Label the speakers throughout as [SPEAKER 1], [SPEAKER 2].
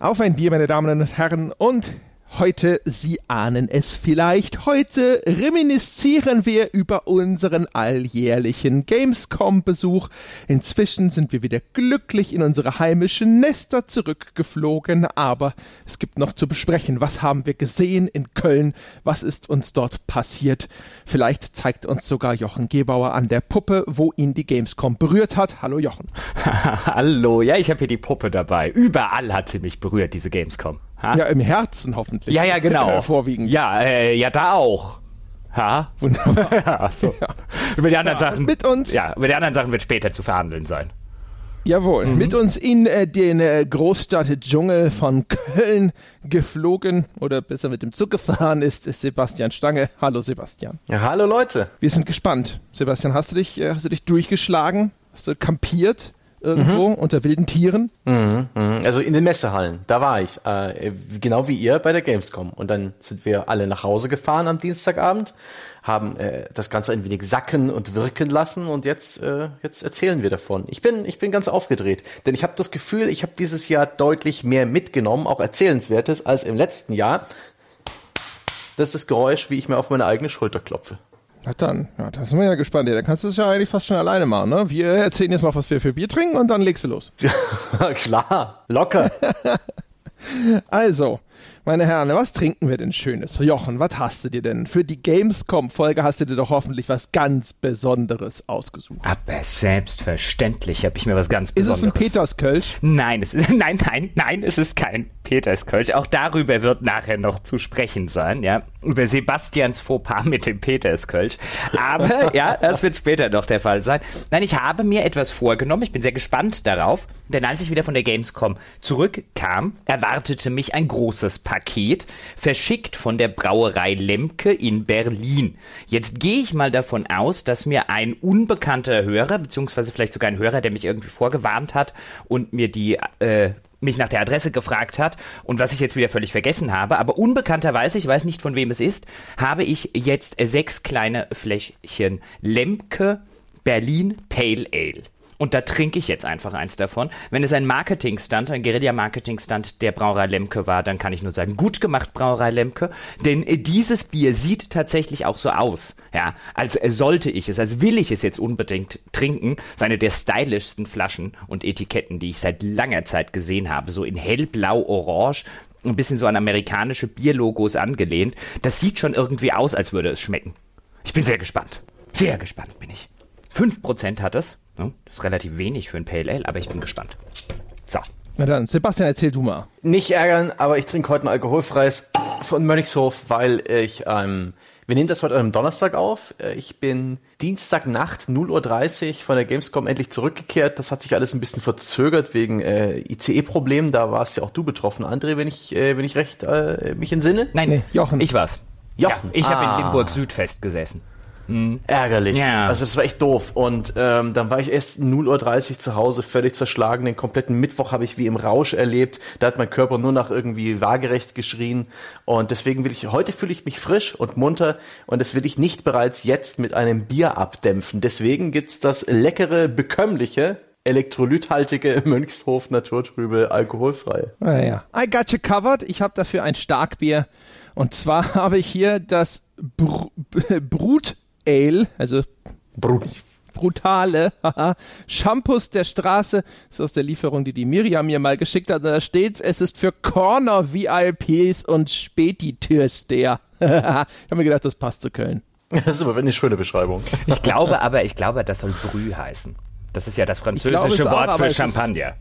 [SPEAKER 1] Auf ein Bier, meine Damen und Herren, und Heute, Sie ahnen es vielleicht, heute reminiszieren wir über unseren alljährlichen Gamescom-Besuch. Inzwischen sind wir wieder glücklich in unsere heimischen Nester zurückgeflogen, aber es gibt noch zu besprechen. Was haben wir gesehen in Köln? Was ist uns dort passiert? Vielleicht zeigt uns sogar Jochen Gebauer an der Puppe, wo ihn die Gamescom berührt hat. Hallo Jochen.
[SPEAKER 2] Hallo, ja, ich habe hier die Puppe dabei. Überall hat sie mich berührt, diese Gamescom.
[SPEAKER 1] Ha? Ja, im Herzen hoffentlich.
[SPEAKER 2] Ja, ja, genau.
[SPEAKER 1] Vorwiegend.
[SPEAKER 2] Ja, äh, ja, da auch. Ha?
[SPEAKER 1] Wunderbar.
[SPEAKER 2] ja, so. ja. Über die anderen
[SPEAKER 1] ja,
[SPEAKER 2] Sachen.
[SPEAKER 1] Mit uns.
[SPEAKER 2] Ja, über die anderen Sachen wird später zu verhandeln sein.
[SPEAKER 1] Jawohl, mhm. mit uns in äh, den äh, Großstadt-Dschungel von Köln geflogen oder besser mit dem Zug gefahren ist, ist Sebastian Stange. Hallo Sebastian.
[SPEAKER 3] Ja, hallo Leute.
[SPEAKER 1] Wir sind gespannt. Sebastian, hast du dich, äh, hast du dich durchgeschlagen? Hast du kampiert? Irgendwo mhm. unter wilden Tieren?
[SPEAKER 3] Mhm, mhm. Also in den Messehallen, da war ich. Äh, genau wie ihr bei der Gamescom. Und dann sind wir alle nach Hause gefahren am Dienstagabend, haben äh, das Ganze ein wenig sacken und wirken lassen und jetzt, äh, jetzt erzählen wir davon. Ich bin, ich bin ganz aufgedreht, denn ich habe das Gefühl, ich habe dieses Jahr deutlich mehr mitgenommen, auch Erzählenswertes, als im letzten Jahr. Das ist das Geräusch, wie ich mir auf meine eigene Schulter klopfe.
[SPEAKER 1] Na dann, ja, da sind wir ja gespannt. Ja, dann kannst du es ja eigentlich fast schon alleine machen. Ne? Wir erzählen jetzt noch, was wir für Bier trinken und dann legst du los.
[SPEAKER 3] Ja, klar, locker.
[SPEAKER 1] also, meine Herren, was trinken wir denn Schönes? Jochen, was hast du dir denn? Für die Gamescom-Folge hast du dir doch hoffentlich was ganz Besonderes ausgesucht.
[SPEAKER 2] Aber selbstverständlich habe ich mir was ganz Besonderes.
[SPEAKER 1] Ist es ein Peterskölsch?
[SPEAKER 2] Nein, es ist, nein, nein, nein, es ist kein Peterskölsch. Auch darüber wird nachher noch zu sprechen sein, ja. Über Sebastians Fauxpas mit dem Peterskölsch. Aber, ja, das wird später noch der Fall sein. Nein, ich habe mir etwas vorgenommen. Ich bin sehr gespannt darauf. Denn als ich wieder von der Gamescom zurückkam, erwartete mich ein großes Paket. Paket, verschickt von der Brauerei Lemke in Berlin. Jetzt gehe ich mal davon aus, dass mir ein unbekannter Hörer, beziehungsweise vielleicht sogar ein Hörer, der mich irgendwie vorgewarnt hat und mir die äh, mich nach der Adresse gefragt hat und was ich jetzt wieder völlig vergessen habe, aber unbekannterweise, ich weiß nicht von wem es ist, habe ich jetzt sechs kleine Fläschchen Lemke Berlin Pale Ale. Und da trinke ich jetzt einfach eins davon. Wenn es ein Marketingstand, ein Guerilla-Marketingstand der Brauerei Lemke war, dann kann ich nur sagen, gut gemacht, Brauerei Lemke. Denn äh, dieses Bier sieht tatsächlich auch so aus. Ja, als sollte ich es, als will ich es jetzt unbedingt trinken. Seine der stylischsten Flaschen und Etiketten, die ich seit langer Zeit gesehen habe. So in hellblau, orange, ein bisschen so an amerikanische Bierlogos angelehnt. Das sieht schon irgendwie aus, als würde es schmecken. Ich bin sehr gespannt. Sehr gespannt bin ich. 5% hat es. Ne? Das ist relativ wenig für ein Pale Ale, aber ich bin gespannt. So.
[SPEAKER 1] Na dann, Sebastian, erzähl du mal.
[SPEAKER 3] Nicht ärgern, aber ich trinke heute ein alkoholfreies von Mönchshof, weil ich, ähm, wir nehmen das heute an einem Donnerstag auf. Äh, ich bin Dienstagnacht 0.30 Uhr von der Gamescom endlich zurückgekehrt. Das hat sich alles ein bisschen verzögert wegen äh, ICE-Problemen. Da warst ja auch du betroffen, André, wenn ich, äh, wenn ich recht äh, mich entsinne.
[SPEAKER 2] Nein, nee, Jochen. Ich war's.
[SPEAKER 3] Jochen.
[SPEAKER 2] Ja, ich ah. habe in Limburg Süd festgesessen.
[SPEAKER 3] Mhm. Ärgerlich. Ja. Also das war echt doof. Und ähm, dann war ich erst 0.30 Uhr zu Hause, völlig zerschlagen. Den kompletten Mittwoch habe ich wie im Rausch erlebt. Da hat mein Körper nur nach irgendwie waagerecht geschrien. Und deswegen will ich, heute fühle ich mich frisch und munter und das will ich nicht bereits jetzt mit einem Bier abdämpfen. Deswegen gibt's das leckere, bekömmliche, elektrolythaltige Mönchshof Naturtrübe alkoholfrei.
[SPEAKER 1] Ah, ja. I got you covered. Ich habe dafür ein Starkbier. Und zwar habe ich hier das Br Brut Ale, also Brut brutale Shampoos der Straße. Das ist aus der Lieferung, die die Miriam mir mal geschickt hat. Da steht, es ist für Corner VIPs und Spätitürsteher. ich habe mir gedacht, das passt zu Köln.
[SPEAKER 3] Das ist aber eine schöne Beschreibung.
[SPEAKER 2] Ich glaube aber, ich glaube, das soll Brü heißen. Das ist ja das französische Wort auch, für Champagner.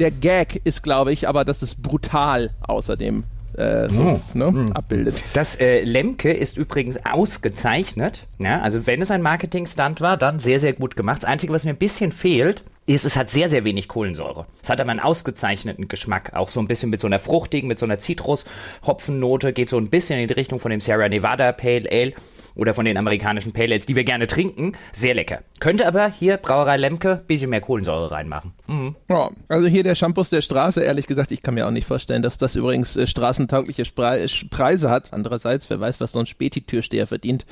[SPEAKER 1] Der Gag ist, glaube ich, aber das ist brutal außerdem äh, so mm. ne, mm. abbildet.
[SPEAKER 2] Das äh, Lemke ist übrigens ausgezeichnet. Ja? Also wenn es ein Marketing-Stunt war, dann sehr, sehr gut gemacht. Das Einzige, was mir ein bisschen fehlt, ist, es hat sehr, sehr wenig Kohlensäure. Es hat aber einen ausgezeichneten Geschmack. Auch so ein bisschen mit so einer fruchtigen, mit so einer Zitrus-Hopfennote. Geht so ein bisschen in die Richtung von dem Sierra Nevada Pale Ale oder von den amerikanischen Pale Ales, die wir gerne trinken. Sehr lecker. Könnte aber hier Brauerei Lemke ein bisschen mehr Kohlensäure reinmachen.
[SPEAKER 1] Mhm. Ja, also hier der Shampoos der Straße. Ehrlich gesagt, ich kann mir auch nicht vorstellen, dass das übrigens äh, straßentaugliche Spre Preise hat. Andererseits, wer weiß, was so ein Späti-Türsteher verdient.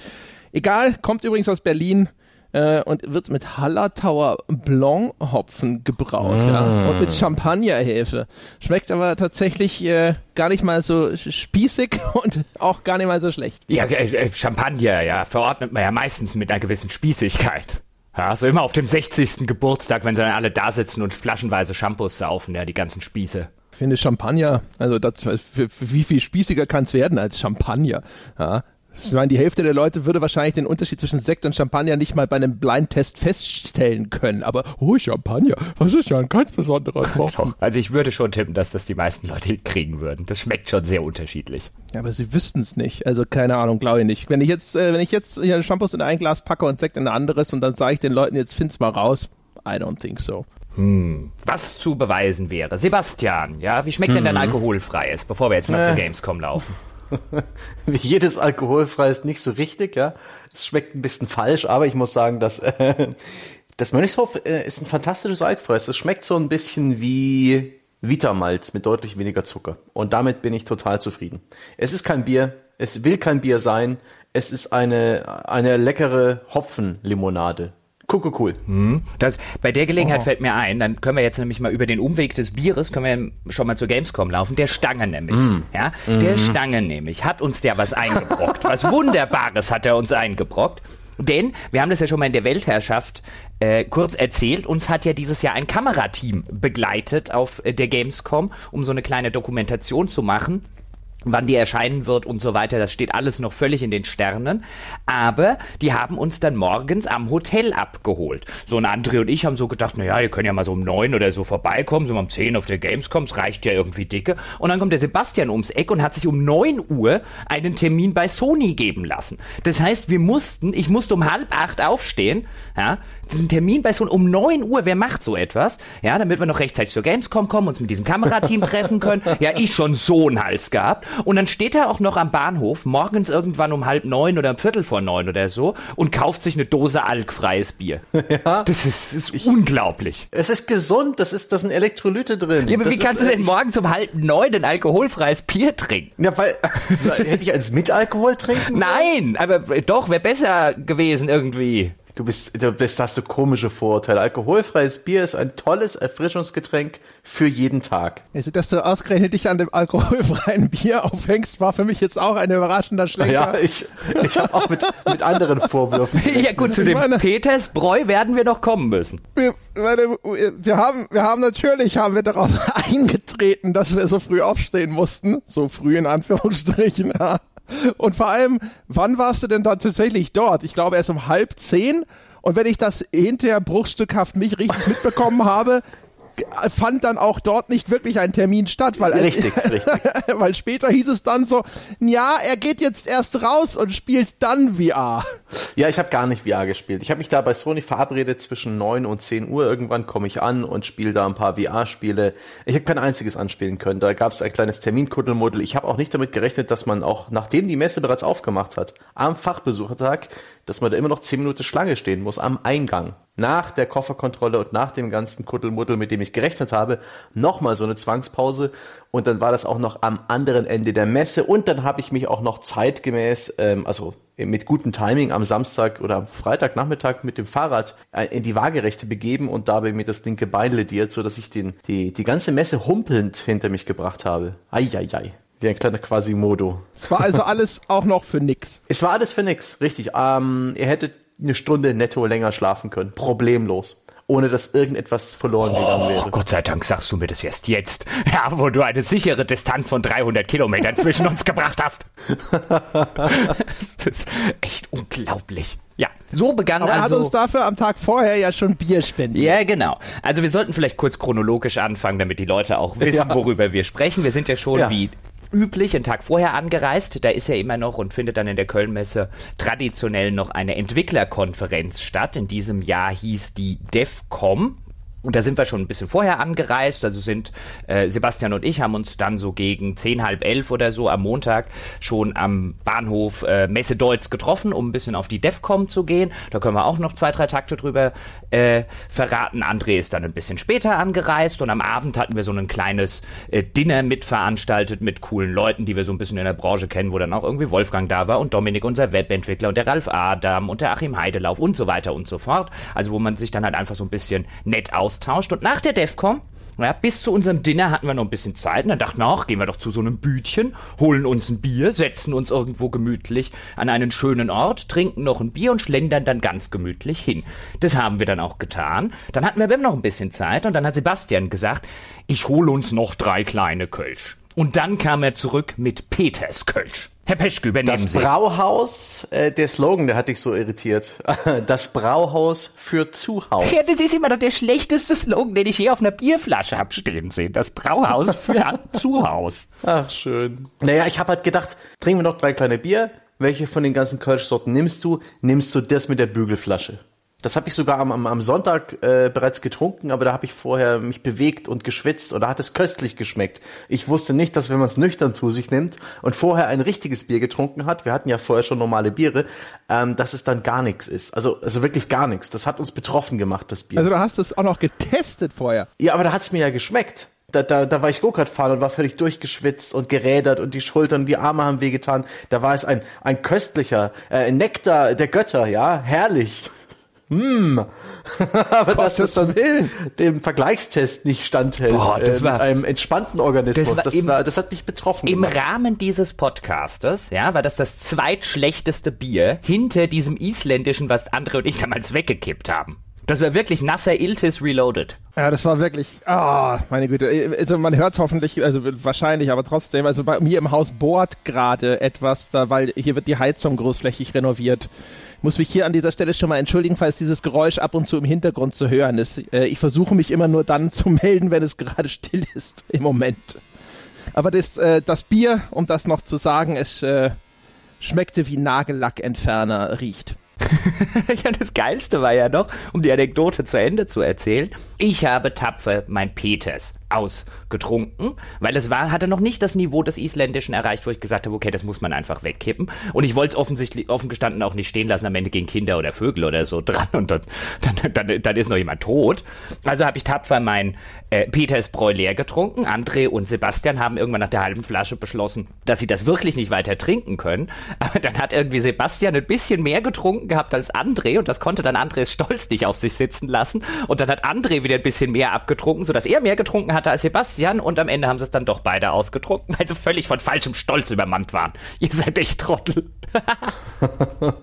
[SPEAKER 1] Egal, kommt übrigens aus Berlin äh, und wird mit Hallertauer Blanc Hopfen gebraut, mm. ja, und mit Champagnerhefe. Schmeckt aber tatsächlich äh, gar nicht mal so spießig und auch gar nicht mal so schlecht.
[SPEAKER 2] Ja, äh, Champagner, ja, verordnet man ja meistens mit einer gewissen Spießigkeit. Ja, so immer auf dem 60. Geburtstag, wenn sie dann alle da sitzen und flaschenweise Shampoos saufen, ja, die ganzen Spieße.
[SPEAKER 1] Ich finde Champagner, also das, wie viel spießiger kann es werden als Champagner? Ja, ich meine, die Hälfte der Leute würde wahrscheinlich den Unterschied zwischen Sekt und Champagner nicht mal bei einem Blindtest feststellen können. Aber, oh, Champagner, das ist ja ein ganz besonderer Tropfen.
[SPEAKER 2] Also ich würde schon tippen, dass das die meisten Leute kriegen würden. Das schmeckt schon sehr unterschiedlich.
[SPEAKER 1] Ja, aber sie wüssten es nicht. Also keine Ahnung, glaube ich nicht. Wenn ich jetzt, äh, wenn ich jetzt hier Shampoos in ein Glas packe und Sekt in ein anderes und dann sage ich den Leuten, jetzt find's mal raus. I don't think so.
[SPEAKER 2] Hm. Was zu beweisen wäre. Sebastian, ja, wie schmeckt hm. denn dein mhm. alkoholfreies, bevor wir jetzt mal äh. zur Gamescom laufen?
[SPEAKER 3] Wie jedes alkoholfrei ist nicht so richtig, ja. Es schmeckt ein bisschen falsch, aber ich muss sagen, dass äh, das Mönchshof äh, ist ein fantastisches Alkfreies. Es schmeckt so ein bisschen wie Vitamalz mit deutlich weniger Zucker. Und damit bin ich total zufrieden. Es ist kein Bier, es will kein Bier sein, es ist eine, eine leckere Hopfenlimonade. Cool, cool.
[SPEAKER 2] Hm. Das, bei der Gelegenheit oh. fällt mir ein, dann können wir jetzt nämlich mal über den Umweg des Bieres, können wir schon mal zur Gamescom laufen, der Stange nämlich. Mm. Ja, mm. der Stange nämlich hat uns der was eingebrockt. was Wunderbares hat er uns eingebrockt. Denn, wir haben das ja schon mal in der Weltherrschaft äh, kurz erzählt, uns hat ja dieses Jahr ein Kamerateam begleitet auf äh, der Gamescom, um so eine kleine Dokumentation zu machen wann die erscheinen wird und so weiter, das steht alles noch völlig in den Sternen. Aber die haben uns dann morgens am Hotel abgeholt. So ein André und ich haben so gedacht, naja, ihr könnt ja mal so um neun oder so vorbeikommen, so um zehn auf der Gamescom, es reicht ja irgendwie dicke. Und dann kommt der Sebastian ums Eck und hat sich um neun Uhr einen Termin bei Sony geben lassen. Das heißt, wir mussten, ich musste um halb acht aufstehen, ja, diesen Termin bei Sony um neun Uhr, wer macht so etwas? Ja, damit wir noch rechtzeitig zur Gamescom kommen, uns mit diesem Kamerateam treffen können. Ja, ich schon so einen Hals gehabt. Und dann steht er auch noch am Bahnhof, morgens irgendwann um halb neun oder um Viertel vor neun oder so, und kauft sich eine Dose alkfreies Bier. Ja. Das ist, ist ich, unglaublich.
[SPEAKER 3] Es ist gesund, das ist, da sind Elektrolyte drin.
[SPEAKER 2] Ja, aber das wie kannst du denn morgens um halb neun ein alkoholfreies Bier trinken?
[SPEAKER 3] Ja, weil, also, hätte ich eins mit Alkohol trinken
[SPEAKER 2] sollen? Nein, aber doch, wäre besser gewesen irgendwie.
[SPEAKER 3] Du bist, du bist, hast du komische Vorurteile. Alkoholfreies Bier ist ein tolles Erfrischungsgetränk für jeden Tag.
[SPEAKER 1] Also, dass du ausgerechnet dich an dem alkoholfreien Bier aufhängst, war für mich jetzt auch ein überraschender Schlenker.
[SPEAKER 3] Ja, ich, ich habe auch mit, mit anderen Vorwürfen.
[SPEAKER 2] ja gut, zu dem meine, Petersbräu werden wir noch kommen müssen.
[SPEAKER 1] Wir, meine, wir haben, wir haben natürlich, haben wir darauf eingetreten, dass wir so früh aufstehen mussten. So früh in Anführungsstrichen, ja. Und vor allem, wann warst du denn dann tatsächlich dort? Ich glaube erst um halb zehn. Und wenn ich das hinterher bruchstückhaft mich richtig mitbekommen habe, fand dann auch dort nicht wirklich ein Termin statt, weil
[SPEAKER 3] richtig, richtig.
[SPEAKER 1] weil später hieß es dann so, ja, er geht jetzt erst raus und spielt dann VR.
[SPEAKER 3] Ja, ich habe gar nicht VR gespielt. Ich habe mich da bei Sony verabredet zwischen 9 und 10 Uhr. Irgendwann komme ich an und spiele da ein paar VR-Spiele. Ich habe kein einziges anspielen können. Da gab es ein kleines Terminkuddelmuddel. Ich habe auch nicht damit gerechnet, dass man auch, nachdem die Messe bereits aufgemacht hat, am Fachbesuchertag dass man da immer noch zehn Minuten Schlange stehen muss am Eingang. Nach der Kofferkontrolle und nach dem ganzen Kuddelmuddel, mit dem ich gerechnet habe, nochmal so eine Zwangspause. Und dann war das auch noch am anderen Ende der Messe. Und dann habe ich mich auch noch zeitgemäß, ähm, also mit gutem Timing am Samstag oder am Freitagnachmittag mit dem Fahrrad äh, in die Waagerechte begeben und dabei mir das linke Bein lediert, so dass ich den, die, die ganze Messe humpelnd hinter mich gebracht habe. Eieiei. Wie ein kleiner Quasimodo.
[SPEAKER 1] Es war also alles auch noch für nix.
[SPEAKER 3] Es war alles für nix, richtig. Ähm, ihr hättet eine Stunde netto länger schlafen können. Problemlos. Ohne dass irgendetwas verloren gegangen wäre.
[SPEAKER 2] Oh, Gott sei Dank sagst du mir das erst jetzt. Ja, wo du eine sichere Distanz von 300 Kilometern zwischen uns gebracht hast. das ist echt unglaublich. Ja, so begann
[SPEAKER 1] Aber
[SPEAKER 2] er
[SPEAKER 1] also, hat uns dafür am Tag vorher ja schon Bier spendiert.
[SPEAKER 2] Ja, genau. Also wir sollten vielleicht kurz chronologisch anfangen, damit die Leute auch wissen, ja. worüber wir sprechen. Wir sind ja schon, ja. wie üblich, einen Tag vorher angereist. Da ist ja immer noch und findet dann in der Kölnmesse traditionell noch eine Entwicklerkonferenz statt. In diesem Jahr hieß die DEFCOM. Und da sind wir schon ein bisschen vorher angereist. Also sind äh, Sebastian und ich haben uns dann so gegen zehn, halb elf oder so am Montag schon am Bahnhof äh, Messe Deutz getroffen, um ein bisschen auf die DEFCOM zu gehen. Da können wir auch noch zwei, drei Takte drüber äh, verraten. André ist dann ein bisschen später angereist und am Abend hatten wir so ein kleines äh, Dinner mitveranstaltet mit coolen Leuten, die wir so ein bisschen in der Branche kennen, wo dann auch irgendwie Wolfgang da war und Dominik, unser Webentwickler und der Ralf Adam und der Achim Heidelauf und so weiter und so fort. Also wo man sich dann halt einfach so ein bisschen nett aus austauscht. Und nach der DEFCON ja, bis zu unserem Dinner hatten wir noch ein bisschen Zeit und dann dachten wir auch, gehen wir doch zu so einem Bütchen, holen uns ein Bier, setzen uns irgendwo gemütlich an einen schönen Ort, trinken noch ein Bier und schlendern dann ganz gemütlich hin. Das haben wir dann auch getan. Dann hatten wir aber noch ein bisschen Zeit und dann hat Sebastian gesagt, ich hole uns noch drei kleine Kölsch. Und dann kam er zurück mit Peters Kölsch. Herr Peschke, übernehmen
[SPEAKER 3] das Sie. Das Brauhaus, äh, der Slogan, der hat dich so irritiert. Das Brauhaus für Zuhaus.
[SPEAKER 2] Ja, das ist immer noch der schlechteste Slogan, den ich je auf einer Bierflasche habe stehen sehen. Das Brauhaus für Zuhaus.
[SPEAKER 3] Ach, schön. Naja, ich habe halt gedacht, trinken wir noch drei kleine Bier. Welche von den ganzen Kölschsorten nimmst du? Nimmst du das mit der Bügelflasche? Das habe ich sogar am, am, am Sonntag äh, bereits getrunken, aber da habe ich vorher mich bewegt und geschwitzt und da hat es köstlich geschmeckt. Ich wusste nicht, dass wenn man es nüchtern zu sich nimmt und vorher ein richtiges Bier getrunken hat, wir hatten ja vorher schon normale Biere, ähm, dass es dann gar nichts ist. Also, also wirklich gar nichts. Das hat uns betroffen gemacht, das Bier.
[SPEAKER 1] Also du hast es auch noch getestet vorher.
[SPEAKER 3] Ja, aber da hat es mir ja geschmeckt. Da, da, da war ich Go-Kart fahren und war völlig durchgeschwitzt und gerädert und die Schultern, die Arme haben wehgetan. Da war es ein, ein köstlicher äh, Nektar der Götter, ja, herrlich. Hm. Aber Gottes dass das dann dem Vergleichstest nicht standhält. Boah, das äh, war, einem entspannten Organismus. Das, war das, im, war, das hat mich betroffen.
[SPEAKER 2] Im gemacht. Rahmen dieses Podcastes, ja, war das das zweitschlechteste Bier hinter diesem isländischen, was Andre und ich damals weggekippt haben. Das war wirklich nasser Iltis Reloaded.
[SPEAKER 1] Ja, das war wirklich, ah, oh, meine Güte. Also man hört es hoffentlich, also wahrscheinlich, aber trotzdem, also bei mir im Haus bohrt gerade etwas, da, weil hier wird die Heizung großflächig renoviert. Ich muss mich hier an dieser Stelle schon mal entschuldigen, falls dieses Geräusch ab und zu im Hintergrund zu hören ist. Äh, ich versuche mich immer nur dann zu melden, wenn es gerade still ist im Moment. Aber das, äh, das Bier, um das noch zu sagen, es äh, schmeckte wie Nagellackentferner riecht.
[SPEAKER 2] ja, das Geilste war ja noch, um die Anekdote zu Ende zu erzählen. Ich habe tapfer mein Peters ausgetrunken, weil es war, hatte noch nicht das Niveau des Isländischen erreicht, wo ich gesagt habe, okay, das muss man einfach wegkippen. Und ich wollte es offensichtlich, offen gestanden auch nicht stehen lassen, am Ende gegen Kinder oder Vögel oder so dran und dann, dann, dann, dann ist noch jemand tot. Also habe ich tapfer mein äh, Petersbräu leer getrunken. André und Sebastian haben irgendwann nach der halben Flasche beschlossen, dass sie das wirklich nicht weiter trinken können. Aber dann hat irgendwie Sebastian ein bisschen mehr getrunken gehabt als André und das konnte dann Andres Stolz nicht auf sich sitzen lassen. Und dann hat André wieder ein bisschen mehr abgetrunken, sodass er mehr getrunken hat hatte als Sebastian und am Ende haben sie es dann doch beide ausgetrunken, weil sie völlig von falschem Stolz übermannt waren. Ihr seid echt Trottel.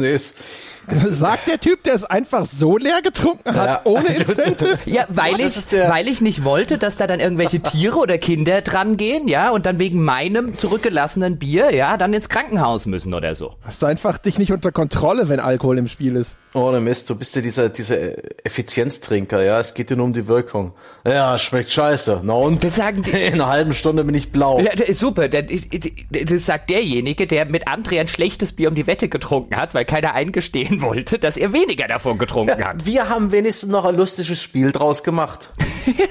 [SPEAKER 1] Sagt der Typ, der es einfach so leer getrunken hat, ja. ohne Incentive?
[SPEAKER 2] Ja, weil ich, weil ich nicht wollte, dass da dann irgendwelche Tiere oder Kinder dran gehen, ja, und dann wegen meinem zurückgelassenen Bier, ja, dann ins Krankenhaus müssen oder so.
[SPEAKER 1] Hast du einfach dich nicht unter Kontrolle, wenn Alkohol im Spiel ist?
[SPEAKER 3] Oh, ne Mist, du bist ja dieser, dieser Effizienztrinker, ja, es geht dir nur um die Wirkung. Ja, schmeckt scheiße. Na und? Das sagen die, In einer halben Stunde bin ich blau.
[SPEAKER 2] Ja, super, das sagt derjenige, der mit André ein schlechtes Bier um die Wette getrunken hat, weil keiner eingestehen wollte, dass er weniger davon getrunken hat.
[SPEAKER 3] Wir haben wenigstens noch ein lustiges Spiel draus gemacht.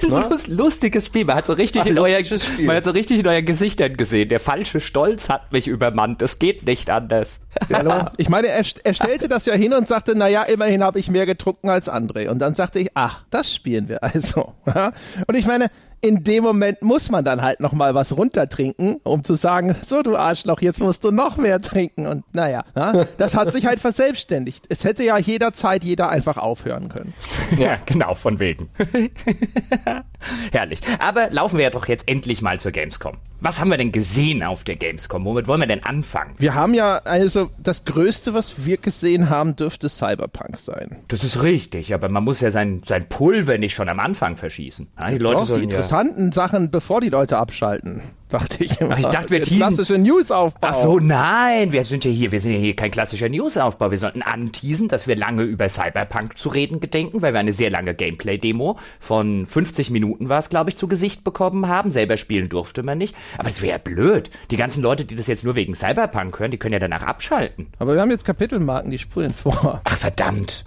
[SPEAKER 2] Ne? Lustiges Spiel. Man hat so richtig in euer, man hat so richtig in euren Gesichtern gesehen. Der falsche Stolz hat mich übermannt. Es geht nicht anders.
[SPEAKER 1] Hallo? Ich meine, er, er stellte das ja hin und sagte, naja, immerhin habe ich mehr getrunken als André. Und dann sagte ich, ach, das spielen wir also. Und ich meine, in dem Moment muss man dann halt noch mal was runtertrinken, um zu sagen, so du Arschloch, jetzt musst du noch mehr trinken. Und naja, ja, das hat sich halt verselbstständigt. Es hätte ja jederzeit jeder einfach aufhören können.
[SPEAKER 2] Ja, genau, von wegen. Herrlich. Aber laufen wir ja doch jetzt endlich mal zur Gamescom. Was haben wir denn gesehen auf der Gamescom? Womit wollen wir denn anfangen?
[SPEAKER 1] Wir haben ja, also das Größte, was wir gesehen haben, dürfte Cyberpunk sein.
[SPEAKER 2] Das ist richtig, aber man muss ja sein, sein Pulver nicht schon am Anfang verschießen.
[SPEAKER 1] Ja, die Leute Doch, die interessanten ja Sachen, bevor die Leute abschalten. Dachte ich immer.
[SPEAKER 2] Ach, ich dachte, wir teasen.
[SPEAKER 1] Klassische Newsaufbau.
[SPEAKER 2] Ach so, nein, wir sind ja hier, wir sind ja hier kein klassischer Newsaufbau. Wir sollten anteasen, dass wir lange über Cyberpunk zu reden gedenken, weil wir eine sehr lange Gameplay-Demo von 50 Minuten war es, glaube ich, zu Gesicht bekommen haben. Selber spielen durfte man nicht. Aber es wäre ja blöd. Die ganzen Leute, die das jetzt nur wegen Cyberpunk hören, die können ja danach abschalten.
[SPEAKER 1] Aber wir haben jetzt Kapitelmarken, die spulen vor.
[SPEAKER 2] Ach, verdammt.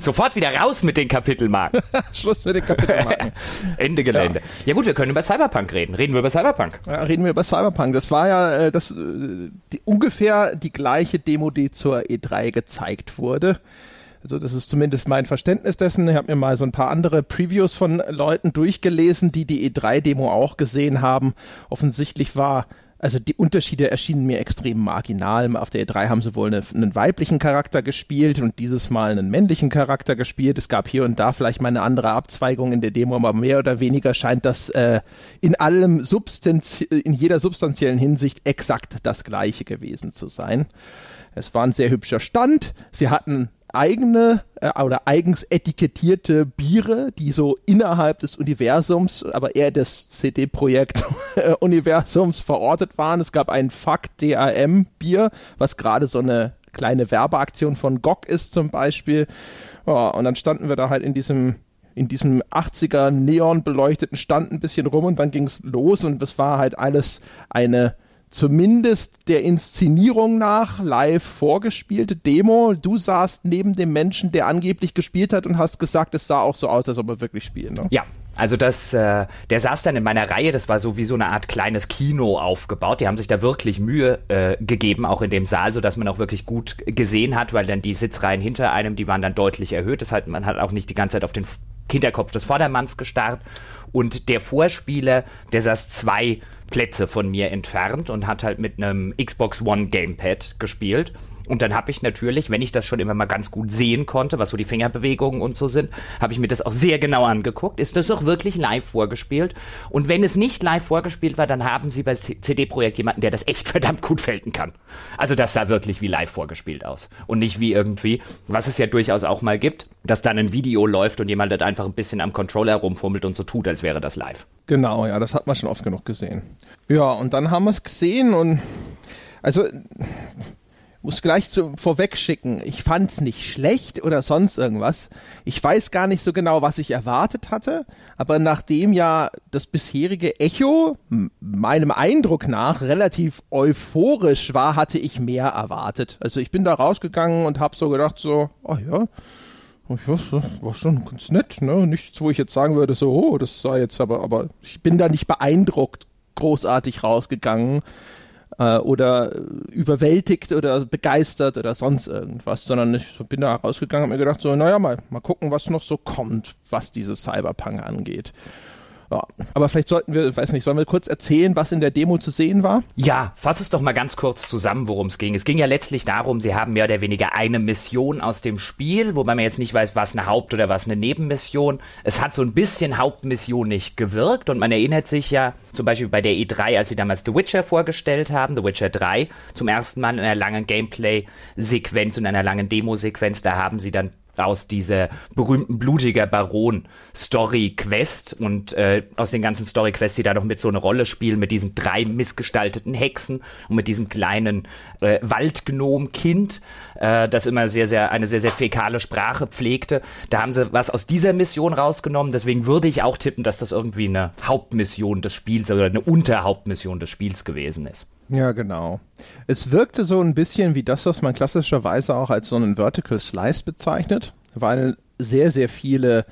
[SPEAKER 2] Sofort wieder raus mit den Kapitelmarken.
[SPEAKER 1] Schluss mit den Kapitelmarken.
[SPEAKER 2] Ende Gelände. Ja. ja gut, wir können über Cyberpunk reden. Reden wir über Cyberpunk.
[SPEAKER 1] Ja, reden wir über Cyberpunk. Das war ja äh, das, äh, die, ungefähr die gleiche Demo, die zur E3 gezeigt wurde. Also das ist zumindest mein Verständnis dessen. Ich habe mir mal so ein paar andere Previews von Leuten durchgelesen, die die E3-Demo auch gesehen haben. Offensichtlich war also die Unterschiede erschienen mir extrem marginal. Auf der E3 haben sie wohl eine, einen weiblichen Charakter gespielt und dieses Mal einen männlichen Charakter gespielt. Es gab hier und da vielleicht mal eine andere Abzweigung in der Demo, aber mehr oder weniger scheint das äh, in allem Substanz, in jeder substanziellen Hinsicht exakt das gleiche gewesen zu sein. Es war ein sehr hübscher Stand. Sie hatten eigene äh, oder eigens etikettierte Biere, die so innerhalb des Universums, aber eher des CD-Projekt-Universums verortet waren. Es gab ein Fuck DAM-Bier, was gerade so eine kleine Werbeaktion von GOG ist zum Beispiel. Ja, und dann standen wir da halt in diesem in diesem 80er Neon beleuchteten Stand ein bisschen rum und dann ging es los und es war halt alles eine zumindest der Inszenierung nach live vorgespielte Demo. Du saßt neben dem Menschen, der angeblich gespielt hat und hast gesagt, es sah auch so aus, als ob er wirklich spielt. Ne?
[SPEAKER 2] Ja, also das, äh, der saß dann in meiner Reihe, das war so wie so eine Art kleines Kino aufgebaut. Die haben sich da wirklich Mühe äh, gegeben, auch in dem Saal, so dass man auch wirklich gut gesehen hat, weil dann die Sitzreihen hinter einem, die waren dann deutlich erhöht. Das heißt, man hat auch nicht die ganze Zeit auf den Hinterkopf des Vordermanns gestarrt. Und der Vorspieler, der saß zwei Plätze von mir entfernt und hat halt mit einem Xbox One Gamepad gespielt. Und dann habe ich natürlich, wenn ich das schon immer mal ganz gut sehen konnte, was so die Fingerbewegungen und so sind, habe ich mir das auch sehr genau angeguckt. Ist das auch wirklich live vorgespielt? Und wenn es nicht live vorgespielt war, dann haben sie bei CD Projekt jemanden, der das echt verdammt gut felten kann. Also das sah wirklich wie live vorgespielt aus. Und nicht wie irgendwie, was es ja durchaus auch mal gibt, dass dann ein Video läuft und jemand das einfach ein bisschen am Controller rumfummelt und so tut, als wäre das live.
[SPEAKER 1] Genau, ja, das hat man schon oft genug gesehen. Ja, und dann haben wir es gesehen und also muss gleich zu, vorweg schicken, ich fand es nicht schlecht oder sonst irgendwas. Ich weiß gar nicht so genau, was ich erwartet hatte, aber nachdem ja das bisherige Echo meinem Eindruck nach relativ euphorisch war, hatte ich mehr erwartet. Also ich bin da rausgegangen und habe so gedacht so, oh ja, oh ja, war schon ganz nett, ne? Nichts, wo ich jetzt sagen würde, so, oh, das sei jetzt aber, aber ich bin da nicht beeindruckt großartig rausgegangen äh, oder überwältigt oder begeistert oder sonst irgendwas, sondern ich bin da rausgegangen und mir gedacht, so, naja, mal, mal gucken, was noch so kommt, was dieses Cyberpunk angeht. Ja, aber vielleicht sollten wir, weiß nicht, sollen wir kurz erzählen, was in der Demo zu sehen war?
[SPEAKER 2] Ja, fass es doch mal ganz kurz zusammen, worum es ging. Es ging ja letztlich darum, sie haben mehr oder weniger eine Mission aus dem Spiel, wobei man jetzt nicht weiß, was eine Haupt- oder was eine Nebenmission. Es hat so ein bisschen Hauptmission nicht gewirkt und man erinnert sich ja zum Beispiel bei der E3, als sie damals The Witcher vorgestellt haben, The Witcher 3, zum ersten Mal in einer langen Gameplay-Sequenz und einer langen Demo-Sequenz, da haben sie dann aus dieser berühmten blutiger Baron Story Quest und äh, aus den ganzen Story Quests, die da noch mit so eine Rolle spielen, mit diesen drei missgestalteten Hexen und mit diesem kleinen äh, Waldgnom-Kind, äh, das immer sehr, sehr, eine sehr, sehr fäkale Sprache pflegte. Da haben sie was aus dieser Mission rausgenommen. Deswegen würde ich auch tippen, dass das irgendwie eine Hauptmission des Spiels oder eine Unterhauptmission des Spiels gewesen ist.
[SPEAKER 1] Ja, genau. Es wirkte so ein bisschen wie das, was man klassischerweise auch als so einen Vertical Slice bezeichnet, weil sehr, sehr viele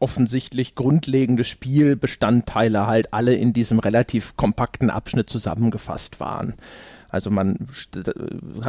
[SPEAKER 1] offensichtlich grundlegende Spielbestandteile halt alle in diesem relativ kompakten Abschnitt zusammengefasst waren. Also man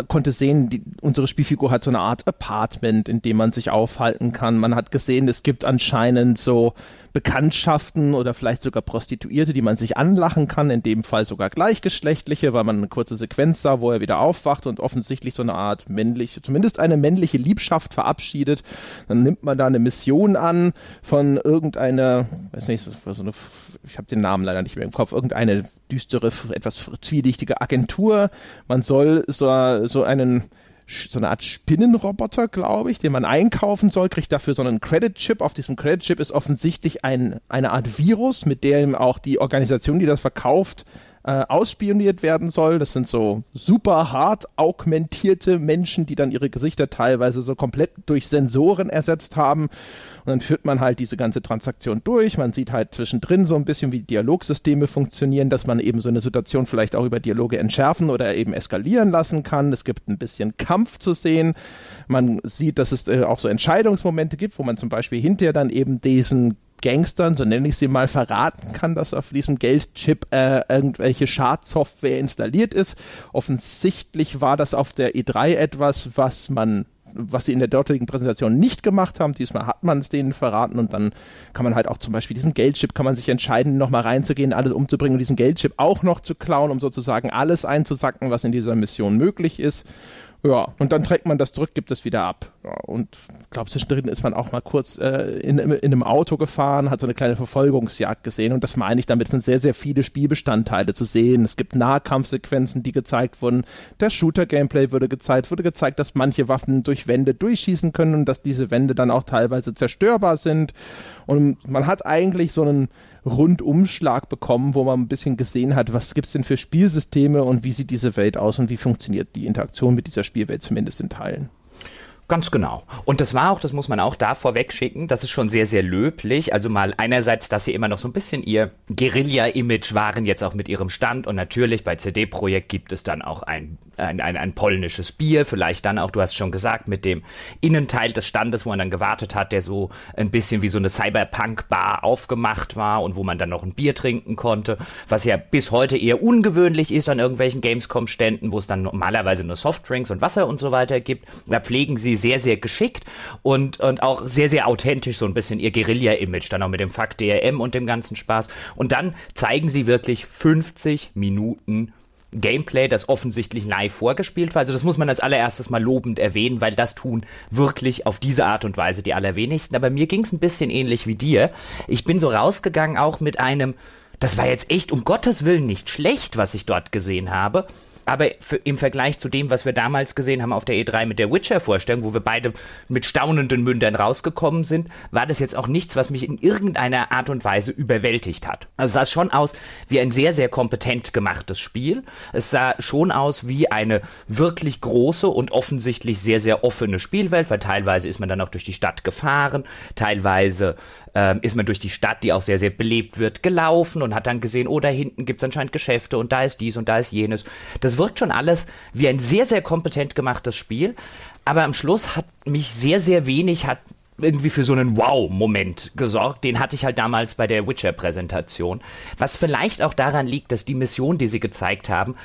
[SPEAKER 1] konnte sehen, die, unsere Spielfigur hat so eine Art Apartment, in dem man sich aufhalten kann. Man hat gesehen, es gibt anscheinend so Bekanntschaften oder vielleicht sogar Prostituierte, die man sich anlachen kann, in dem Fall sogar gleichgeschlechtliche, weil man eine kurze Sequenz sah, wo er wieder aufwacht und offensichtlich so eine Art männliche, zumindest eine männliche Liebschaft verabschiedet. Dann nimmt man da eine Mission an von irgendeiner, weiß nicht, so eine, ich habe den Namen leider nicht mehr im Kopf, irgendeine düstere, etwas zwielichtige Agentur. Man soll so, so einen so eine Art Spinnenroboter, glaube ich, den man einkaufen soll, kriegt dafür so einen Credit-Chip. Auf diesem Credit-Chip ist offensichtlich ein, eine Art Virus, mit dem auch die Organisation, die das verkauft, äh, ausspioniert werden soll. Das sind so super hart augmentierte Menschen, die dann ihre Gesichter teilweise so komplett durch Sensoren ersetzt haben. Und dann führt man halt diese ganze Transaktion durch. Man sieht halt zwischendrin so ein bisschen, wie Dialogsysteme funktionieren, dass man eben so eine Situation vielleicht auch über Dialoge entschärfen oder eben eskalieren lassen kann. Es gibt ein bisschen Kampf zu sehen. Man sieht, dass es äh, auch so Entscheidungsmomente gibt, wo man zum Beispiel hinterher dann eben diesen Gangstern, so nenne ich sie mal, verraten kann, dass auf diesem Geldchip äh, irgendwelche Schadsoftware installiert ist. Offensichtlich war das auf der E3 etwas, was man was sie in der dortigen Präsentation nicht gemacht haben. Diesmal hat man es denen verraten und dann kann man halt auch zum Beispiel diesen Geldchip, kann man sich entscheiden, nochmal reinzugehen, alles umzubringen und diesen Geldchip auch noch zu klauen, um sozusagen alles einzusacken, was in dieser Mission möglich ist. Ja, und dann trägt man das zurück, gibt es wieder ab. Ja, und ich glaube, zwischendrin ist man auch mal kurz äh, in, in, einem Auto gefahren, hat so eine kleine Verfolgungsjagd gesehen. Und das meine ich damit, sind sehr, sehr viele Spielbestandteile zu sehen. Es gibt Nahkampfsequenzen, die gezeigt wurden. Der Shooter-Gameplay wurde gezeigt, wurde gezeigt, dass manche Waffen durch Wände durchschießen können und dass diese Wände dann auch teilweise zerstörbar sind. Und man hat eigentlich so einen Rundumschlag bekommen, wo man ein bisschen gesehen hat, was gibt es denn für Spielsysteme und wie sieht diese Welt aus und wie funktioniert die Interaktion mit dieser Spielwelt zumindest in Teilen.
[SPEAKER 2] Ganz genau. Und das war auch, das muss man auch da vorweg schicken, das ist schon sehr, sehr löblich. Also mal einerseits, dass sie immer noch so ein bisschen ihr Guerilla-Image waren, jetzt auch mit ihrem Stand. Und natürlich bei CD-Projekt gibt es dann auch ein, ein, ein, ein polnisches Bier, vielleicht dann auch, du hast schon gesagt, mit dem Innenteil des Standes, wo man dann gewartet hat, der so ein bisschen wie so eine Cyberpunk-Bar aufgemacht war und wo man dann noch ein Bier trinken konnte, was ja bis heute eher ungewöhnlich ist an irgendwelchen Gamescom-Ständen, wo es dann normalerweise nur Softdrinks und Wasser und so weiter gibt. Da pflegen sie sehr, sehr geschickt und, und auch sehr, sehr authentisch, so ein bisschen ihr Guerilla-Image, dann auch mit dem Fakt DRM und dem ganzen Spaß. Und dann zeigen sie wirklich 50 Minuten Gameplay, das offensichtlich live vorgespielt war. Also das muss man als allererstes mal lobend erwähnen, weil das tun wirklich auf diese Art und Weise die allerwenigsten. Aber mir ging es ein bisschen ähnlich wie dir. Ich bin so rausgegangen auch mit einem, das war jetzt echt um Gottes Willen nicht schlecht, was ich dort gesehen habe aber im Vergleich zu dem, was wir damals gesehen haben auf der E3 mit der Witcher-Vorstellung, wo wir beide mit staunenden Mündern rausgekommen sind, war das jetzt auch nichts, was mich in irgendeiner Art und Weise überwältigt hat. Also es sah schon aus wie ein sehr, sehr kompetent gemachtes Spiel. Es sah schon aus wie eine wirklich große und offensichtlich sehr, sehr offene Spielwelt, weil teilweise ist man dann auch durch die Stadt gefahren, teilweise ähm, ist man durch die Stadt, die auch sehr, sehr belebt wird, gelaufen und hat dann gesehen, oh, da hinten gibt es anscheinend Geschäfte und da ist dies und da ist jenes. Das wirkt schon alles wie ein sehr, sehr kompetent gemachtes Spiel. Aber am Schluss hat mich sehr, sehr wenig, hat irgendwie für so einen Wow-Moment gesorgt. Den hatte ich halt damals bei der Witcher-Präsentation. Was vielleicht auch daran liegt, dass die Mission, die sie gezeigt haben,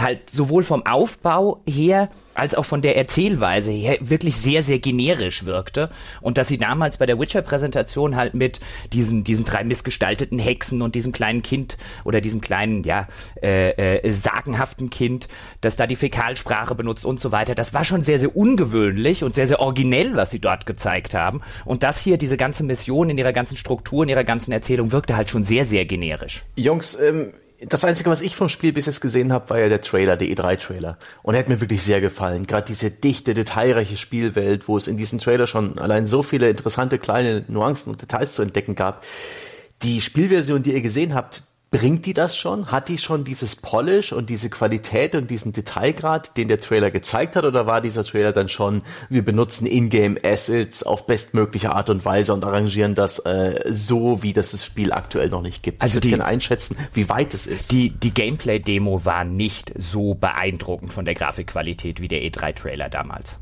[SPEAKER 2] halt sowohl vom Aufbau her als auch von der Erzählweise her wirklich sehr, sehr generisch wirkte. Und dass sie damals bei der Witcher-Präsentation halt mit diesen, diesen drei missgestalteten Hexen und diesem kleinen Kind oder diesem kleinen, ja, äh, äh, sagenhaften Kind, das da die Fäkalsprache benutzt und so weiter, das war schon sehr, sehr ungewöhnlich und sehr, sehr originell, was sie dort gezeigt haben. Und das hier, diese ganze Mission in ihrer ganzen Struktur, in ihrer ganzen Erzählung, wirkte halt schon sehr, sehr generisch.
[SPEAKER 3] Jungs, ähm, das Einzige, was ich vom Spiel bis jetzt gesehen habe, war ja der Trailer, der E3-Trailer. Und er hat mir wirklich sehr gefallen. Gerade diese dichte, detailreiche Spielwelt, wo es in diesem Trailer schon allein so viele interessante kleine Nuancen und Details zu entdecken gab. Die Spielversion, die ihr gesehen habt, Bringt die das schon? Hat die schon dieses Polish und diese Qualität und diesen Detailgrad, den der Trailer gezeigt hat? Oder war dieser Trailer dann schon, wir benutzen Ingame Assets auf bestmögliche Art und Weise und arrangieren das äh, so, wie das das Spiel aktuell noch nicht gibt?
[SPEAKER 2] Also ich
[SPEAKER 3] würde gerne einschätzen, wie weit es ist.
[SPEAKER 2] Die, die Gameplay-Demo war nicht so beeindruckend von der Grafikqualität wie der E3-Trailer damals.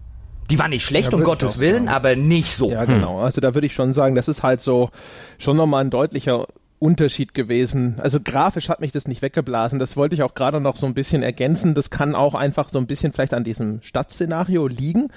[SPEAKER 2] Die war nicht schlecht, ja, um Gottes Willen, aber nicht so.
[SPEAKER 1] Ja, genau. Also da würde ich schon sagen, das ist halt so schon nochmal ein deutlicher Unterschied gewesen. Also grafisch hat mich das nicht weggeblasen. Das wollte ich auch gerade noch so ein bisschen ergänzen. Das kann auch einfach so ein bisschen vielleicht an diesem Stadtszenario liegen.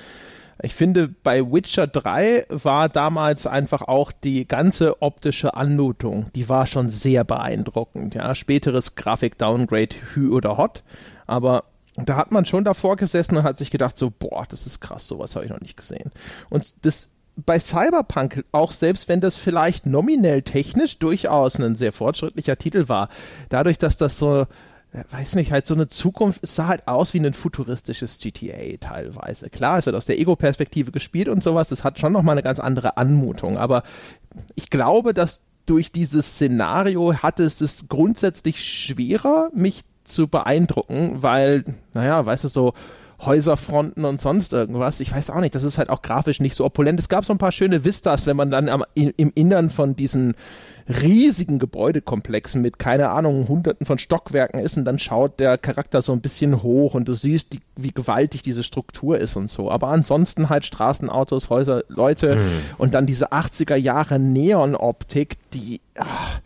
[SPEAKER 1] Ich finde, bei Witcher 3 war damals einfach auch die ganze optische Anmutung, die war schon sehr beeindruckend. Ja, späteres Grafik-Downgrade Hü oder Hot, aber da hat man schon davor gesessen und hat sich gedacht so, boah, das ist krass, sowas habe ich noch nicht gesehen. Und das bei Cyberpunk, auch selbst wenn das vielleicht nominell technisch durchaus ein sehr fortschrittlicher Titel war, dadurch, dass das so äh, weiß nicht, halt so eine Zukunft, es sah halt aus wie ein futuristisches GTA teilweise. Klar, es wird aus der Ego-Perspektive gespielt und sowas, es hat schon nochmal eine ganz andere Anmutung, aber ich glaube, dass durch dieses Szenario hatte es es grundsätzlich schwerer, mich zu beeindrucken, weil, naja, weißt du, so Häuserfronten und sonst irgendwas. Ich weiß auch nicht, das ist halt auch grafisch nicht so opulent. Es gab so ein paar schöne Vistas, wenn man dann am, im Innern von diesen riesigen Gebäudekomplexen mit, keine Ahnung, hunderten von Stockwerken ist und dann schaut der Charakter so ein bisschen hoch und du siehst, die, wie gewaltig diese Struktur ist und so. Aber ansonsten halt Straßen, Autos, Häuser, Leute hm. und dann diese 80er Jahre Neon-Optik, die... Ach,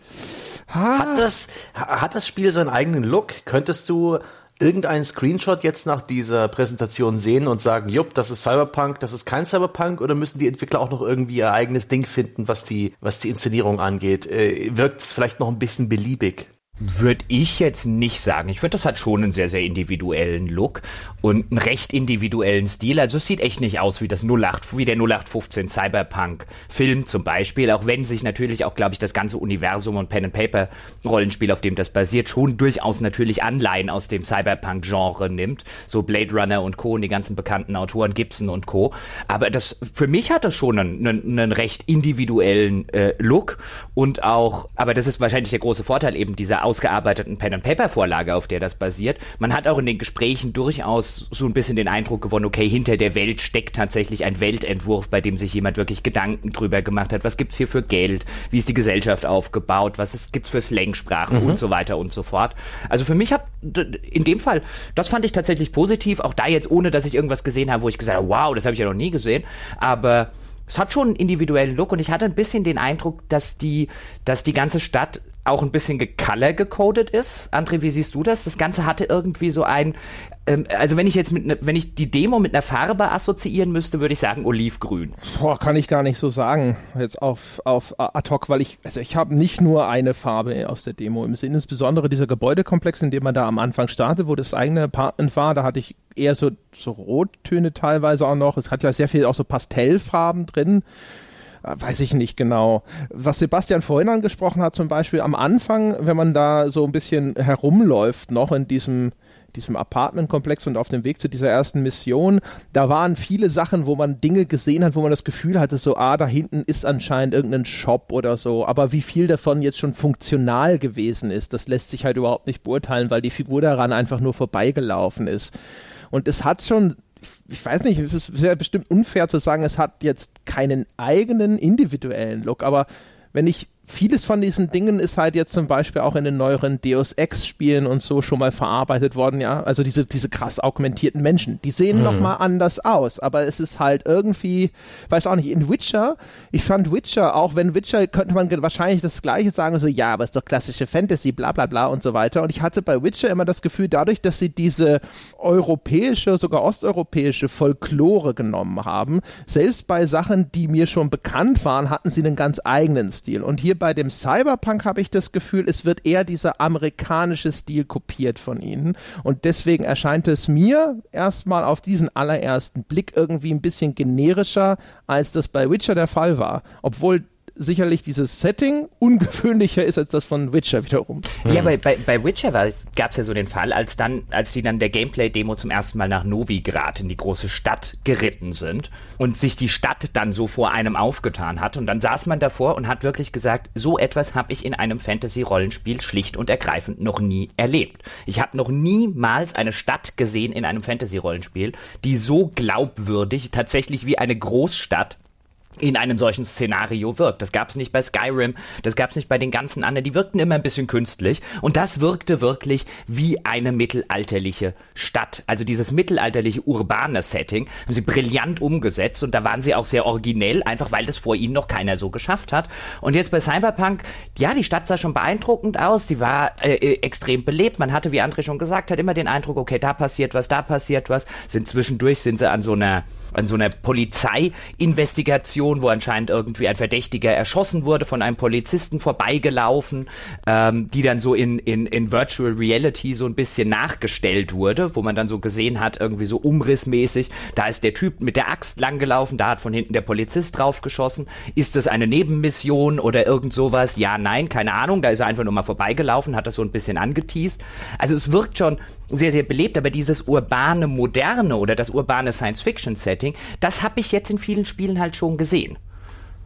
[SPEAKER 3] hat, das, hat das Spiel seinen eigenen Look? Könntest du irgendeinen Screenshot jetzt nach dieser Präsentation sehen und sagen, jupp, das ist Cyberpunk, das ist kein Cyberpunk, oder müssen die Entwickler auch noch irgendwie ihr eigenes Ding finden, was die, was die Inszenierung angeht? Äh, Wirkt es vielleicht noch ein bisschen beliebig?
[SPEAKER 2] Würde ich jetzt nicht sagen. Ich finde, das hat schon einen sehr, sehr individuellen Look und einen recht individuellen Stil. Also es sieht echt nicht aus wie das 08, wie der 0815 Cyberpunk Film zum Beispiel, auch wenn sich natürlich auch, glaube ich, das ganze Universum und Pen and Paper Rollenspiel, auf dem das basiert, schon durchaus natürlich Anleihen aus dem Cyberpunk Genre nimmt. So Blade Runner und Co. und die ganzen bekannten Autoren Gibson und Co. Aber das, für mich hat das schon einen, einen, einen recht individuellen äh, Look und auch, aber das ist wahrscheinlich der große Vorteil eben dieser ausgearbeiteten Pen-and-Paper-Vorlage, auf der das basiert. Man hat auch in den Gesprächen durchaus so ein bisschen den Eindruck gewonnen, okay, hinter der Welt steckt tatsächlich ein Weltentwurf, bei dem sich jemand wirklich Gedanken drüber gemacht hat. Was gibt's hier für Geld? Wie ist die Gesellschaft aufgebaut? Was ist, gibt's für Slangsprachen mhm. und so weiter und so fort? Also für mich hat in dem Fall, das fand ich tatsächlich positiv, auch da jetzt ohne, dass ich irgendwas gesehen habe, wo ich gesagt habe, wow, das habe ich ja noch nie gesehen, aber es hat schon einen individuellen Look und ich hatte ein bisschen den Eindruck, dass die, dass die ganze Stadt auch ein bisschen gecolor gecodet ist. André, wie siehst du das? Das Ganze hatte irgendwie so ein, ähm, also wenn ich jetzt mit, ne, wenn ich die Demo mit einer Farbe assoziieren müsste, würde ich sagen Olivgrün.
[SPEAKER 1] Boah, kann ich gar nicht so sagen jetzt auf auf ad hoc, weil ich also ich habe nicht nur eine Farbe aus der Demo im Sinn, insbesondere dieser Gebäudekomplex, in dem man da am Anfang startet, wo das eigene Apartment war, da hatte ich eher so so Rottöne teilweise auch noch. Es hat ja sehr viel auch so Pastellfarben drin weiß ich nicht genau. Was Sebastian vorhin angesprochen hat, zum Beispiel am Anfang, wenn man da so ein bisschen herumläuft, noch in diesem diesem Apartmentkomplex und auf dem Weg zu dieser ersten Mission, da waren viele Sachen, wo man Dinge gesehen hat, wo man das Gefühl hatte, so, ah, da hinten ist anscheinend irgendein Shop oder so. Aber wie viel davon jetzt schon funktional gewesen ist, das lässt sich halt überhaupt nicht beurteilen, weil die Figur daran einfach nur vorbeigelaufen ist. Und es hat schon ich weiß nicht, es ist sehr bestimmt unfair zu sagen, es hat jetzt keinen eigenen individuellen Look, aber wenn ich vieles von diesen Dingen ist halt jetzt zum Beispiel auch in den neueren Deus Ex-Spielen und so schon mal verarbeitet worden, ja. Also diese, diese krass augmentierten Menschen, die sehen mhm. nochmal anders aus, aber es ist halt irgendwie, weiß auch nicht, in Witcher, ich fand Witcher, auch wenn Witcher könnte man wahrscheinlich das Gleiche sagen, so, ja, aber es ist doch klassische Fantasy, bla bla bla und so weiter. Und ich hatte bei Witcher immer das Gefühl, dadurch, dass sie diese europäische, sogar osteuropäische Folklore genommen haben, selbst bei Sachen, die mir schon bekannt waren, hatten sie einen ganz eigenen Stil. Und hier bei dem Cyberpunk habe ich das Gefühl, es wird eher dieser amerikanische Stil kopiert von ihnen. Und deswegen erscheint es mir erstmal auf diesen allerersten Blick irgendwie ein bisschen generischer, als das bei Witcher der Fall war. Obwohl sicherlich dieses Setting ungewöhnlicher ist als das von Witcher wiederum.
[SPEAKER 2] Ja, bei, bei, bei Witcher gab es ja so den Fall, als dann, als sie dann der Gameplay-Demo zum ersten Mal nach Novigrad in die große Stadt geritten sind und sich die Stadt dann so vor einem aufgetan hat und dann saß man davor und hat wirklich gesagt, so etwas habe ich in einem Fantasy-Rollenspiel schlicht und ergreifend noch nie erlebt. Ich habe noch niemals eine Stadt gesehen in einem Fantasy-Rollenspiel, die so glaubwürdig tatsächlich wie eine Großstadt in einem solchen Szenario wirkt. Das gab es nicht bei Skyrim, das gab es nicht bei den ganzen anderen, die wirkten immer ein bisschen künstlich und das wirkte wirklich wie eine mittelalterliche Stadt. Also dieses mittelalterliche urbane Setting haben sie brillant umgesetzt und da waren sie auch sehr originell, einfach weil das vor ihnen noch keiner so geschafft hat. Und jetzt bei Cyberpunk, ja, die Stadt sah schon beeindruckend aus, die war äh, äh extrem belebt. Man hatte, wie André schon gesagt hat, immer den Eindruck, okay, da passiert was, da passiert was. Sind zwischendurch sind sie an so einer an so einer Polizeiinvestigation, wo anscheinend irgendwie ein Verdächtiger erschossen wurde, von einem Polizisten vorbeigelaufen, ähm, die dann so in, in, in Virtual Reality so ein bisschen nachgestellt wurde, wo man dann so gesehen hat, irgendwie so umrissmäßig, da ist der Typ mit der Axt langgelaufen, da hat von hinten der Polizist draufgeschossen. Ist das eine Nebenmission oder irgend sowas? Ja, nein, keine Ahnung. Da ist er einfach nur mal vorbeigelaufen, hat das so ein bisschen angeteased. Also es wirkt schon sehr, sehr belebt, aber dieses urbane Moderne oder das urbane Science-Fiction-Setting, das habe ich jetzt in vielen Spielen halt schon gesehen.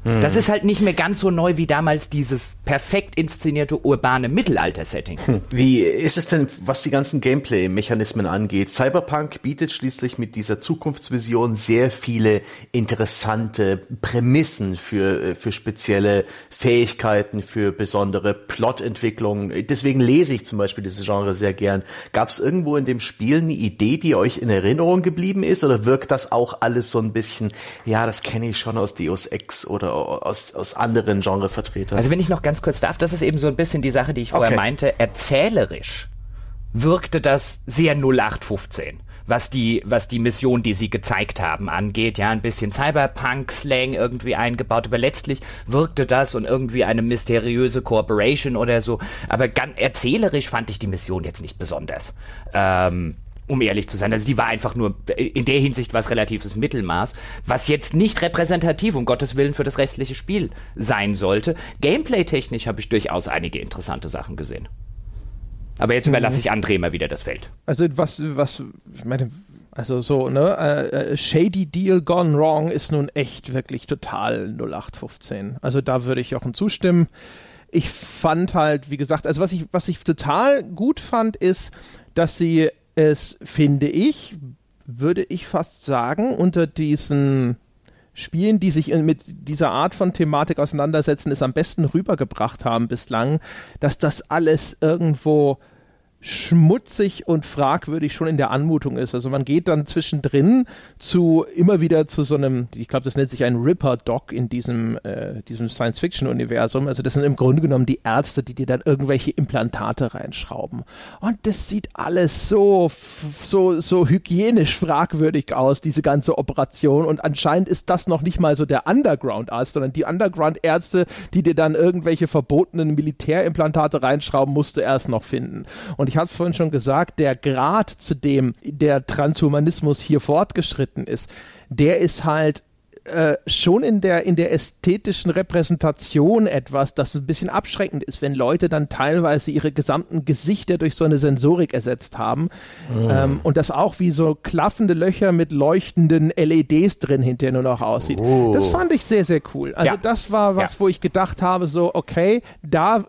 [SPEAKER 2] Hm. Das ist halt nicht mehr ganz so neu wie damals dieses perfekt inszenierte urbane Mittelalter-Setting. Hm.
[SPEAKER 3] Wie ist es denn, was die ganzen Gameplay-Mechanismen angeht? Cyberpunk bietet schließlich mit dieser Zukunftsvision sehr viele interessante Prämissen für, äh, für spezielle Fähigkeiten, für besondere Plotentwicklungen. Deswegen lese ich zum Beispiel dieses Genre sehr gern. Gab es irgendwo in dem Spiel eine Idee, die euch in Erinnerung geblieben ist? Oder wirkt das auch alles so ein bisschen, ja, das kenne ich schon aus Deus Ex oder aus, aus anderen Genrevertretern.
[SPEAKER 2] Also wenn ich noch ganz kurz darf, das ist eben so ein bisschen die Sache, die ich vorher okay. meinte. Erzählerisch wirkte das sehr 0815 was die, was die Mission, die sie gezeigt haben, angeht. Ja, ein bisschen Cyberpunk-Slang irgendwie eingebaut, aber letztlich wirkte das und irgendwie eine mysteriöse Corporation oder so. Aber ganz erzählerisch fand ich die Mission jetzt nicht besonders. Ähm, um ehrlich zu sein. Also die war einfach nur in der Hinsicht was relatives Mittelmaß, was jetzt nicht repräsentativ, um Gottes Willen, für das restliche Spiel sein sollte. Gameplay-technisch habe ich durchaus einige interessante Sachen gesehen. Aber jetzt überlasse mhm. ich André mal wieder das Feld.
[SPEAKER 1] Also was, was, ich meine, also so, ne, äh, Shady Deal Gone Wrong ist nun echt wirklich total 0815. Also da würde ich auch zustimmen. Ich fand halt, wie gesagt, also was ich, was ich total gut fand, ist, dass sie es, finde ich, würde ich fast sagen, unter diesen Spielen, die sich mit dieser Art von Thematik auseinandersetzen, es am besten rübergebracht haben bislang, dass das alles irgendwo schmutzig und fragwürdig schon in der Anmutung ist. Also man geht dann zwischendrin zu immer wieder zu so einem, ich glaube, das nennt sich ein Ripper-Doc in diesem, äh, diesem Science-Fiction-Universum. Also das sind im Grunde genommen die Ärzte, die dir dann irgendwelche Implantate reinschrauben. Und das sieht alles so, so, so hygienisch fragwürdig aus, diese ganze Operation. Und anscheinend ist das noch nicht mal so der Underground-Arzt, sondern die Underground-Ärzte, die dir dann irgendwelche verbotenen Militärimplantate reinschrauben, musst du erst noch finden. Und ich habe es vorhin schon gesagt, der Grad, zu dem der Transhumanismus hier fortgeschritten ist, der ist halt äh, schon in der, in der ästhetischen Repräsentation etwas, das ein bisschen abschreckend ist, wenn Leute dann teilweise ihre gesamten Gesichter durch so eine Sensorik ersetzt haben oh. ähm, und das auch wie so klaffende Löcher mit leuchtenden LEDs drin hinterher nur noch aussieht. Oh. Das fand ich sehr, sehr cool. Also ja. das war was, ja. wo ich gedacht habe, so, okay, da,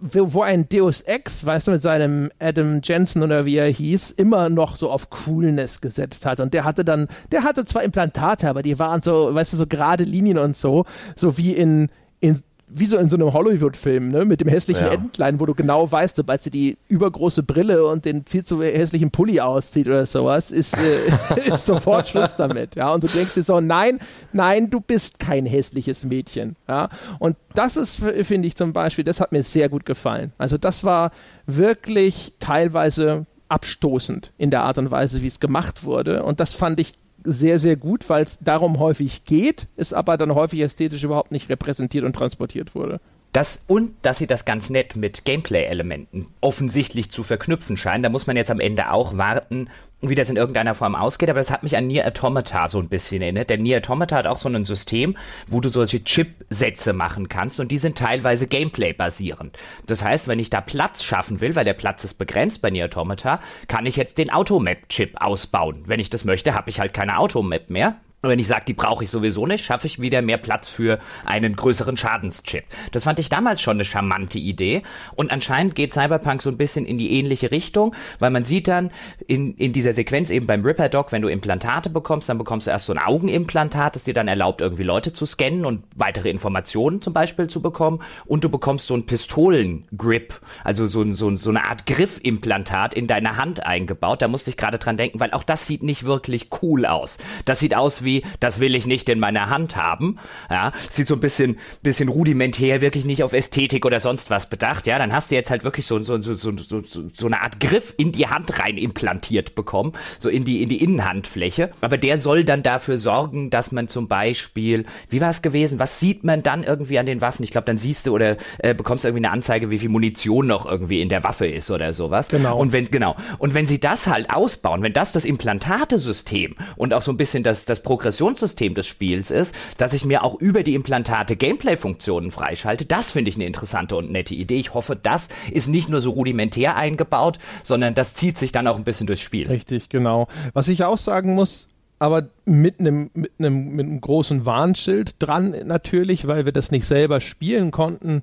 [SPEAKER 1] wo ein Deus Ex, weißt du, mit seinem Adam Jensen oder wie er hieß, immer noch so auf Coolness gesetzt hat und der hatte dann, der hatte zwar Implantate, aber die waren so weißt du, so gerade Linien und so, so wie in, in wie so in so einem Hollywood-Film, ne, mit dem hässlichen ja. Entlein, wo du genau weißt, sobald sie die übergroße Brille und den viel zu hässlichen Pulli auszieht oder sowas, ist, äh, ist sofort Schluss damit, ja. Und du denkst dir so, nein, nein, du bist kein hässliches Mädchen, ja. Und das ist, finde ich zum Beispiel, das hat mir sehr gut gefallen. Also das war wirklich teilweise abstoßend in der Art und Weise, wie es gemacht wurde. Und das fand ich sehr, sehr gut, weil es darum häufig geht, es aber dann häufig ästhetisch überhaupt nicht repräsentiert und transportiert wurde.
[SPEAKER 2] Das, und dass sie das ganz nett mit Gameplay-Elementen offensichtlich zu verknüpfen scheinen. Da muss man jetzt am Ende auch warten, wie das in irgendeiner Form ausgeht, aber das hat mich an Nier Automata so ein bisschen erinnert. Denn Nier Automata hat auch so ein System, wo du solche Chip-Sätze machen kannst und die sind teilweise Gameplay-basierend. Das heißt, wenn ich da Platz schaffen will, weil der Platz ist begrenzt bei Nier Automata, kann ich jetzt den Automap-Chip ausbauen. Wenn ich das möchte, habe ich halt keine Automap mehr. Und wenn ich sage, die brauche ich sowieso nicht, schaffe ich wieder mehr Platz für einen größeren Schadenschip. Das fand ich damals schon eine charmante Idee. Und anscheinend geht Cyberpunk so ein bisschen in die ähnliche Richtung, weil man sieht dann in, in dieser Sequenz eben beim Ripper Doc, wenn du Implantate bekommst, dann bekommst du erst so ein Augenimplantat, das dir dann erlaubt, irgendwie Leute zu scannen und weitere Informationen zum Beispiel zu bekommen. Und du bekommst so ein Pistolengrip, also so, so, so eine Art Griffimplantat in deine Hand eingebaut. Da musste ich gerade dran denken, weil auch das sieht nicht wirklich cool aus. Das sieht aus wie irgendwie, das will ich nicht in meiner Hand haben. Ja, sieht so ein bisschen, bisschen rudimentär, wirklich nicht auf Ästhetik oder sonst was bedacht. Ja, dann hast du jetzt halt wirklich so, so, so, so, so, so eine Art Griff in die Hand rein implantiert bekommen, so in die, in die Innenhandfläche. Aber der soll dann dafür sorgen, dass man zum Beispiel, wie war es gewesen, was sieht man dann irgendwie an den Waffen? Ich glaube, dann siehst du oder äh, bekommst irgendwie eine Anzeige, wie viel Munition noch irgendwie in der Waffe ist oder sowas.
[SPEAKER 1] Genau.
[SPEAKER 2] Und wenn, genau. Und wenn sie das halt ausbauen, wenn das das Implantatesystem und auch so ein bisschen das, das Progressionssystem des Spiels ist, dass ich mir auch über die Implantate Gameplay-Funktionen freischalte, das finde ich eine interessante und nette Idee. Ich hoffe, das ist nicht nur so rudimentär eingebaut, sondern das zieht sich dann auch ein bisschen durchs Spiel.
[SPEAKER 1] Richtig, genau. Was ich auch sagen muss, aber mit einem mit einem mit einem großen Warnschild dran natürlich, weil wir das nicht selber spielen konnten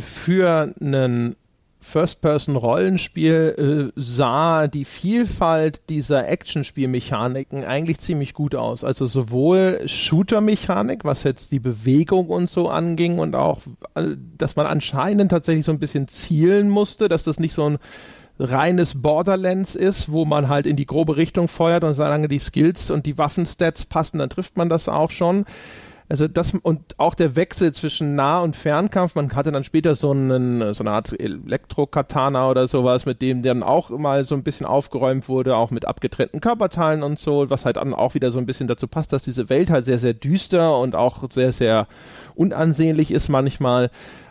[SPEAKER 1] für einen First-Person-Rollenspiel äh, sah die Vielfalt dieser Action-Spielmechaniken eigentlich ziemlich gut aus. Also sowohl Shooter-Mechanik, was jetzt die Bewegung und so anging und auch, äh, dass man anscheinend tatsächlich so ein bisschen zielen musste, dass das nicht so ein reines Borderlands ist, wo man halt in die grobe Richtung feuert und solange die Skills und die Waffenstats passen, dann trifft man das auch schon. Also das und auch der Wechsel zwischen Nah- und Fernkampf, man hatte dann später so, einen, so eine Art Elektro-Katana oder sowas, mit dem dann auch mal so ein bisschen aufgeräumt wurde, auch mit abgetrennten Körperteilen und so, was halt dann auch wieder so ein bisschen dazu passt, dass diese Welt halt sehr, sehr düster und auch sehr, sehr unansehnlich ist manchmal.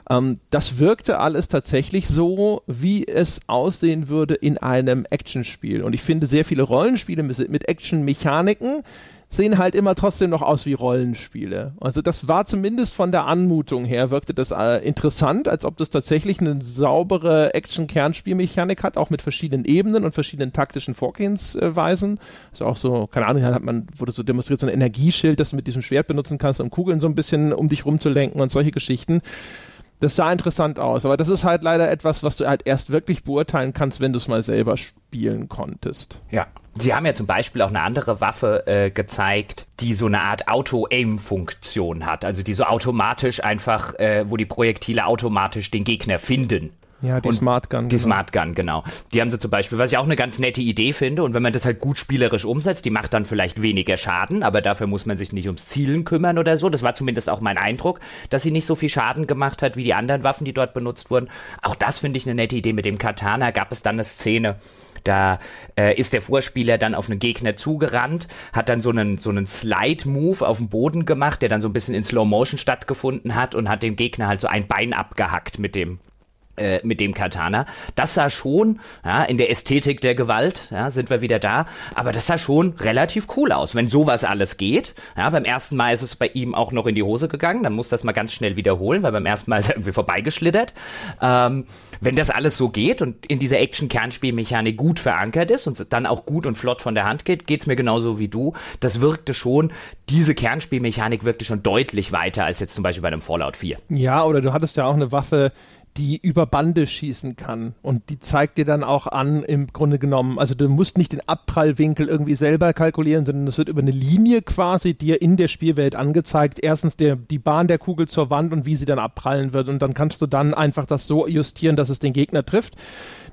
[SPEAKER 1] Ähm, das wirkte alles tatsächlich so, wie es aussehen würde in einem Actionspiel. Und ich finde sehr viele Rollenspiele mit, mit Action-Mechaniken, sehen halt immer trotzdem noch aus wie Rollenspiele. Also das war zumindest von der Anmutung her, wirkte das äh, interessant, als ob das tatsächlich eine saubere Action-Kernspielmechanik hat, auch mit verschiedenen Ebenen und verschiedenen taktischen Vorgehensweisen. Also auch so, keine Ahnung, hat man, wurde so demonstriert, so ein Energieschild, das du mit diesem Schwert benutzen kannst, um Kugeln so ein bisschen um dich rumzulenken und solche Geschichten. Das sah interessant aus, aber das ist halt leider etwas, was du halt erst wirklich beurteilen kannst, wenn du es mal selber spielen konntest.
[SPEAKER 2] Ja. Sie haben ja zum Beispiel auch eine andere Waffe äh, gezeigt, die so eine Art Auto-Aim-Funktion hat. Also die so automatisch einfach, äh, wo die Projektile automatisch den Gegner finden.
[SPEAKER 1] Ja, die und Smart Gun.
[SPEAKER 2] Die genau. Smart Gun, genau. Die haben sie zum Beispiel, was ich auch eine ganz nette Idee finde. Und wenn man das halt gut spielerisch umsetzt, die macht dann vielleicht weniger Schaden, aber dafür muss man sich nicht ums Zielen kümmern oder so. Das war zumindest auch mein Eindruck, dass sie nicht so viel Schaden gemacht hat wie die anderen Waffen, die dort benutzt wurden. Auch das finde ich eine nette Idee. Mit dem Katana gab es dann eine Szene, da äh, ist der Vorspieler dann auf einen Gegner zugerannt, hat dann so einen, so einen Slide-Move auf dem Boden gemacht, der dann so ein bisschen in Slow Motion stattgefunden hat und hat dem Gegner halt so ein Bein abgehackt mit dem äh, mit dem Katana. Das sah schon, ja, in der Ästhetik der Gewalt, ja, sind wir wieder da, aber das sah schon relativ cool aus, wenn sowas alles geht. Ja, beim ersten Mal ist es bei ihm auch noch in die Hose gegangen, dann muss das mal ganz schnell wiederholen, weil beim ersten Mal ist er irgendwie vorbeigeschlittert. Ähm, wenn das alles so geht und in dieser Action-Kernspielmechanik gut verankert ist und dann auch gut und flott von der Hand geht, geht's mir genauso wie du. Das wirkte schon, diese Kernspielmechanik wirkte schon deutlich weiter als jetzt zum Beispiel bei einem Fallout 4.
[SPEAKER 1] Ja, oder du hattest ja auch eine Waffe, die über Bande schießen kann. Und die zeigt dir dann auch an, im Grunde genommen, also du musst nicht den Abprallwinkel irgendwie selber kalkulieren, sondern es wird über eine Linie quasi dir in der Spielwelt angezeigt. Erstens der, die Bahn der Kugel zur Wand und wie sie dann abprallen wird. Und dann kannst du dann einfach das so justieren, dass es den Gegner trifft.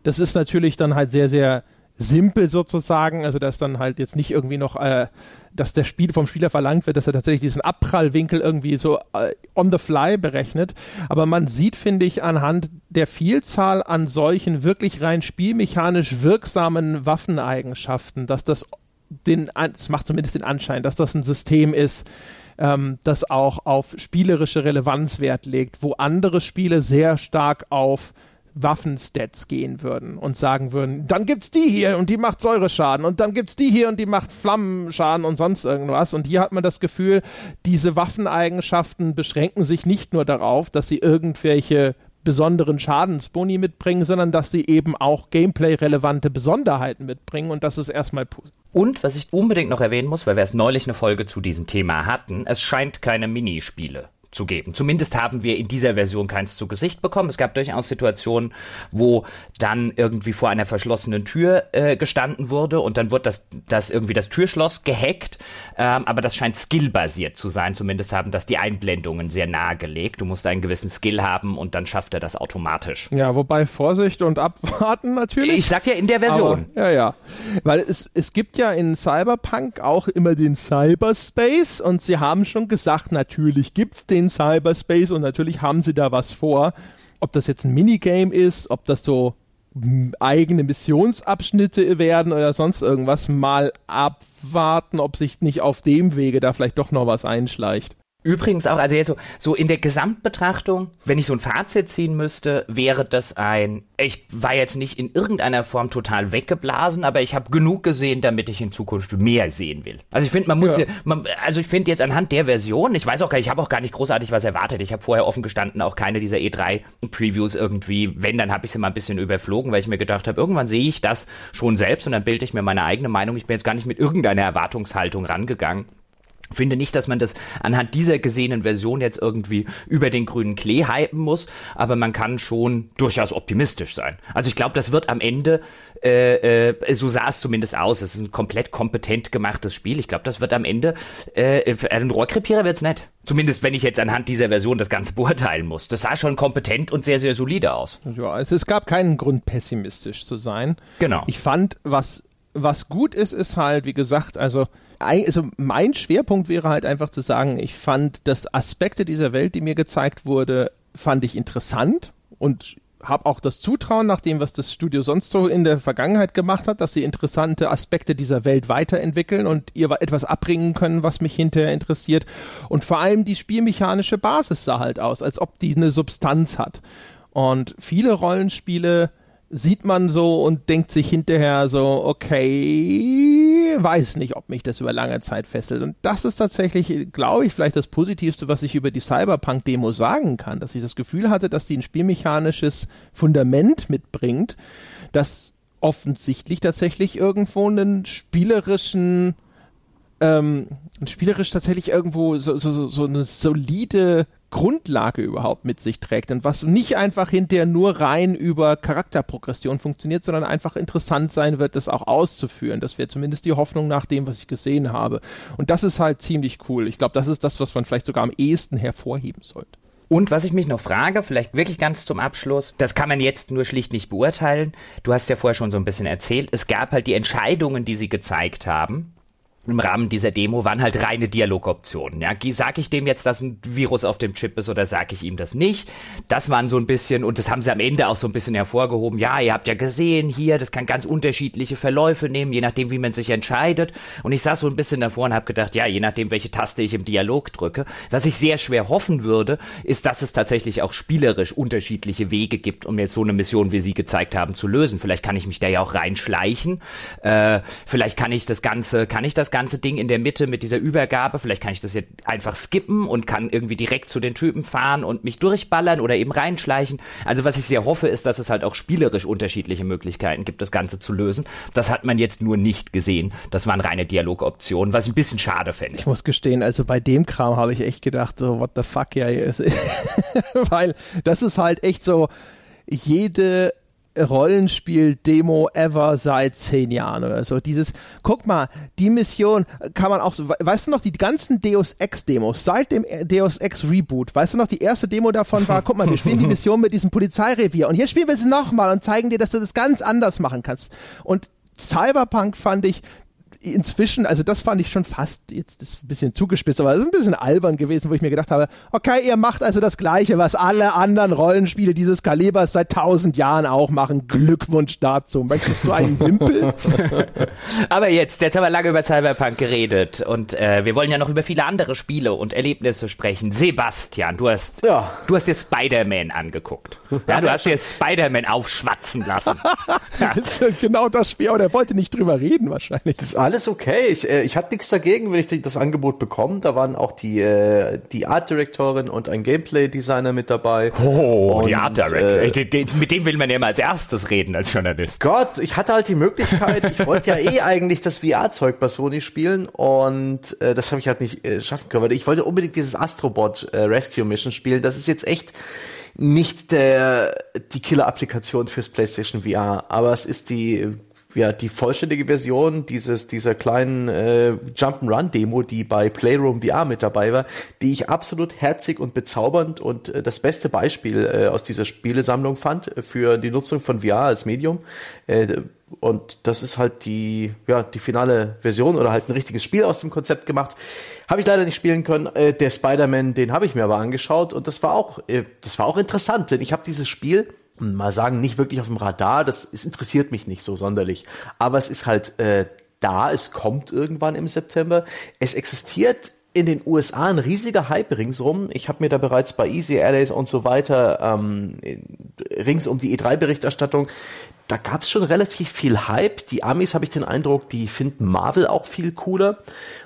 [SPEAKER 1] Das ist natürlich dann halt sehr, sehr simpel sozusagen. Also dass dann halt jetzt nicht irgendwie noch, äh, dass der Spiel vom Spieler verlangt wird, dass er tatsächlich diesen Abprallwinkel irgendwie so äh, on the fly berechnet. Aber man sieht, finde ich, anhand der Vielzahl an solchen wirklich rein spielmechanisch wirksamen Waffeneigenschaften, dass das den, es macht zumindest den Anschein, dass das ein System ist, ähm, das auch auf spielerische Relevanz Wert legt, wo andere Spiele sehr stark auf Waffenstats gehen würden und sagen würden, dann gibt's die hier und die macht Säureschaden und dann gibt's die hier und die macht Flammenschaden und sonst irgendwas. Und hier hat man das Gefühl, diese Waffeneigenschaften beschränken sich nicht nur darauf, dass sie irgendwelche besonderen Schadensboni mitbringen, sondern dass sie eben auch gameplay-relevante Besonderheiten mitbringen und das ist erstmal
[SPEAKER 2] und was ich unbedingt noch erwähnen muss, weil wir erst neulich eine Folge zu diesem Thema hatten, es scheint keine Minispiele zu geben. Zumindest haben wir in dieser Version keins zu Gesicht bekommen. Es gab durchaus Situationen, wo dann irgendwie vor einer verschlossenen Tür äh, gestanden wurde und dann wird das, das irgendwie das Türschloss gehackt. Ähm, aber das scheint skillbasiert zu sein. Zumindest haben das die Einblendungen sehr nahegelegt. Du musst einen gewissen Skill haben und dann schafft er das automatisch.
[SPEAKER 1] Ja, wobei Vorsicht und abwarten natürlich.
[SPEAKER 2] Ich sag ja in der Version.
[SPEAKER 1] Aber, ja, ja. Weil es, es gibt ja in Cyberpunk auch immer den Cyberspace und sie haben schon gesagt, natürlich gibt es den Cyberspace und natürlich haben sie da was vor. Ob das jetzt ein Minigame ist, ob das so eigene Missionsabschnitte werden oder sonst irgendwas, mal abwarten, ob sich nicht auf dem Wege da vielleicht doch noch was einschleicht.
[SPEAKER 2] Übrigens auch, also jetzt so, so in der Gesamtbetrachtung, wenn ich so ein Fazit ziehen müsste, wäre das ein, ich war jetzt nicht in irgendeiner Form total weggeblasen, aber ich habe genug gesehen, damit ich in Zukunft mehr sehen will. Also ich finde, man muss, ja. man, also ich finde jetzt anhand der Version, ich weiß auch gar nicht, ich habe auch gar nicht großartig was erwartet. Ich habe vorher offen gestanden auch keine dieser E3-Previews irgendwie, wenn, dann habe ich sie mal ein bisschen überflogen, weil ich mir gedacht habe, irgendwann sehe ich das schon selbst und dann bilde ich mir meine eigene Meinung. Ich bin jetzt gar nicht mit irgendeiner Erwartungshaltung rangegangen finde nicht, dass man das anhand dieser gesehenen Version jetzt irgendwie über den grünen Klee hypen muss, aber man kann schon durchaus optimistisch sein. Also ich glaube, das wird am Ende, äh, äh, so sah es zumindest aus, es ist ein komplett kompetent gemachtes Spiel. Ich glaube, das wird am Ende, äh, ein Rohrkrepierer wird's nett. Zumindest wenn ich jetzt anhand dieser Version das Ganze beurteilen muss. Das sah schon kompetent und sehr, sehr solide aus.
[SPEAKER 1] Ja, also es gab keinen Grund, pessimistisch zu sein.
[SPEAKER 2] Genau.
[SPEAKER 1] Ich fand, was, was gut ist, ist halt, wie gesagt, also also mein Schwerpunkt wäre halt einfach zu sagen, ich fand das Aspekte dieser Welt, die mir gezeigt wurde, fand ich interessant und habe auch das Zutrauen nach dem, was das Studio sonst so in der Vergangenheit gemacht hat, dass sie interessante Aspekte dieser Welt weiterentwickeln und ihr etwas abbringen können, was mich hinterher interessiert. Und vor allem die spielmechanische Basis sah halt aus, als ob die eine Substanz hat. Und viele Rollenspiele sieht man so und denkt sich hinterher so, okay, weiß nicht, ob mich das über lange Zeit fesselt. Und das ist tatsächlich, glaube ich, vielleicht das Positivste, was ich über die Cyberpunk-Demo sagen kann, dass ich das Gefühl hatte, dass die ein spielmechanisches Fundament mitbringt, das offensichtlich tatsächlich irgendwo einen spielerischen ähm, spielerisch tatsächlich irgendwo so, so, so eine solide Grundlage überhaupt mit sich trägt und was nicht einfach hinterher nur rein über Charakterprogression funktioniert, sondern einfach interessant sein wird, das auch auszuführen. Das wäre zumindest die Hoffnung nach dem, was ich gesehen habe. Und das ist halt ziemlich cool. Ich glaube, das ist das, was man vielleicht sogar am ehesten hervorheben sollte.
[SPEAKER 2] Und was ich mich noch frage, vielleicht wirklich ganz zum Abschluss, das kann man jetzt nur schlicht nicht beurteilen. Du hast ja vorher schon so ein bisschen erzählt, es gab halt die Entscheidungen, die sie gezeigt haben im Rahmen dieser Demo waren halt reine Dialogoptionen. Ja, sag ich dem jetzt, dass ein Virus auf dem Chip ist oder sag ich ihm das nicht? Das waren so ein bisschen, und das haben sie am Ende auch so ein bisschen hervorgehoben. Ja, ihr habt ja gesehen hier, das kann ganz unterschiedliche Verläufe nehmen, je nachdem, wie man sich entscheidet. Und ich saß so ein bisschen davor und habe gedacht, ja, je nachdem, welche Taste ich im Dialog drücke. Was ich sehr schwer hoffen würde, ist, dass es tatsächlich auch spielerisch unterschiedliche Wege gibt, um jetzt so eine Mission, wie sie gezeigt haben, zu lösen. Vielleicht kann ich mich da ja auch reinschleichen. Äh, vielleicht kann ich das Ganze, kann ich das ganze Ding in der Mitte mit dieser Übergabe. Vielleicht kann ich das jetzt einfach skippen und kann irgendwie direkt zu den Typen fahren und mich durchballern oder eben reinschleichen. Also was ich sehr hoffe, ist, dass es halt auch spielerisch unterschiedliche Möglichkeiten gibt, das Ganze zu lösen. Das hat man jetzt nur nicht gesehen. Das waren reine Dialogoptionen, was ich ein bisschen schade fände.
[SPEAKER 1] Ich muss gestehen, also bei dem Kram habe ich echt gedacht, so what the fuck, ja, weil das ist halt echt so jede Rollenspiel-Demo ever seit zehn Jahren oder so. Dieses, guck mal, die Mission kann man auch so, weißt du noch, die ganzen Deus Ex-Demos seit dem Deus Ex-Reboot, weißt du noch, die erste Demo davon war, guck mal, wir spielen die Mission mit diesem Polizeirevier und jetzt spielen wir sie nochmal und zeigen dir, dass du das ganz anders machen kannst. Und Cyberpunk fand ich, inzwischen, also das fand ich schon fast, jetzt ist ein bisschen zugespitzt, aber ist ein bisschen albern gewesen, wo ich mir gedacht habe, okay, ihr macht also das Gleiche, was alle anderen Rollenspiele dieses Kalibers seit tausend Jahren auch machen. Glückwunsch dazu. Möchtest du einen Wimpel?
[SPEAKER 2] aber jetzt, jetzt haben wir lange über Cyberpunk geredet und äh, wir wollen ja noch über viele andere Spiele und Erlebnisse sprechen. Sebastian, du hast, ja. du hast dir Spider-Man angeguckt. Ja, du hast dir Spider-Man aufschwatzen lassen.
[SPEAKER 1] ja. Das genau das Spiel, aber der wollte nicht drüber reden wahrscheinlich.
[SPEAKER 3] Das Alles okay. Ich, äh, ich hatte nichts dagegen, wenn ich das Angebot bekomme. Da waren auch die, äh, die Art Directorin und ein Gameplay Designer mit dabei.
[SPEAKER 2] Oh, und, die Art Director. Äh, mit dem will man ja immer als erstes reden als Journalist.
[SPEAKER 3] Gott, ich hatte halt die Möglichkeit. ich wollte ja eh eigentlich das VR-Zeug bei Sony spielen und äh, das habe ich halt nicht äh, schaffen können. Weil ich wollte unbedingt dieses Astrobot äh, Rescue Mission spielen. Das ist jetzt echt nicht der die Killer-Applikation fürs PlayStation VR, aber es ist die ja, die vollständige Version dieses, dieser kleinen äh, Jump'n'Run-Demo, die bei Playroom VR mit dabei war, die ich absolut herzig und bezaubernd und äh, das beste Beispiel äh, aus dieser Spielesammlung fand äh, für die Nutzung von VR als Medium. Äh, und das ist halt die, ja, die finale Version oder halt ein richtiges Spiel aus dem Konzept gemacht. Habe ich leider nicht spielen können. Äh, der Spider-Man, den habe ich mir aber angeschaut und das war auch, äh, das war auch interessant, denn ich habe dieses Spiel mal sagen, nicht wirklich auf dem Radar. Das es interessiert mich nicht so sonderlich. Aber es ist halt äh, da, es kommt irgendwann im September. Es existiert in den USA ein riesiger Hype ringsrum. Ich habe mir da bereits bei Easy Allies und so weiter ähm, rings um die E3-Berichterstattung da gab es schon relativ viel Hype. Die Amis, habe ich den Eindruck, die finden Marvel auch viel cooler.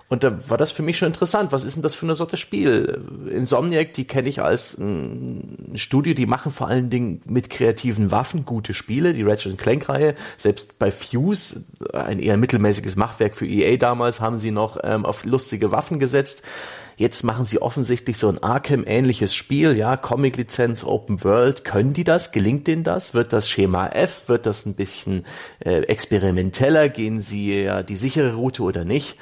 [SPEAKER 3] Und da war das für mich schon interessant. Was ist denn das für eine Sorte Spiel? Insomniac, die kenne ich als ein Studio, die machen vor allen Dingen mit kreativen Waffen gute Spiele. Die Ratchet Clank-Reihe, selbst bei Fuse, ein eher mittelmäßiges Machwerk für EA damals, haben sie noch ähm, auf lustige Waffen gesetzt. Jetzt machen sie offensichtlich so ein Arkham-ähnliches Spiel, ja, Comic-Lizenz, Open World. Können die das? Gelingt denen das? Wird das Schema F? Wird das ein bisschen äh, experimenteller? Gehen sie ja die sichere Route oder nicht?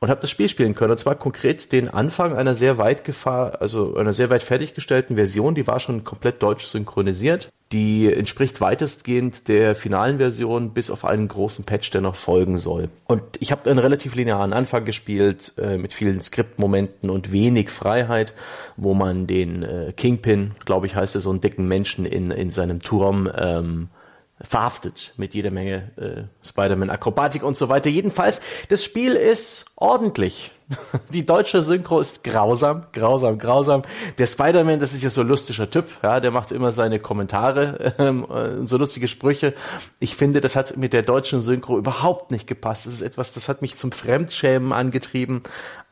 [SPEAKER 3] Und habe das Spiel spielen können. Und zwar konkret den Anfang einer sehr weit gefahr, also einer sehr weit fertiggestellten Version. Die war schon komplett deutsch synchronisiert. Die entspricht weitestgehend der finalen Version, bis auf einen großen Patch, der noch folgen soll. Und ich habe einen relativ linearen Anfang gespielt, äh, mit vielen Skriptmomenten und wenig Freiheit, wo man den äh, Kingpin, glaube ich, heißt er, so einen dicken Menschen in, in seinem Turm ähm, verhaftet mit jeder Menge äh, Spider-Man-Akrobatik und so weiter. Jedenfalls, das Spiel ist ordentlich. Die deutsche Synchro ist grausam, grausam, grausam. Der Spider-Man, das ist ja so ein lustiger Typ, ja, der macht immer seine Kommentare, ähm, äh, so lustige Sprüche. Ich finde, das hat mit der deutschen Synchro überhaupt nicht gepasst. Das ist etwas, das hat mich zum Fremdschämen angetrieben.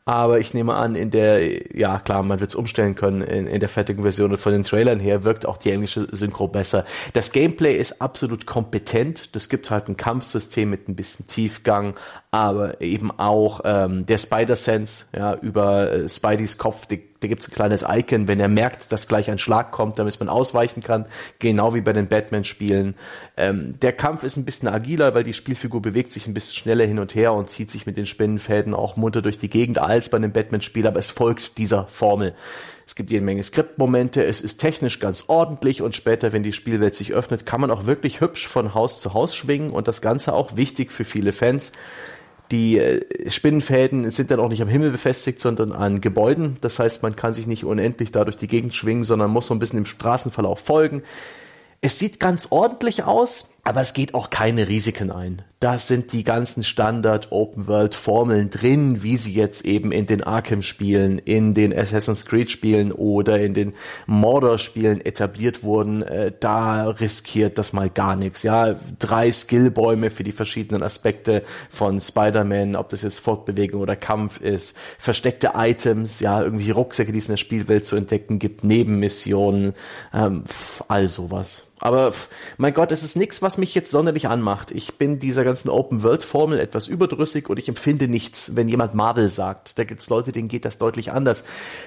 [SPEAKER 3] Aber ich nehme an, in der, ja klar, man wird es umstellen können, in, in der fertigen Version und von den Trailern her wirkt auch die englische Synchro besser. Das Gameplay ist absolut kompetent. Das gibt halt ein Kampfsystem mit ein bisschen Tiefgang, aber eben auch ähm, der Spider-Sense, ja, über äh, Spideys Kopf, die da gibt es ein kleines Icon, wenn er merkt, dass gleich ein Schlag kommt, damit man ausweichen kann, genau wie bei den Batman-Spielen. Ähm, der Kampf ist ein bisschen agiler, weil die Spielfigur bewegt sich ein bisschen schneller hin und her und zieht sich mit den Spinnenfäden auch munter durch die Gegend als bei einem Batman-Spiel, aber es folgt dieser Formel. Es gibt jede Menge Skriptmomente, es ist technisch ganz ordentlich und später, wenn die Spielwelt sich öffnet, kann man auch wirklich hübsch von Haus zu Haus schwingen und das Ganze auch wichtig für viele Fans die äh, Spinnenfäden sind dann auch nicht am Himmel befestigt, sondern an Gebäuden. Das heißt, man kann sich nicht unendlich da durch die Gegend schwingen, sondern muss so ein bisschen im Straßenverlauf folgen. Es sieht ganz ordentlich aus, aber es geht auch keine Risiken ein. Das sind die ganzen Standard Open World Formeln drin, wie sie jetzt eben in den Arkham Spielen, in den Assassin's Creed Spielen oder in den Mordor Spielen etabliert wurden. Äh, da riskiert das mal gar nichts. Ja, drei Skillbäume für die verschiedenen Aspekte von Spider-Man, ob das jetzt Fortbewegung oder Kampf ist, versteckte Items, ja, irgendwie Rucksäcke, die es in der Spielwelt zu entdecken gibt, Nebenmissionen, ähm, all sowas. Aber mein Gott, es ist nichts, was mich jetzt sonderlich anmacht. Ich bin dieser ganzen Open-World-Formel etwas überdrüssig und ich empfinde nichts, wenn jemand Marvel sagt. Da gibt es Leute, denen geht das deutlich anders.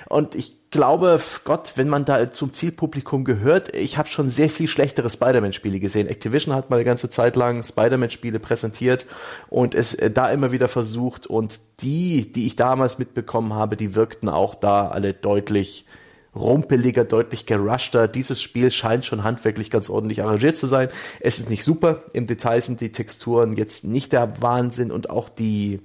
[SPEAKER 3] Und ich glaube, Gott, wenn man da zum Zielpublikum gehört, ich habe schon sehr viel schlechtere Spider-Man-Spiele gesehen. Activision hat mal eine ganze Zeit lang Spider-Man-Spiele präsentiert und es äh, da immer wieder versucht. Und die, die ich damals mitbekommen habe, die wirkten auch da alle deutlich rumpeliger, deutlich geruschter. Dieses Spiel scheint schon handwerklich ganz ordentlich arrangiert zu sein. Es ist nicht super. Im Detail sind die Texturen jetzt nicht der Wahnsinn und auch die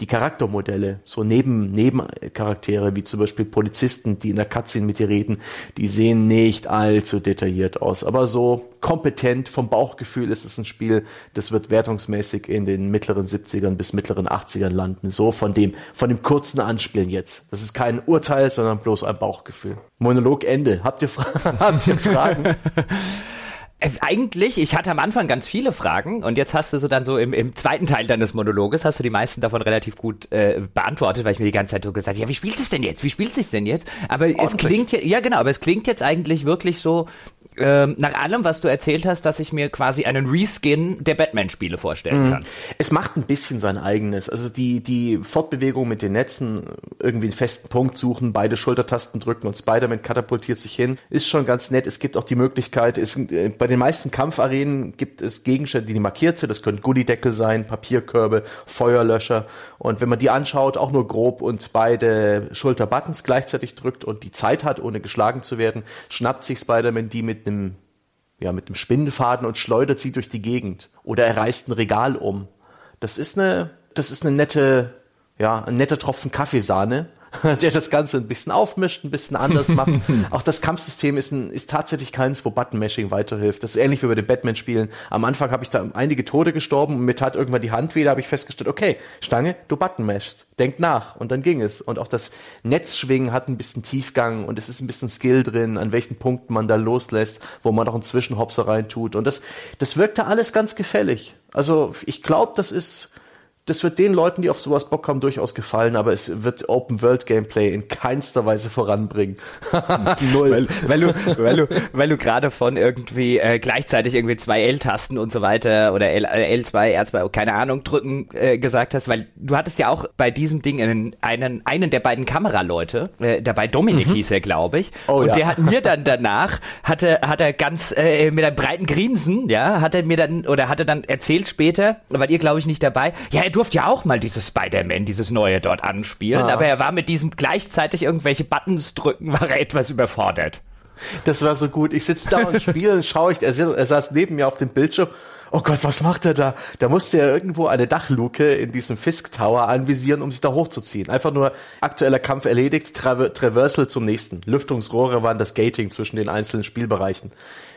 [SPEAKER 3] die Charaktermodelle, so neben Nebencharaktere wie zum Beispiel Polizisten, die in der Cutscene mit dir reden, die sehen nicht allzu detailliert aus, aber so kompetent vom Bauchgefühl ist es ein Spiel, das wird wertungsmäßig in den mittleren 70ern bis mittleren 80ern landen, so von dem von dem kurzen Anspielen jetzt. Das ist kein Urteil, sondern bloß ein Bauchgefühl. Monolog Ende. Habt ihr, Fra habt ihr Fragen?
[SPEAKER 2] Eigentlich, ich hatte am Anfang ganz viele Fragen und jetzt hast du so dann so im, im zweiten Teil deines Monologes hast du die meisten davon relativ gut äh, beantwortet, weil ich mir die ganze Zeit so gesagt habe, ja, wie spielt es denn jetzt? Wie spielt es denn jetzt? Aber Ordentlich. es klingt ja, genau, aber es klingt jetzt eigentlich wirklich so, ähm, nach allem, was du erzählt hast, dass ich mir quasi einen Reskin der Batman-Spiele vorstellen mhm. kann.
[SPEAKER 3] Es macht ein bisschen sein eigenes. Also die, die Fortbewegung mit den Netzen, irgendwie einen festen Punkt suchen, beide Schultertasten drücken und Spider-Man katapultiert sich hin, ist schon ganz nett. Es gibt auch die Möglichkeit, es, äh, bei den meisten Kampfarenen gibt es Gegenstände, die markiert sind. Das können Gullideckel sein, Papierkörbe, Feuerlöscher. Und wenn man die anschaut, auch nur grob und beide Schulterbuttons gleichzeitig drückt und die Zeit hat, ohne geschlagen zu werden, schnappt sich Spider-Man die mit einem, ja, mit einem Spinnenfaden und schleudert sie durch die Gegend. Oder er reißt ein Regal um. Das ist eine, das ist eine nette, ja, ein netter Tropfen Kaffeesahne der das Ganze ein bisschen aufmischt, ein bisschen anders macht. Auch das Kampfsystem ist, ein, ist tatsächlich keins, wo Button-Mashing weiterhilft. Das ist ähnlich wie bei den Batman-Spielen. Am Anfang habe ich da einige Tode gestorben und mir tat irgendwann die Hand weh, da habe ich festgestellt, okay, Stange, du Button-mashst. Denk nach. Und dann ging es. Und auch das Netzschwingen hat ein bisschen Tiefgang und es ist ein bisschen Skill drin, an welchen Punkten man da loslässt, wo man auch einen Zwischenhopser reintut. Und das, das wirkte alles ganz gefällig. Also ich glaube, das ist das wird den Leuten, die auf sowas Bock haben, durchaus gefallen, aber es wird Open-World-Gameplay in keinster Weise voranbringen.
[SPEAKER 2] Null. Weil, weil, du, weil du, weil du gerade von irgendwie äh, gleichzeitig irgendwie zwei L-Tasten und so weiter oder L, L2, R2, keine Ahnung, drücken äh, gesagt hast, weil du hattest ja auch bei diesem Ding einen, einen, einen der beiden Kameraleute, äh, dabei Dominik mhm. hieß er, glaube ich, oh, und ja. der hat mir dann danach, hatte, hat er ganz äh, mit einem breiten Grinsen, ja, hat er mir dann, oder hat er dann erzählt später, weil ihr glaube ich nicht dabei, ja, er durfte ja auch mal dieses Spider-Man, dieses neue dort anspielen, ah. aber er war mit diesem gleichzeitig irgendwelche Buttons drücken, war er etwas überfordert.
[SPEAKER 3] Das war so gut. Ich sitze da und spiele und schaue ich, er, er saß neben mir auf dem Bildschirm oh Gott, was macht er da? Da musste er irgendwo eine Dachluke in diesem Fisk Tower anvisieren, um sich da hochzuziehen. Einfach nur aktueller Kampf erledigt, Tra Traversal zum nächsten. Lüftungsrohre waren das Gating zwischen den einzelnen Spielbereichen.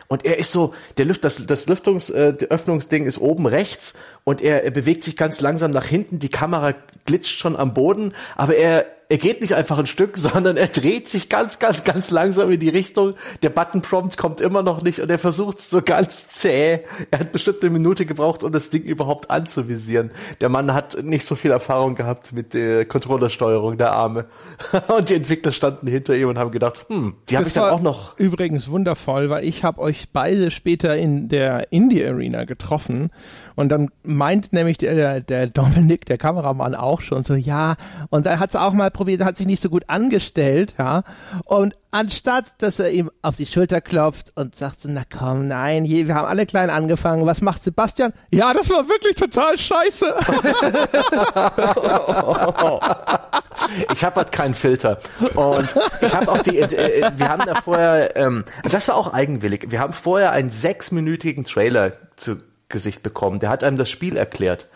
[SPEAKER 3] Und er ist so, der Lüft, das, das Lüftungsöffnungsding äh, ist oben rechts und er, er bewegt sich ganz langsam nach hinten. Die Kamera glitscht schon am Boden, aber er er geht nicht einfach ein Stück, sondern er dreht sich ganz, ganz, ganz langsam in die Richtung. Der Button-Prompt kommt immer noch nicht und er versucht es so ganz zäh. Er hat bestimmt eine Minute gebraucht, um das Ding überhaupt anzuvisieren. Der Mann hat nicht so viel Erfahrung gehabt mit der Controllersteuerung der Arme. Und die Entwickler standen hinter ihm und haben gedacht, hm,
[SPEAKER 1] die habe ich dann auch noch. Übrigens wundervoll, weil ich habe euch beide später in der Indie Arena getroffen und dann meint nämlich der, der Dominik, der Kameramann auch schon so, ja, und da hat es auch mal probiert, hat sich nicht so gut angestellt, ja. Und anstatt, dass er ihm auf die Schulter klopft und sagt so, na komm, nein, je, wir haben alle klein angefangen, was macht Sebastian? Ja, das war wirklich total scheiße.
[SPEAKER 3] ich habe halt keinen Filter. Und ich habe auch die, äh, wir haben da vorher, ähm, das war auch eigenwillig, wir haben vorher einen sechsminütigen Trailer zu Gesicht bekommen. Der hat einem das Spiel erklärt.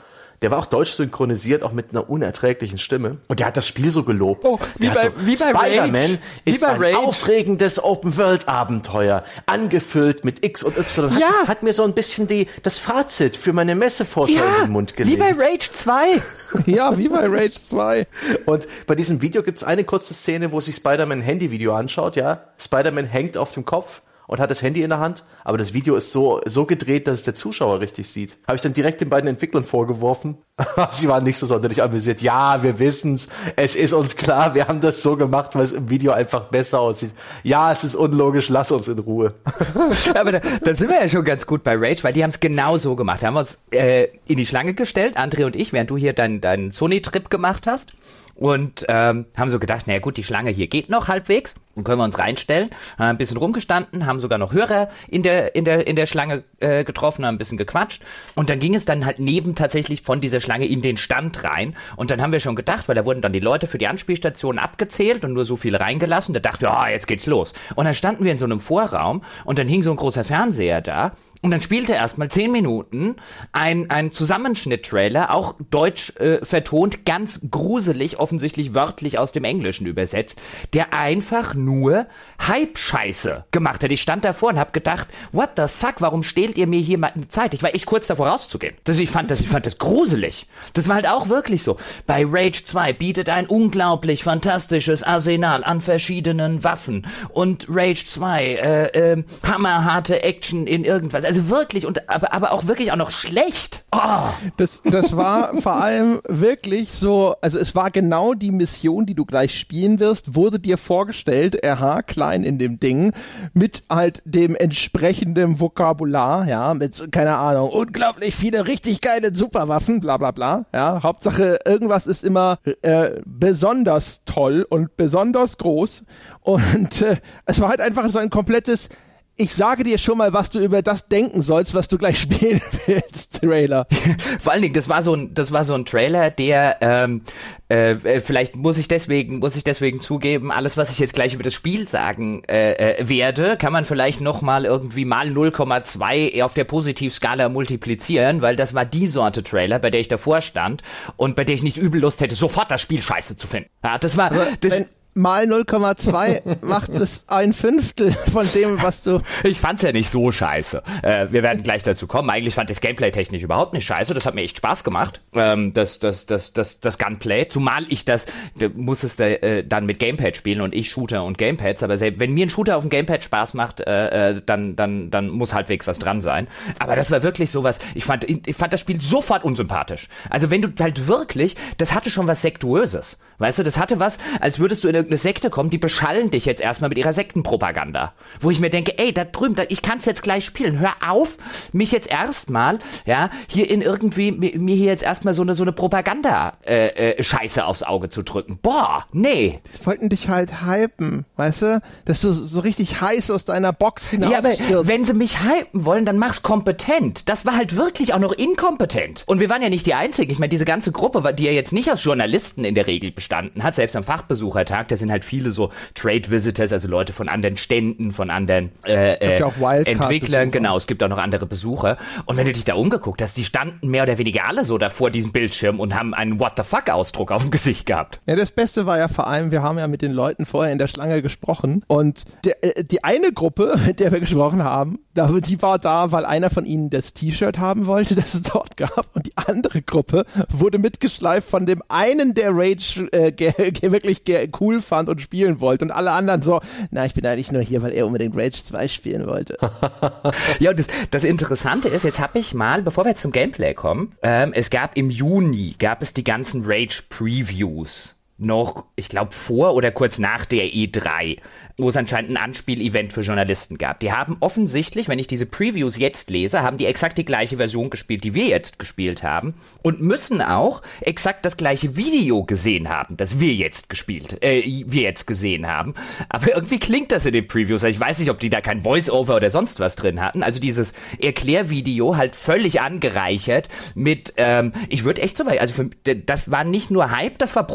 [SPEAKER 3] Der war auch deutsch synchronisiert, auch mit einer unerträglichen Stimme. Und der hat das Spiel so gelobt. Oh,
[SPEAKER 2] wie bei,
[SPEAKER 3] so, Spider-Man ist ein
[SPEAKER 2] Rage.
[SPEAKER 3] aufregendes Open-World-Abenteuer, angefüllt mit X und Y. Hat, ja. hat mir so ein bisschen die, das Fazit für meine Messevorschau ja, in den Mund gelegt.
[SPEAKER 2] Wie bei Rage 2.
[SPEAKER 1] ja, wie bei Rage 2.
[SPEAKER 3] Und bei diesem Video gibt es eine kurze Szene, wo sich Spider-Man ein Handyvideo anschaut, ja. Spider-Man hängt auf dem Kopf und hat das Handy in der Hand, aber das Video ist so, so gedreht, dass es der Zuschauer richtig sieht. Habe ich dann direkt den beiden Entwicklern vorgeworfen. Sie waren nicht so sonderlich amüsiert. Ja, wir wissen's. Es ist uns klar, wir haben das so gemacht, weil es im Video einfach besser aussieht. Ja, es ist unlogisch, lass uns in Ruhe.
[SPEAKER 2] aber da, da sind wir ja schon ganz gut bei Rage, weil die haben es genau so gemacht. Da haben wir uns äh, in die Schlange gestellt, André und ich, während du hier deinen dein Sony-Trip gemacht hast und ähm, haben so gedacht, naja gut, die Schlange hier geht noch halbwegs, dann können wir uns reinstellen, haben ein bisschen rumgestanden, haben sogar noch Hörer in der in der in der Schlange äh, getroffen, haben ein bisschen gequatscht. Und dann ging es dann halt neben tatsächlich von dieser Schlange in den Stand rein. Und dann haben wir schon gedacht, weil da wurden dann die Leute für die Anspielstation abgezählt und nur so viele reingelassen, da dachte, ja, oh, jetzt geht's los. Und dann standen wir in so einem Vorraum und dann hing so ein großer Fernseher da Und dann spielte er erstmal zehn Minuten ein, ein Zusammenschnitt-Trailer, auch deutsch äh, vertont, ganz gruselig, offensichtlich wörtlich aus dem Englischen übersetzt, der einfach nur Hype-Scheiße gemacht hat. Ich stand davor und hab gedacht, what the fuck, warum stehlt ihr mir hier mal Zeit? Ich war echt kurz davor rauszugehen. Das, ich, fand das, ich fand das gruselig. Das war halt auch wirklich so. Bei Rage 2 bietet ein unglaublich fantastisches Arsenal an verschiedenen Waffen und Rage 2 äh, äh, hammerharte Action in irgendwas. Also wirklich, und aber, aber auch wirklich auch noch schlecht. Oh.
[SPEAKER 1] Das, das war vor allem wirklich so, also es war genau die Mission, die du gleich spielen wirst, wurde dir vorgestellt, RH klein in dem Ding, mit halt dem entsprechenden Vokabular, ja, mit, keine Ahnung, unglaublich viele richtig geile Superwaffen, bla bla bla, ja, Hauptsache irgendwas ist immer äh, besonders toll und besonders groß und äh, es war halt einfach so ein komplettes ich sage dir schon mal, was du über das denken sollst, was du gleich spielen willst, Trailer.
[SPEAKER 2] Vor allen Dingen, das war so ein, das war so ein Trailer, der ähm, äh, äh, vielleicht muss ich deswegen, muss ich deswegen zugeben, alles, was ich jetzt gleich über das Spiel sagen äh, äh, werde, kann man vielleicht noch mal irgendwie mal 0,2 auf der Positivskala multiplizieren, weil das war die Sorte Trailer, bei der ich davor stand und bei der ich nicht übel Lust hätte, sofort das Spiel scheiße zu finden. Ja, das war, das,
[SPEAKER 1] wenn, mal 0,2 macht es ein Fünftel von dem, was du.
[SPEAKER 2] Ich fand's ja nicht so scheiße. Äh, wir werden gleich dazu kommen. Eigentlich fand ich Gameplay technisch überhaupt nicht scheiße. Das hat mir echt Spaß gemacht. Ähm, das, das, das, das, das Gunplay. Zumal ich das, muss es äh, dann mit Gamepad spielen und ich Shooter und Gamepads. Aber selbst wenn mir ein Shooter auf dem Gamepad Spaß macht, äh, äh, dann, dann, dann muss halbwegs was dran sein. Aber das war wirklich sowas. Ich fand, ich fand das Spiel sofort unsympathisch. Also wenn du halt wirklich, das hatte schon was Sektuöses. Weißt du, das hatte was, als würdest du in irgendeine Sekte kommen, die beschallen dich jetzt erstmal mit ihrer Sektenpropaganda. Wo ich mir denke, ey, da drüben, da, ich kann's jetzt gleich spielen. Hör auf, mich jetzt erstmal, ja, hier in irgendwie, mir hier jetzt erstmal so eine, so eine Propaganda-Scheiße äh, äh, aufs Auge zu drücken. Boah, nee.
[SPEAKER 1] Die wollten dich halt hypen, weißt du? Dass du so richtig heiß aus deiner Box hinaus Ja, aber stürzt.
[SPEAKER 2] wenn sie mich hypen wollen, dann mach's kompetent. Das war halt wirklich auch noch inkompetent. Und wir waren ja nicht die Einzigen. Ich meine, diese ganze Gruppe, die ja jetzt nicht aus Journalisten in der Regel bestanden hat. Selbst am Fachbesuchertag, da sind halt viele so Trade Visitors, also Leute von anderen Ständen, von anderen äh, äh, Entwicklern. Genau, es gibt auch noch andere Besucher. Und wenn du dich da umgeguckt hast, die standen mehr oder weniger alle so da vor diesem Bildschirm und haben einen What the fuck Ausdruck auf dem Gesicht gehabt.
[SPEAKER 1] Ja, das Beste war ja vor allem, wir haben ja mit den Leuten vorher in der Schlange gesprochen und der, äh, die eine Gruppe, mit der wir gesprochen haben, die war da, weil einer von ihnen das T-Shirt haben wollte, das es dort gab und die andere Gruppe wurde mitgeschleift von dem einen, der Rage äh, wirklich cool fand und spielen wollte und alle anderen so, na, ich bin eigentlich nur hier, weil er unbedingt Rage 2 spielen wollte.
[SPEAKER 2] ja, und das, das Interessante ist, jetzt habe ich mal, bevor wir jetzt zum Gameplay kommen, ähm, es gab im Juni, gab es die ganzen Rage Previews noch, ich glaube, vor oder kurz nach der E3 wo es anscheinend ein Anspiel-Event für Journalisten gab. Die haben offensichtlich, wenn ich diese Previews jetzt lese, haben die exakt die gleiche Version gespielt, die wir jetzt gespielt haben und müssen auch exakt das gleiche Video gesehen haben, das wir jetzt gespielt, äh, wir jetzt gesehen haben. Aber irgendwie klingt das in den Previews. Ich weiß nicht, ob die da kein Voice-Over oder sonst was drin hatten. Also dieses Erklärvideo halt völlig angereichert mit, ähm, ich würde echt so weit, also für, das war nicht nur Hype, das war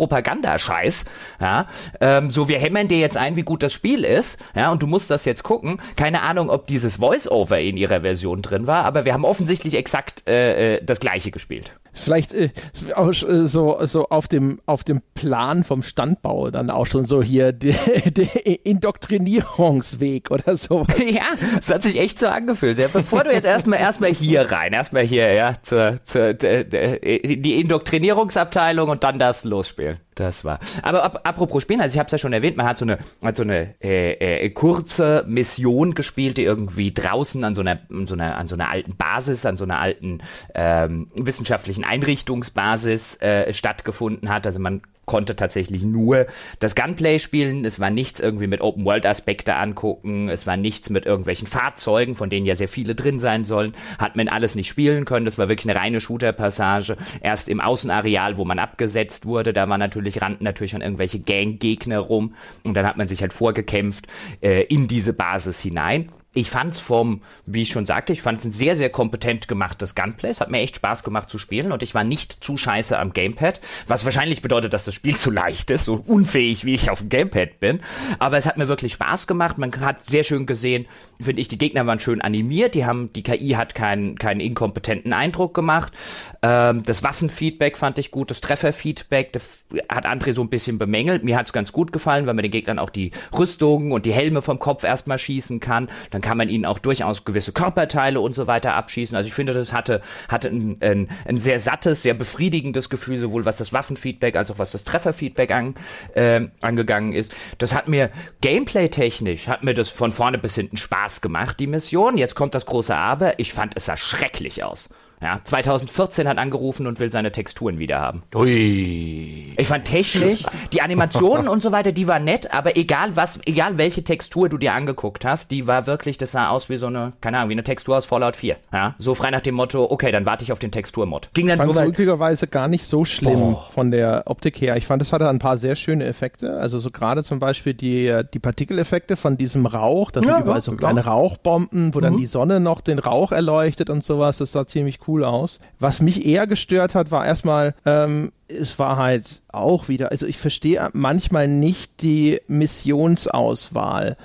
[SPEAKER 2] Propagandascheiß. Ja, ähm, so wir hämmern dir jetzt ein, wie gut das Spiel Spiel ist, ja, und du musst das jetzt gucken. Keine Ahnung, ob dieses Voice-Over in ihrer Version drin war, aber wir haben offensichtlich exakt äh, äh das gleiche gespielt.
[SPEAKER 1] Vielleicht äh, äh, so, so auf, dem, auf dem Plan vom Standbau dann auch schon so hier der Indoktrinierungsweg oder so.
[SPEAKER 2] Ja, es hat sich echt so angefühlt. Ja, bevor du jetzt erstmal erstmal hier rein, erstmal hier, ja, zur, zur, die Indoktrinierungsabteilung und dann darfst du losspielen. Das war. Aber ap apropos Spielen, also ich habe es ja schon erwähnt, man hat so eine, hat so eine äh, äh, kurze Mission gespielt, die irgendwie draußen an so einer, an so einer, an so einer alten Basis, an so einer alten ähm, wissenschaftlichen Einrichtungsbasis äh, stattgefunden hat. Also man konnte tatsächlich nur das Gunplay spielen. Es war nichts irgendwie mit Open-World-Aspekte angucken. Es war nichts mit irgendwelchen Fahrzeugen, von denen ja sehr viele drin sein sollen. Hat man alles nicht spielen können. Das war wirklich eine reine Shooter-Passage. Erst im Außenareal, wo man abgesetzt wurde, da war natürlich, rannten natürlich schon irgendwelche Gang-Gegner rum. Und dann hat man sich halt vorgekämpft äh, in diese Basis hinein. Ich fand's vom, wie ich schon sagte, ich fand's ein sehr, sehr kompetent gemachtes Gunplay. Es hat mir echt Spaß gemacht zu spielen und ich war nicht zu scheiße am Gamepad, was wahrscheinlich bedeutet, dass das Spiel zu leicht ist, so unfähig wie ich auf dem Gamepad bin. Aber es hat mir wirklich Spaß gemacht. Man hat sehr schön gesehen, finde ich, die Gegner waren schön animiert. Die haben, die KI hat keinen, keinen inkompetenten Eindruck gemacht. Ähm, das Waffenfeedback fand ich gut, das Trefferfeedback, das hat André so ein bisschen bemängelt. Mir hat's ganz gut gefallen, weil man den Gegnern auch die Rüstungen und die Helme vom Kopf erstmal schießen kann. Dann kann man ihnen auch durchaus gewisse Körperteile und so weiter abschießen. Also ich finde, das hatte, hatte ein, ein, ein sehr sattes, sehr befriedigendes Gefühl, sowohl was das Waffenfeedback als auch was das Trefferfeedback an, äh, angegangen ist. Das hat mir gameplay-technisch, hat mir das von vorne bis hinten Spaß gemacht, die Mission. Jetzt kommt das große Aber. Ich fand, es sah schrecklich aus. Ja, 2014 hat angerufen und will seine Texturen wieder haben. Ui. Ich fand technisch, die Animationen und so weiter, die war nett, aber egal was, egal welche Textur du dir angeguckt hast, die war wirklich, das sah aus wie so eine, keine Ahnung, wie eine Textur aus Fallout 4. Ja, so frei nach dem Motto, okay, dann warte ich auf den Texturmod.
[SPEAKER 1] Ging dann
[SPEAKER 2] ich
[SPEAKER 1] fand so es gar nicht so schlimm Boah. von der Optik her. Ich fand, es hatte ein paar sehr schöne Effekte. Also so gerade zum Beispiel die, die Partikeleffekte von diesem Rauch. Das ja, sind überall so kleine Rauchbomben, wo mhm. dann die Sonne noch den Rauch erleuchtet und sowas. Das sah ziemlich cool cool aus. Was mich eher gestört hat, war erstmal, ähm, es war halt auch wieder, also ich verstehe manchmal nicht die Missionsauswahl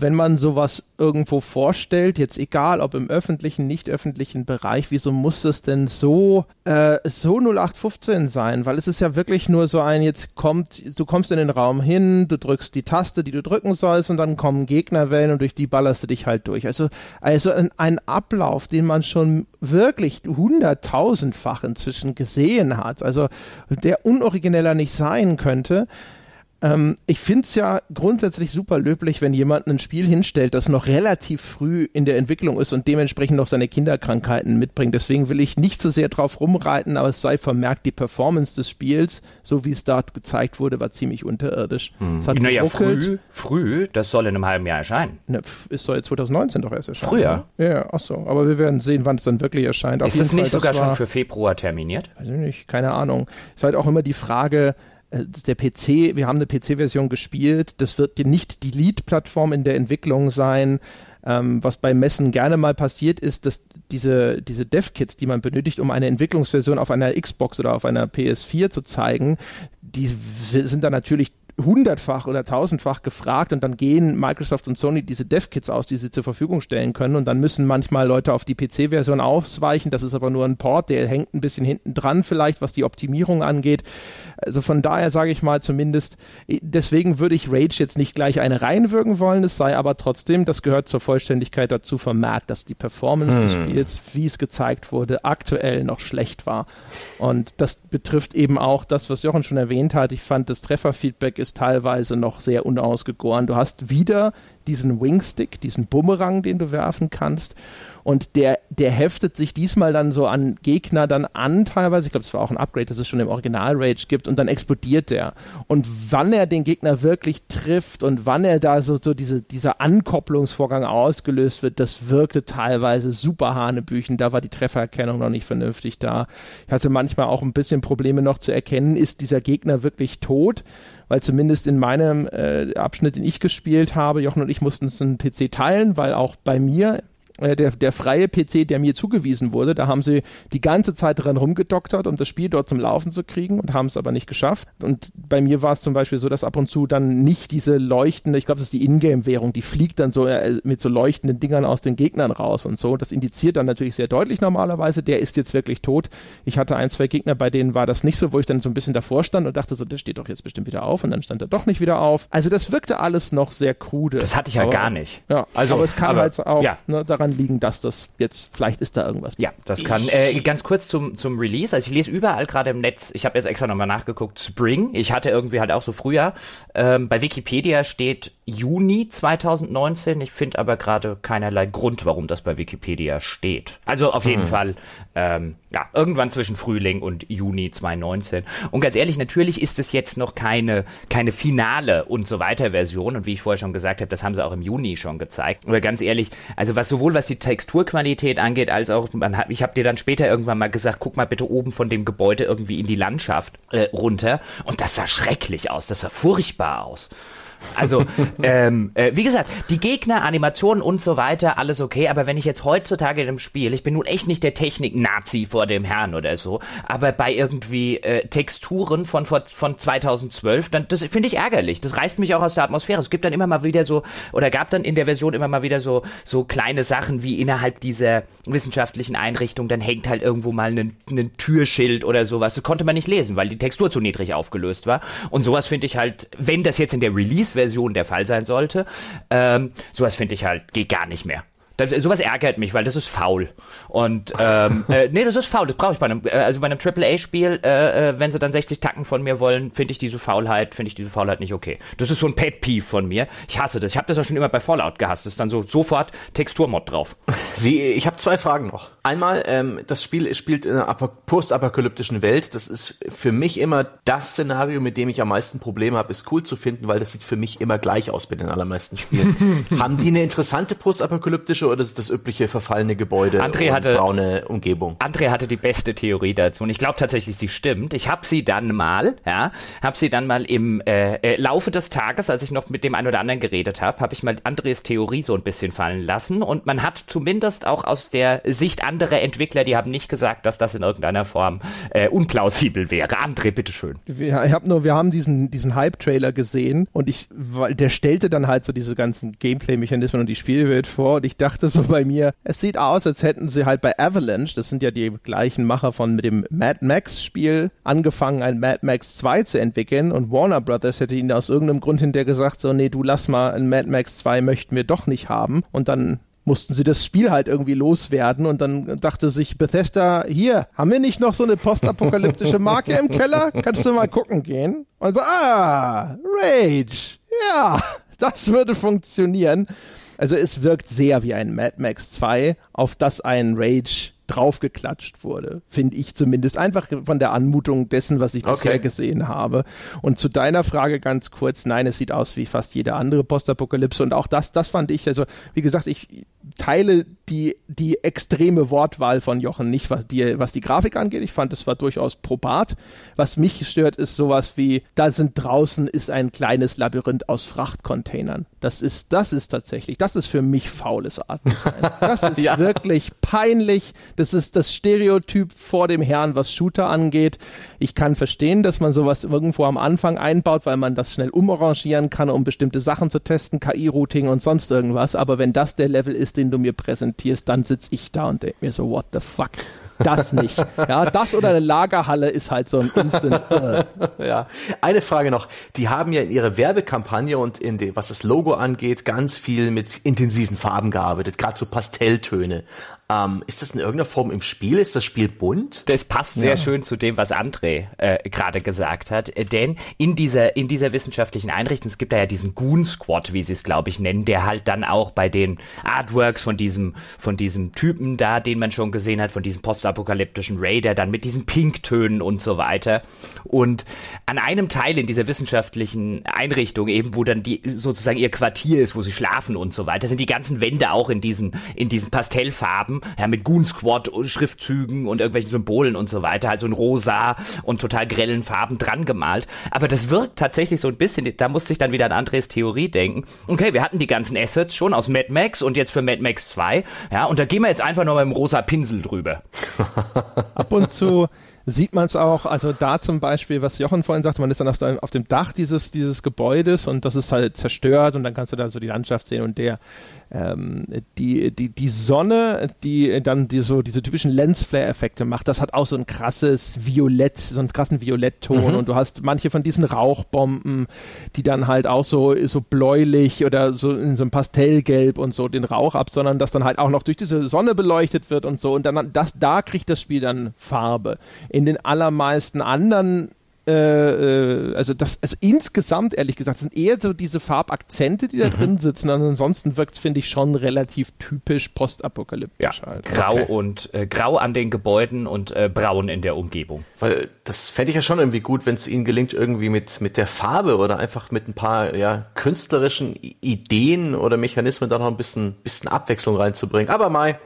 [SPEAKER 1] wenn man sowas irgendwo vorstellt, jetzt egal ob im öffentlichen, nicht öffentlichen Bereich, wieso muss es denn so, äh, so 0815 sein? Weil es ist ja wirklich nur so ein, jetzt kommt, du kommst in den Raum hin, du drückst die Taste, die du drücken sollst und dann kommen Gegnerwellen und durch die ballerst du dich halt durch. Also, also ein, ein Ablauf, den man schon wirklich hunderttausendfach inzwischen gesehen hat, also der unorigineller nicht sein könnte. Ähm, ich finde es ja grundsätzlich super löblich, wenn jemand ein Spiel hinstellt, das noch relativ früh in der Entwicklung ist und dementsprechend noch seine Kinderkrankheiten mitbringt. Deswegen will ich nicht so sehr drauf rumreiten, aber es sei vermerkt, die Performance des Spiels, so wie es dort gezeigt wurde, war ziemlich unterirdisch.
[SPEAKER 2] Hm. naja, früh, früh, das soll in einem halben Jahr erscheinen.
[SPEAKER 1] Ne, es soll 2019 doch erst erscheinen.
[SPEAKER 2] Früher?
[SPEAKER 1] Ne? Ja, ach so. Aber wir werden sehen, wann es dann wirklich erscheint.
[SPEAKER 2] Auf ist es nicht Fall, sogar war, schon für Februar terminiert?
[SPEAKER 1] Weiß ich nicht, keine Ahnung. Es ist halt auch immer die Frage, der PC, wir haben eine PC-Version gespielt, das wird nicht die Lead-Plattform in der Entwicklung sein. Ähm, was bei Messen gerne mal passiert ist, dass diese, diese Dev-Kits, die man benötigt, um eine Entwicklungsversion auf einer Xbox oder auf einer PS4 zu zeigen, die sind dann natürlich hundertfach oder tausendfach gefragt und dann gehen Microsoft und Sony diese Dev-Kits aus, die sie zur Verfügung stellen können und dann müssen manchmal Leute auf die PC-Version ausweichen. Das ist aber nur ein Port, der hängt ein bisschen hinten dran vielleicht, was die Optimierung angeht. Also von daher sage ich mal zumindest, deswegen würde ich Rage jetzt nicht gleich eine reinwirken wollen, es sei aber trotzdem, das gehört zur Vollständigkeit dazu vermerkt, dass die Performance hm. des Spiels, wie es gezeigt wurde, aktuell noch schlecht war. Und das betrifft eben auch das, was Jochen schon erwähnt hat. Ich fand, das Trefferfeedback ist teilweise noch sehr unausgegoren. Du hast wieder diesen Wingstick, diesen Bumerang, den du werfen kannst und der, der heftet sich diesmal dann so an Gegner dann an, teilweise. Ich glaube, es war auch ein Upgrade, das es schon im Original Rage gibt. Und dann explodiert der. Und wann er den Gegner wirklich trifft und wann er da so, so diese, dieser Ankopplungsvorgang ausgelöst wird, das wirkte teilweise super hanebüchen. Da war die Treffererkennung noch nicht vernünftig da. Ich hatte manchmal auch ein bisschen Probleme noch zu erkennen, ist dieser Gegner wirklich tot? Weil zumindest in meinem äh, Abschnitt, den ich gespielt habe, Jochen und ich mussten uns einen PC teilen, weil auch bei mir äh, der, der freie PC, der mir zugewiesen wurde, da haben sie die ganze Zeit dran rumgedoktert, um das Spiel dort zum Laufen zu kriegen und haben es aber nicht geschafft. Und bei mir war es zum Beispiel so, dass ab und zu dann nicht diese leuchtende, ich glaube, das ist die Ingame-Währung, die fliegt dann so äh, mit so leuchtenden Dingern aus den Gegnern raus und so. Das indiziert dann natürlich sehr deutlich normalerweise, der ist jetzt wirklich tot. Ich hatte ein, zwei Gegner, bei denen war das nicht so, wo ich dann so ein bisschen davor stand und dachte so, der steht doch jetzt bestimmt wieder auf und dann stand er doch nicht wieder auf. Also das wirkte alles noch sehr krude.
[SPEAKER 2] Das hatte ich ja halt gar nicht.
[SPEAKER 1] Ja, also, aber es kann aber, halt auch ja. ne, daran daran liegen, dass das jetzt, vielleicht ist da irgendwas.
[SPEAKER 2] Ja, das kann. Äh, ganz kurz zum, zum Release. Also ich lese überall gerade im Netz, ich habe jetzt extra nochmal nachgeguckt, Spring. Ich hatte irgendwie halt auch so früher. Ähm, bei Wikipedia steht Juni 2019. Ich finde aber gerade keinerlei Grund, warum das bei Wikipedia steht. Also auf jeden hm. Fall, ähm, ja, irgendwann zwischen Frühling und Juni 2019. Und ganz ehrlich, natürlich ist es jetzt noch keine, keine finale und so weiter Version. Und wie ich vorher schon gesagt habe, das haben sie auch im Juni schon gezeigt. Aber ganz ehrlich, also was sowohl was die Texturqualität angeht, als auch, man hat, ich habe dir dann später irgendwann mal gesagt, guck mal bitte oben von dem Gebäude irgendwie in die Landschaft äh, runter. Und das sah schrecklich aus, das sah furchtbar aus. Also, ähm, äh, wie gesagt, die Gegner, Animationen und so weiter, alles okay, aber wenn ich jetzt heutzutage einem Spiel, ich bin nun echt nicht der Technik-Nazi vor dem Herrn oder so, aber bei irgendwie äh, Texturen von, von, von 2012, dann das finde ich ärgerlich. Das reißt mich auch aus der Atmosphäre. Es gibt dann immer mal wieder so, oder gab dann in der Version immer mal wieder so, so kleine Sachen wie innerhalb dieser wissenschaftlichen Einrichtung, dann hängt halt irgendwo mal ein, ein Türschild oder sowas. Das konnte man nicht lesen, weil die Textur zu niedrig aufgelöst war. Und sowas finde ich halt, wenn das jetzt in der Release-Version der Fall sein sollte, ähm, sowas finde ich halt, geht gar nicht mehr. Das, sowas ärgert mich, weil das ist faul. Und ähm, äh, nee, das ist faul. Das brauche ich bei einem, äh, also bei einem AAA-Spiel, äh, äh, wenn sie dann 60 Tacken von mir wollen, finde ich diese Faulheit, finde ich diese Faulheit nicht okay. Das ist so ein Pet Peeve von mir. Ich hasse das. Ich habe das auch schon immer bei Fallout gehasst. Das ist dann so sofort Texturmod drauf.
[SPEAKER 3] Wie, ich habe zwei Fragen noch. Einmal, ähm, das Spiel spielt in einer postapokalyptischen Welt. Das ist für mich immer das Szenario, mit dem ich am meisten Probleme habe, ist cool zu finden, weil das sieht für mich immer gleich aus bei den allermeisten Spielen. Haben die eine interessante postapokalyptische oder ist das übliche verfallene Gebäude
[SPEAKER 2] André hatte,
[SPEAKER 3] braune Umgebung?
[SPEAKER 2] André hatte die beste Theorie dazu und ich glaube tatsächlich, sie stimmt. Ich habe sie dann mal, ja, habe sie dann mal im äh, äh, Laufe des Tages, als ich noch mit dem einen oder anderen geredet habe, habe ich mal Andres Theorie so ein bisschen fallen lassen und man hat zumindest auch aus der Sicht anderer Entwickler, die haben nicht gesagt, dass das in irgendeiner Form äh, unplausibel wäre. André, bitteschön.
[SPEAKER 1] Ja, ich habe nur, wir haben diesen diesen Hype-Trailer gesehen und ich, weil der stellte dann halt so diese ganzen Gameplay-Mechanismen und die Spielwelt vor und ich dachte so bei mir, es sieht aus, als hätten sie halt bei Avalanche, das sind ja die gleichen Macher von mit dem Mad Max Spiel, angefangen, ein Mad Max 2 zu entwickeln und Warner Brothers hätte ihnen aus irgendeinem Grund hinterher gesagt, so, nee, du lass mal, ein Mad Max 2 möchten wir doch nicht haben und dann mussten sie das Spiel halt irgendwie loswerden und dann dachte sich Bethesda, hier, haben wir nicht noch so eine postapokalyptische Marke im Keller? Kannst du mal gucken gehen? Und so, ah, Rage, ja, das würde funktionieren. Also es wirkt sehr wie ein Mad Max 2, auf das ein Rage draufgeklatscht wurde, finde ich zumindest. Einfach von der Anmutung dessen, was ich bisher okay. gesehen habe. Und zu deiner Frage ganz kurz, nein, es sieht aus wie fast jede andere Postapokalypse und auch das, das fand ich, also wie gesagt, ich teile die, die extreme Wortwahl von Jochen nicht, was die, was die Grafik angeht. Ich fand, es war durchaus probat. Was mich stört, ist sowas wie, da sind draußen ist ein kleines Labyrinth aus Frachtcontainern. Das ist, das ist tatsächlich, das ist für mich faules Artdesign. Das ist ja. wirklich peinlich. Das ist das Stereotyp vor dem Herrn, was Shooter angeht. Ich kann verstehen, dass man sowas irgendwo am Anfang einbaut, weil man das schnell umarrangieren kann, um bestimmte Sachen zu testen, KI-Routing und sonst irgendwas. Aber wenn das der Level ist, den du mir präsentierst, dann sitze ich da und denke mir so, what the fuck? Das nicht. Ja, das oder eine Lagerhalle ist halt so ein Instant.
[SPEAKER 3] Uh. Ja. Eine Frage noch. Die haben ja in ihrer Werbekampagne und in dem, was das Logo angeht, ganz viel mit intensiven Farben gearbeitet, gerade so Pastelltöne. Ähm, ist das in irgendeiner Form im Spiel? Ist das Spiel bunt?
[SPEAKER 2] Das passt sehr ja. schön zu dem, was André äh, gerade gesagt hat. Äh, denn in dieser, in dieser wissenschaftlichen Einrichtung, es gibt da ja diesen Goon Squad, wie sie es, glaube ich, nennen, der halt dann auch bei den Artworks von diesem, von diesem Typen da, den man schon gesehen hat, von diesem postapokalyptischen Raider, dann mit diesen Pinktönen und so weiter. Und an einem Teil in dieser wissenschaftlichen Einrichtung, eben, wo dann die sozusagen ihr Quartier ist, wo sie schlafen und so weiter, sind die ganzen Wände auch in diesen, in diesen Pastellfarben ja, mit Goon Squad und Schriftzügen und irgendwelchen Symbolen und so weiter, halt so in rosa und total grellen Farben dran gemalt. Aber das wirkt tatsächlich so ein bisschen, da musste ich dann wieder an Andres Theorie denken. Okay, wir hatten die ganzen Assets schon aus Mad Max und jetzt für Mad Max 2, ja, und da gehen wir jetzt einfach nur mit dem rosa Pinsel drüber.
[SPEAKER 1] Ab und zu sieht man es auch, also da zum Beispiel, was Jochen vorhin sagte, man ist dann auf, auf, dem Dach dieses, dieses Gebäudes und das ist halt zerstört und dann kannst du da so die Landschaft sehen und der ähm, die, die, die Sonne, die dann die, so diese typischen Lensflare-Effekte macht, das hat auch so ein krasses Violett, so einen krassen Violettton mhm. und du hast manche von diesen Rauchbomben, die dann halt auch so, so bläulich oder so in so einem Pastellgelb und so den Rauch absondern, das dann halt auch noch durch diese Sonne beleuchtet wird und so und dann das, da kriegt das Spiel dann Farbe. In den allermeisten anderen äh, äh, also das, also insgesamt ehrlich gesagt, sind eher so diese Farbakzente, die da mhm. drin sitzen. Und ansonsten wirkt es, finde ich, schon relativ typisch postapokalyptisch
[SPEAKER 2] ja, halt. Grau okay. und äh, grau an den Gebäuden und äh, braun in der Umgebung.
[SPEAKER 3] Weil das fände ich ja schon irgendwie gut, wenn es ihnen gelingt, irgendwie mit, mit der Farbe oder einfach mit ein paar ja, künstlerischen Ideen oder Mechanismen da noch ein bisschen, bisschen Abwechslung reinzubringen. Aber Mai,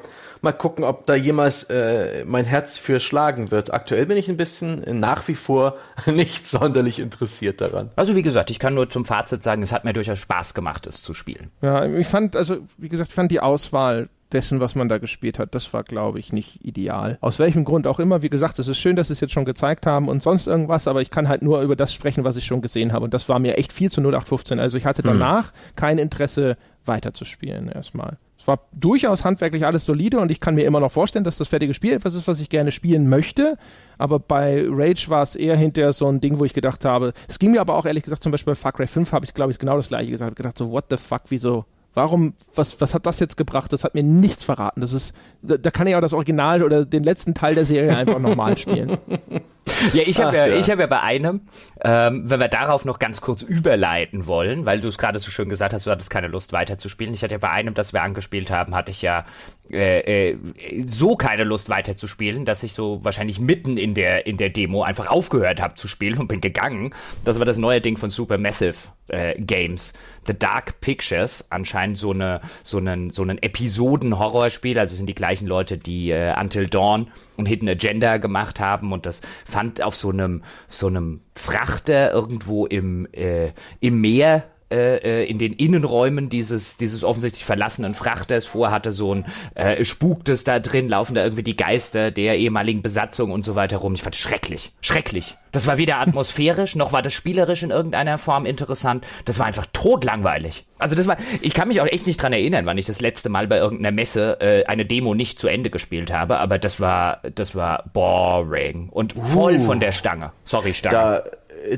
[SPEAKER 3] Mal gucken, ob da jemals äh, mein Herz für schlagen wird. Aktuell bin ich ein bisschen äh, nach wie vor nicht sonderlich interessiert daran.
[SPEAKER 2] Also wie gesagt, ich kann nur zum Fazit sagen, es hat mir durchaus Spaß gemacht, es zu spielen.
[SPEAKER 1] Ja, ich fand, also wie gesagt, ich fand die Auswahl dessen, was man da gespielt hat. Das war, glaube ich, nicht ideal. Aus welchem Grund auch immer. Wie gesagt, es ist schön, dass sie es jetzt schon gezeigt haben und sonst irgendwas, aber ich kann halt nur über das sprechen, was ich schon gesehen habe. Und das war mir echt viel zu 0815. Also ich hatte hm. danach hm. kein Interesse, weiterzuspielen erstmal. Es war durchaus handwerklich alles solide und ich kann mir immer noch vorstellen, dass das fertige Spiel etwas ist, was ich gerne spielen möchte. Aber bei Rage war es eher hinterher so ein Ding, wo ich gedacht habe, es ging mir aber auch ehrlich gesagt, zum Beispiel bei Far Cry 5 habe ich, glaube ich, genau das gleiche gesagt. Ich habe gedacht so, what the fuck, wieso, Warum, was, was hat das jetzt gebracht? Das hat mir nichts verraten. Das ist, da, da kann ich auch das Original oder den letzten Teil der Serie einfach nochmal spielen.
[SPEAKER 2] Ja, ich habe ja, ja. Ich hab ja bei einem, ähm, wenn wir darauf noch ganz kurz überleiten wollen, weil du es gerade so schön gesagt hast, du hattest keine Lust weiterzuspielen. Ich hatte ja bei einem, das wir angespielt haben, hatte ich ja äh, äh, so keine Lust weiterzuspielen, dass ich so wahrscheinlich mitten in der, in der Demo einfach aufgehört habe zu spielen und bin gegangen. Das war das neue Ding von Supermassive äh, Games. The Dark Pictures, anscheinend so eine so einen so einen Episoden-Horrorspiel, also sind die gleichen Leute, die äh, Until Dawn und Hidden Agenda gemacht haben und das fand auf so einem so einem Frachter irgendwo im äh, im Meer äh, äh, in den Innenräumen dieses, dieses offensichtlich verlassenen Frachters vorhatte, so ein äh, Spuktes da drin, laufen da irgendwie die Geister der ehemaligen Besatzung und so weiter rum. Ich fand schrecklich, schrecklich. Das war weder atmosphärisch, noch war das spielerisch in irgendeiner Form interessant. Das war einfach totlangweilig. Also das war, ich kann mich auch echt nicht dran erinnern, wann ich das letzte Mal bei irgendeiner Messe äh, eine Demo nicht zu Ende gespielt habe, aber das war, das war boring und voll uh, von der Stange. Sorry, Stange.
[SPEAKER 3] Da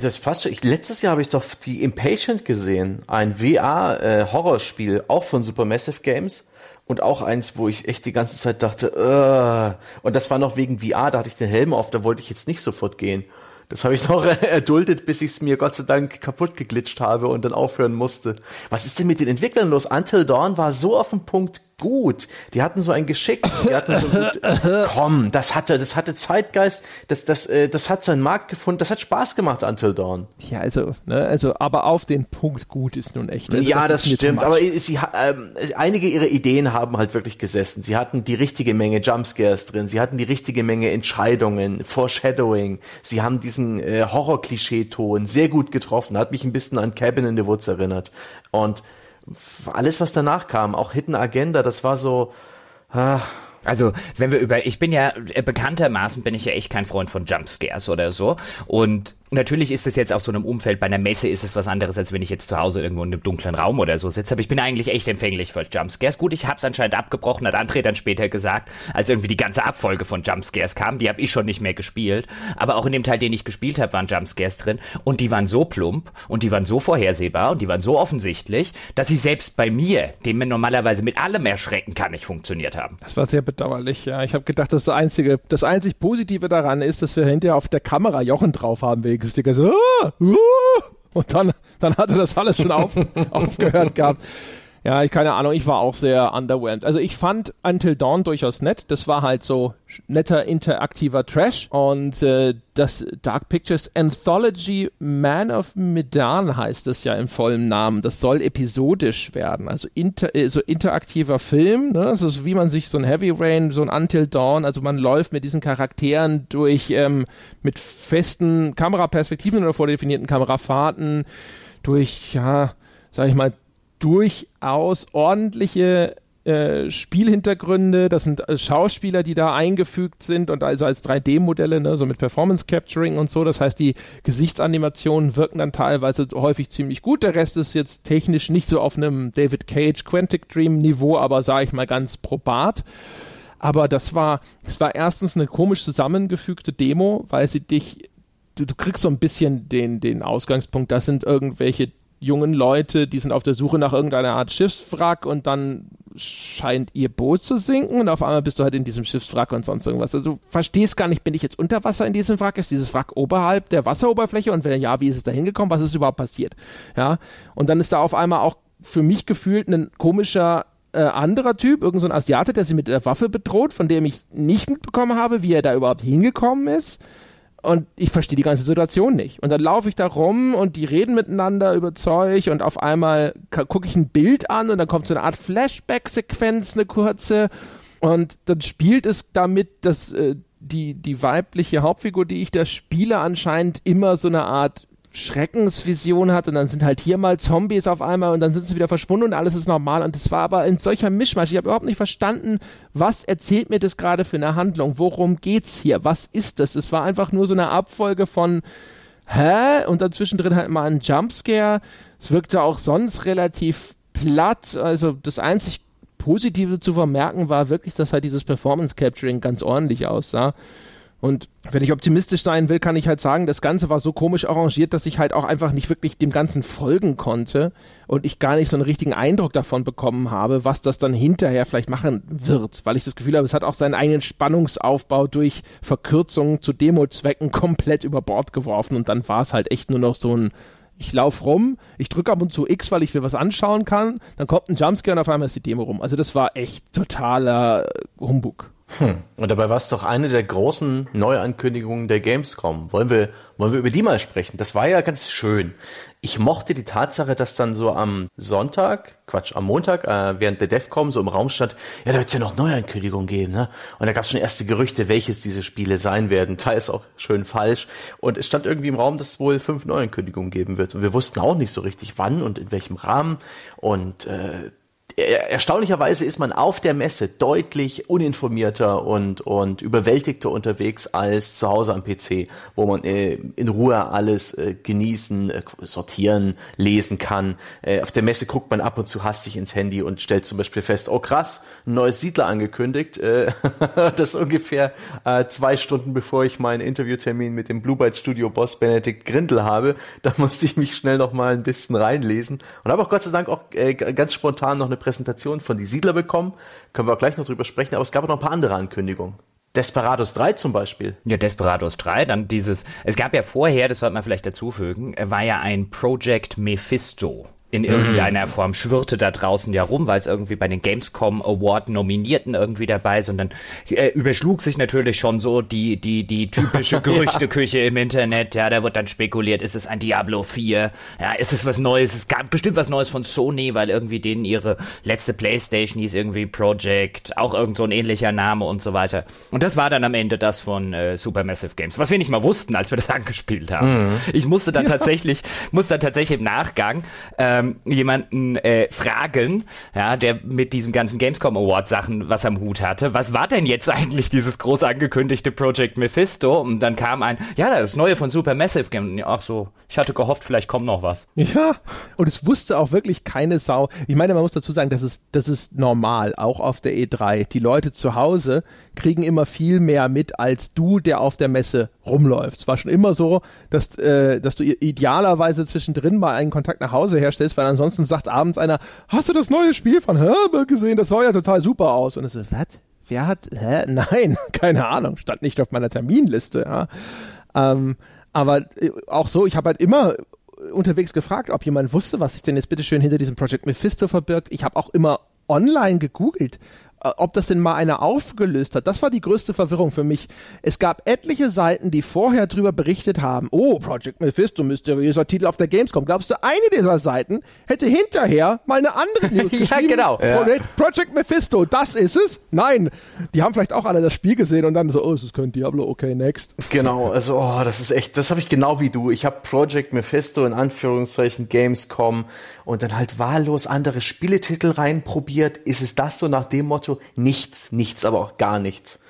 [SPEAKER 3] das passt schon. Ich, letztes Jahr habe ich doch die Impatient gesehen, ein VR-Horrorspiel, äh, auch von Supermassive Games. Und auch eins, wo ich echt die ganze Zeit dachte, uh, und das war noch wegen VR, da hatte ich den Helm auf, da wollte ich jetzt nicht sofort gehen. Das habe ich noch erduldet, bis ich es mir Gott sei Dank kaputt geglitscht habe und dann aufhören musste. Was ist denn mit den Entwicklern los? Until Dawn war so auf den Punkt gut. Die hatten so ein Geschick. Die hatten so gut, komm, das hatte, das hatte Zeitgeist. Das, das, äh, das hat seinen Markt gefunden. Das hat Spaß gemacht, Until Dawn.
[SPEAKER 1] Ja, also, ne, also, aber auf den Punkt gut ist nun echt. Also,
[SPEAKER 3] ja, das, das stimmt. Aber sie, ähm, einige ihrer Ideen haben halt wirklich gesessen. Sie hatten die richtige Menge Jumpscares drin. Sie hatten die richtige Menge Entscheidungen, Foreshadowing. Sie haben diesen äh, Horror-Klischee-Ton sehr gut getroffen. Hat mich ein bisschen an Cabin in the Woods erinnert. Und alles, was danach kam, auch Hidden Agenda, das war so,
[SPEAKER 2] ach, also, wenn wir über, ich bin ja äh, bekanntermaßen bin ich ja echt kein Freund von Jumpscares oder so. Natürlich ist es jetzt auf so einem Umfeld, bei einer Messe ist es was anderes, als wenn ich jetzt zu Hause irgendwo in einem dunklen Raum oder so sitze. Aber ich bin eigentlich echt empfänglich für Jumpscares. Gut, ich hab's anscheinend abgebrochen, hat André dann später gesagt, als irgendwie die ganze Abfolge von Jumpscares kam. Die habe ich schon nicht mehr gespielt. Aber auch in dem Teil, den ich gespielt habe, waren Jumpscares drin. Und die waren so plump und die waren so vorhersehbar und die waren so offensichtlich, dass sie selbst bei mir, dem man normalerweise mit allem erschrecken kann, nicht funktioniert haben.
[SPEAKER 1] Das war sehr bedauerlich, ja. Ich habe gedacht, das einzige, das einzig Positive daran ist, dass wir hinterher auf der Kamera Jochen drauf haben wegen Sticker so, ah, ah, und dann, dann hatte das alles schon auf, aufgehört gehabt. Ja, ich keine Ahnung, ich war auch sehr underwhelmed. Also ich fand Until Dawn durchaus nett. Das war halt so netter interaktiver Trash. Und äh, das Dark Pictures Anthology Man of Medan heißt es ja im vollen Namen. Das soll episodisch werden. Also inter, äh, so interaktiver Film. Ne? So wie man sich so ein Heavy Rain, so ein Until Dawn, also man läuft mit diesen Charakteren durch ähm, mit festen Kameraperspektiven oder vordefinierten Kamerafahrten durch, ja, sag ich mal, durchaus ordentliche äh, Spielhintergründe, das sind äh, Schauspieler, die da eingefügt sind und also als 3D-Modelle, ne, so mit Performance Capturing und so. Das heißt, die Gesichtsanimationen wirken dann teilweise häufig ziemlich gut. Der Rest ist jetzt technisch nicht so auf einem David Cage Quantic Dream Niveau, aber sage ich mal ganz probat. Aber das war, es war erstens eine komisch zusammengefügte Demo, weil sie dich, du, du kriegst so ein bisschen den, den Ausgangspunkt, das sind irgendwelche jungen Leute, die sind auf der Suche nach irgendeiner Art Schiffswrack und dann scheint ihr Boot zu sinken und auf einmal bist du halt in diesem Schiffswrack und sonst irgendwas. Also du verstehst gar nicht, bin ich jetzt unter Wasser in diesem Wrack? Ist dieses Wrack oberhalb der Wasseroberfläche? Und wenn ja, wie ist es da hingekommen? Was ist überhaupt passiert? Ja, und dann ist da auf einmal auch für mich gefühlt ein komischer äh, anderer Typ, irgendein so Asiate, der sie mit der Waffe bedroht, von dem ich nicht mitbekommen habe, wie er da überhaupt hingekommen ist und ich verstehe die ganze Situation nicht. Und dann laufe ich da rum und die reden miteinander über Zeug und auf einmal gucke ich ein Bild an und dann kommt so eine Art Flashback-Sequenz, eine kurze. Und dann spielt es damit, dass äh, die, die weibliche Hauptfigur, die ich da spiele, anscheinend immer so eine Art Schreckensvision hat und dann sind halt hier mal Zombies auf einmal und dann sind sie wieder verschwunden und alles ist normal und das war aber ein solcher Mischmasch. Ich habe überhaupt nicht verstanden, was erzählt mir das gerade für eine Handlung? Worum geht's hier? Was ist das? Es war einfach nur so eine Abfolge von hä? Und dann zwischendrin halt mal ein Jumpscare. Es wirkte auch sonst relativ platt. Also das einzig Positive zu vermerken war wirklich, dass halt dieses Performance Capturing ganz ordentlich aussah. Und wenn ich optimistisch sein will, kann ich halt sagen, das Ganze war so komisch arrangiert, dass ich halt auch einfach nicht wirklich dem Ganzen folgen konnte und ich gar nicht so einen richtigen Eindruck davon bekommen habe, was das dann hinterher vielleicht machen wird, weil ich das Gefühl habe, es hat auch seinen eigenen Spannungsaufbau durch Verkürzungen zu Demo-Zwecken komplett über Bord geworfen und dann war es halt echt nur noch so ein ich laufe rum, ich drücke ab und zu X, weil ich mir was anschauen kann, dann kommt ein Jumpscare und auf einmal ist die Demo rum. Also das war echt totaler Humbug.
[SPEAKER 3] Hm. Und dabei war es doch eine der großen Neuankündigungen der Gamescom. Wollen wir, wollen wir über die mal sprechen? Das war ja ganz schön. Ich mochte die Tatsache, dass dann so am Sonntag, Quatsch, am Montag, äh, während der DEFCOM so im Raum stand, ja, da wird es ja noch Neuankündigungen geben, ne? Und da gab es schon erste Gerüchte, welches diese Spiele sein werden. Teils auch schön falsch. Und es stand irgendwie im Raum, dass es wohl fünf Neuankündigungen geben wird. Und wir wussten auch nicht so richtig, wann und in welchem Rahmen. Und äh, erstaunlicherweise ist man auf der Messe deutlich uninformierter und, und überwältigter unterwegs als zu Hause am PC, wo man äh, in Ruhe alles äh, genießen, äh, sortieren, lesen kann. Äh, auf der Messe guckt man ab und zu hastig ins Handy und stellt zum Beispiel fest, oh krass, ein neues Siedler angekündigt. Äh, das ungefähr äh, zwei Stunden bevor ich meinen Interviewtermin mit dem Blue Byte Studio Boss Benedikt Grindel habe. Da musste ich mich schnell noch mal ein bisschen reinlesen und habe auch Gott sei Dank auch äh, ganz spontan noch eine Präsentation von Die Siedler bekommen. Können wir auch gleich noch drüber sprechen, aber es gab auch noch ein paar andere Ankündigungen. Desperados 3 zum Beispiel.
[SPEAKER 2] Ja, Desperados 3, dann dieses, es gab ja vorher, das sollte man vielleicht dazufügen, war ja ein Project Mephisto in irgendeiner mhm. Form schwirrte da draußen ja rum, weil es irgendwie bei den Gamescom Award Nominierten irgendwie dabei ist und dann äh, überschlug sich natürlich schon so die die die typische Gerüchteküche ja. im Internet. Ja, da wird dann spekuliert, ist es ein Diablo 4? Ja, ist es was Neues? Es gab bestimmt was Neues von Sony, weil irgendwie denen ihre letzte Playstation hieß irgendwie Project, auch irgend so ein ähnlicher Name und so weiter. Und das war dann am Ende das von äh, Supermassive Games, was wir nicht mal wussten, als wir das angespielt haben. Mhm. Ich musste dann ja. tatsächlich musste dann tatsächlich im Nachgang äh, ähm, jemanden äh, fragen, ja, der mit diesem ganzen Gamescom Award Sachen was am Hut hatte. Was war denn jetzt eigentlich dieses groß angekündigte Project Mephisto? Und dann kam ein, ja, das neue von Supermassive Game. Ach so, ich hatte gehofft, vielleicht kommt noch was.
[SPEAKER 1] Ja, und es wusste auch wirklich keine Sau. Ich meine, man muss dazu sagen, das ist, das ist normal, auch auf der E3. Die Leute zu Hause kriegen immer viel mehr mit als du, der auf der Messe rumläuft. Es war schon immer so, dass, äh, dass du idealerweise zwischendrin mal einen Kontakt nach Hause herstellst, weil ansonsten sagt abends einer, hast du das neue Spiel von Herbert gesehen? Das sah ja total super aus. Und es ist, was? Wer hat, hä? Nein, keine Ahnung, stand nicht auf meiner Terminliste, ja. Ähm, aber äh, auch so, ich habe halt immer unterwegs gefragt, ob jemand wusste, was sich denn jetzt bitteschön hinter diesem Project Mephisto verbirgt. Ich habe auch immer online gegoogelt, äh, ob das denn mal einer aufgelöst hat. Das war die größte Verwirrung für mich. Es gab etliche Seiten, die vorher drüber berichtet haben, oh, Project Mephisto, mysteriöser Titel auf der Gamescom. Glaubst du, eine dieser Seiten hätte hinterher mal eine andere News geschrieben? ja, genau. Ja. Project Mephisto, das ist es? Nein. Die haben vielleicht auch alle das Spiel gesehen und dann so, oh, es ist kein Diablo, okay, next.
[SPEAKER 3] Genau, also, oh, das ist echt, das habe ich genau wie du. Ich habe Project Mephisto in Anführungszeichen Gamescom und dann halt wahllos andere Spieletitel reinprobiert. Ist es das so nach dem Motto? Nichts, nichts, aber auch gar nichts.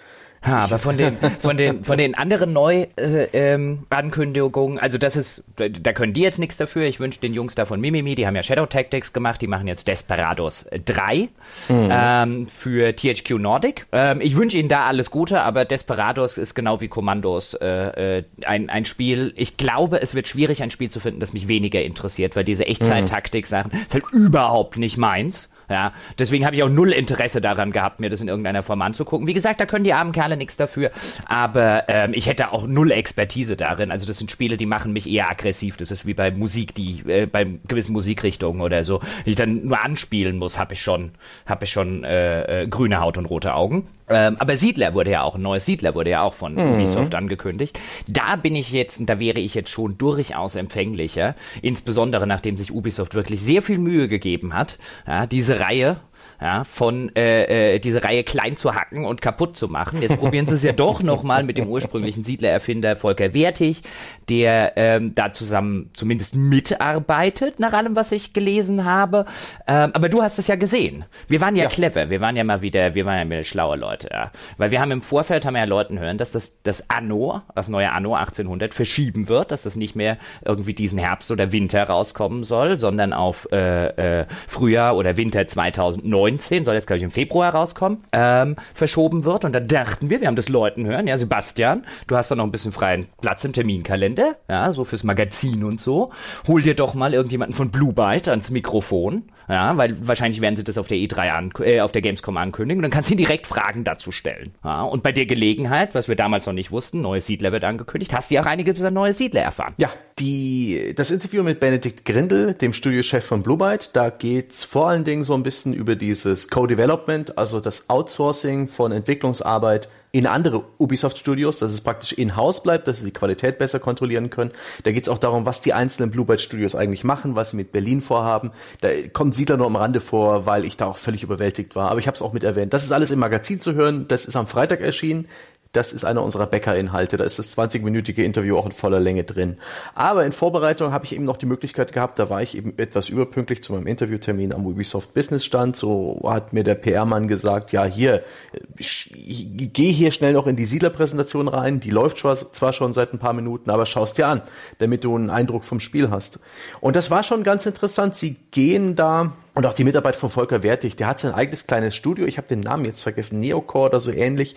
[SPEAKER 2] Ha, aber von den, von den, von den anderen Neu-Ankündigungen, äh, ähm, also das ist, da können die jetzt nichts dafür. Ich wünsche den Jungs da von Mimimi, die haben ja Shadow Tactics gemacht, die machen jetzt Desperados 3 mhm. ähm, für THQ Nordic. Ähm, ich wünsche ihnen da alles Gute, aber Desperados ist genau wie Kommandos äh, äh, ein, ein Spiel. Ich glaube, es wird schwierig, ein Spiel zu finden, das mich weniger interessiert, weil diese Echtzeit-Taktik-Sachen ist halt überhaupt nicht meins. Ja, deswegen habe ich auch null Interesse daran gehabt, mir das in irgendeiner Form anzugucken. Wie gesagt, da können die armen Kerle nichts dafür, aber ähm, ich hätte auch null Expertise darin. Also das sind Spiele, die machen mich eher aggressiv. Das ist wie bei Musik, die äh, bei gewissen Musikrichtungen oder so, die ich dann nur anspielen muss, habe ich schon, habe ich schon äh, äh, grüne Haut und rote Augen. Ähm, aber Siedler wurde ja auch, ein neues Siedler wurde ja auch von mhm. Ubisoft angekündigt. Da bin ich jetzt, und da wäre ich jetzt schon durchaus empfänglicher, insbesondere nachdem sich Ubisoft wirklich sehr viel Mühe gegeben hat, ja, diese Reihe ja, von äh, äh, diese Reihe klein zu hacken und kaputt zu machen. Jetzt probieren sie es ja doch nochmal mit dem ursprünglichen Siedlererfinder Volker Wertig, der ähm, da zusammen zumindest mitarbeitet, nach allem, was ich gelesen habe. Ähm, aber du hast es ja gesehen. Wir waren ja, ja, clever, wir waren ja mal wieder, wir waren ja wieder schlaue Leute, ja. Weil wir haben im Vorfeld, haben wir ja Leuten hören, dass das, das Anno, das neue Anno 1800 verschieben wird, dass das nicht mehr irgendwie diesen Herbst oder Winter rauskommen soll, sondern auf äh, äh, Frühjahr oder Winter 2019, soll jetzt glaube ich im Februar rauskommen, ähm, verschoben wird. Und da dachten wir, wir haben das Leuten hören, ja, Sebastian, du hast doch noch ein bisschen freien Platz im Terminkalender, ja, so fürs Magazin und so. Hol dir doch mal irgendjemanden von Blue Byte ans Mikrofon ja, weil wahrscheinlich werden sie das auf der E3 an, äh, auf der Gamescom ankündigen und dann kannst du ihn direkt Fragen dazu stellen. Ja, und bei der Gelegenheit, was wir damals noch nicht wussten, neues Siedler wird angekündigt, hast du ja auch einige dieser neue Siedler erfahren.
[SPEAKER 3] Ja, die, das Interview mit Benedikt Grindel, dem Studiochef von Blue Byte, da geht's vor allen Dingen so ein bisschen über dieses Co-Development, also das Outsourcing von Entwicklungsarbeit in andere Ubisoft-Studios, dass es praktisch in-house bleibt, dass sie die Qualität besser kontrollieren können. Da geht es auch darum, was die einzelnen Bluebird-Studios eigentlich machen, was sie mit Berlin vorhaben. Da kommt Siedler nur am Rande vor, weil ich da auch völlig überwältigt war. Aber ich habe es auch mit erwähnt. Das ist alles im Magazin zu hören. Das ist am Freitag erschienen. Das ist einer unserer Bäcker-Inhalte. Da ist das 20-minütige Interview auch in voller Länge drin. Aber in Vorbereitung habe ich eben noch die Möglichkeit gehabt, da war ich eben etwas überpünktlich zu meinem Interviewtermin am Ubisoft Business Stand. So hat mir der PR-Mann gesagt, ja hier, gehe hier schnell noch in die Siedlerpräsentation rein. Die läuft zwar schon seit ein paar Minuten, aber schaust dir an, damit du einen Eindruck vom Spiel hast. Und das war schon ganz interessant. Sie gehen da und auch die Mitarbeit von Volker Wertig, der hat sein eigenes kleines Studio, ich habe den Namen jetzt vergessen, Neocore oder so ähnlich.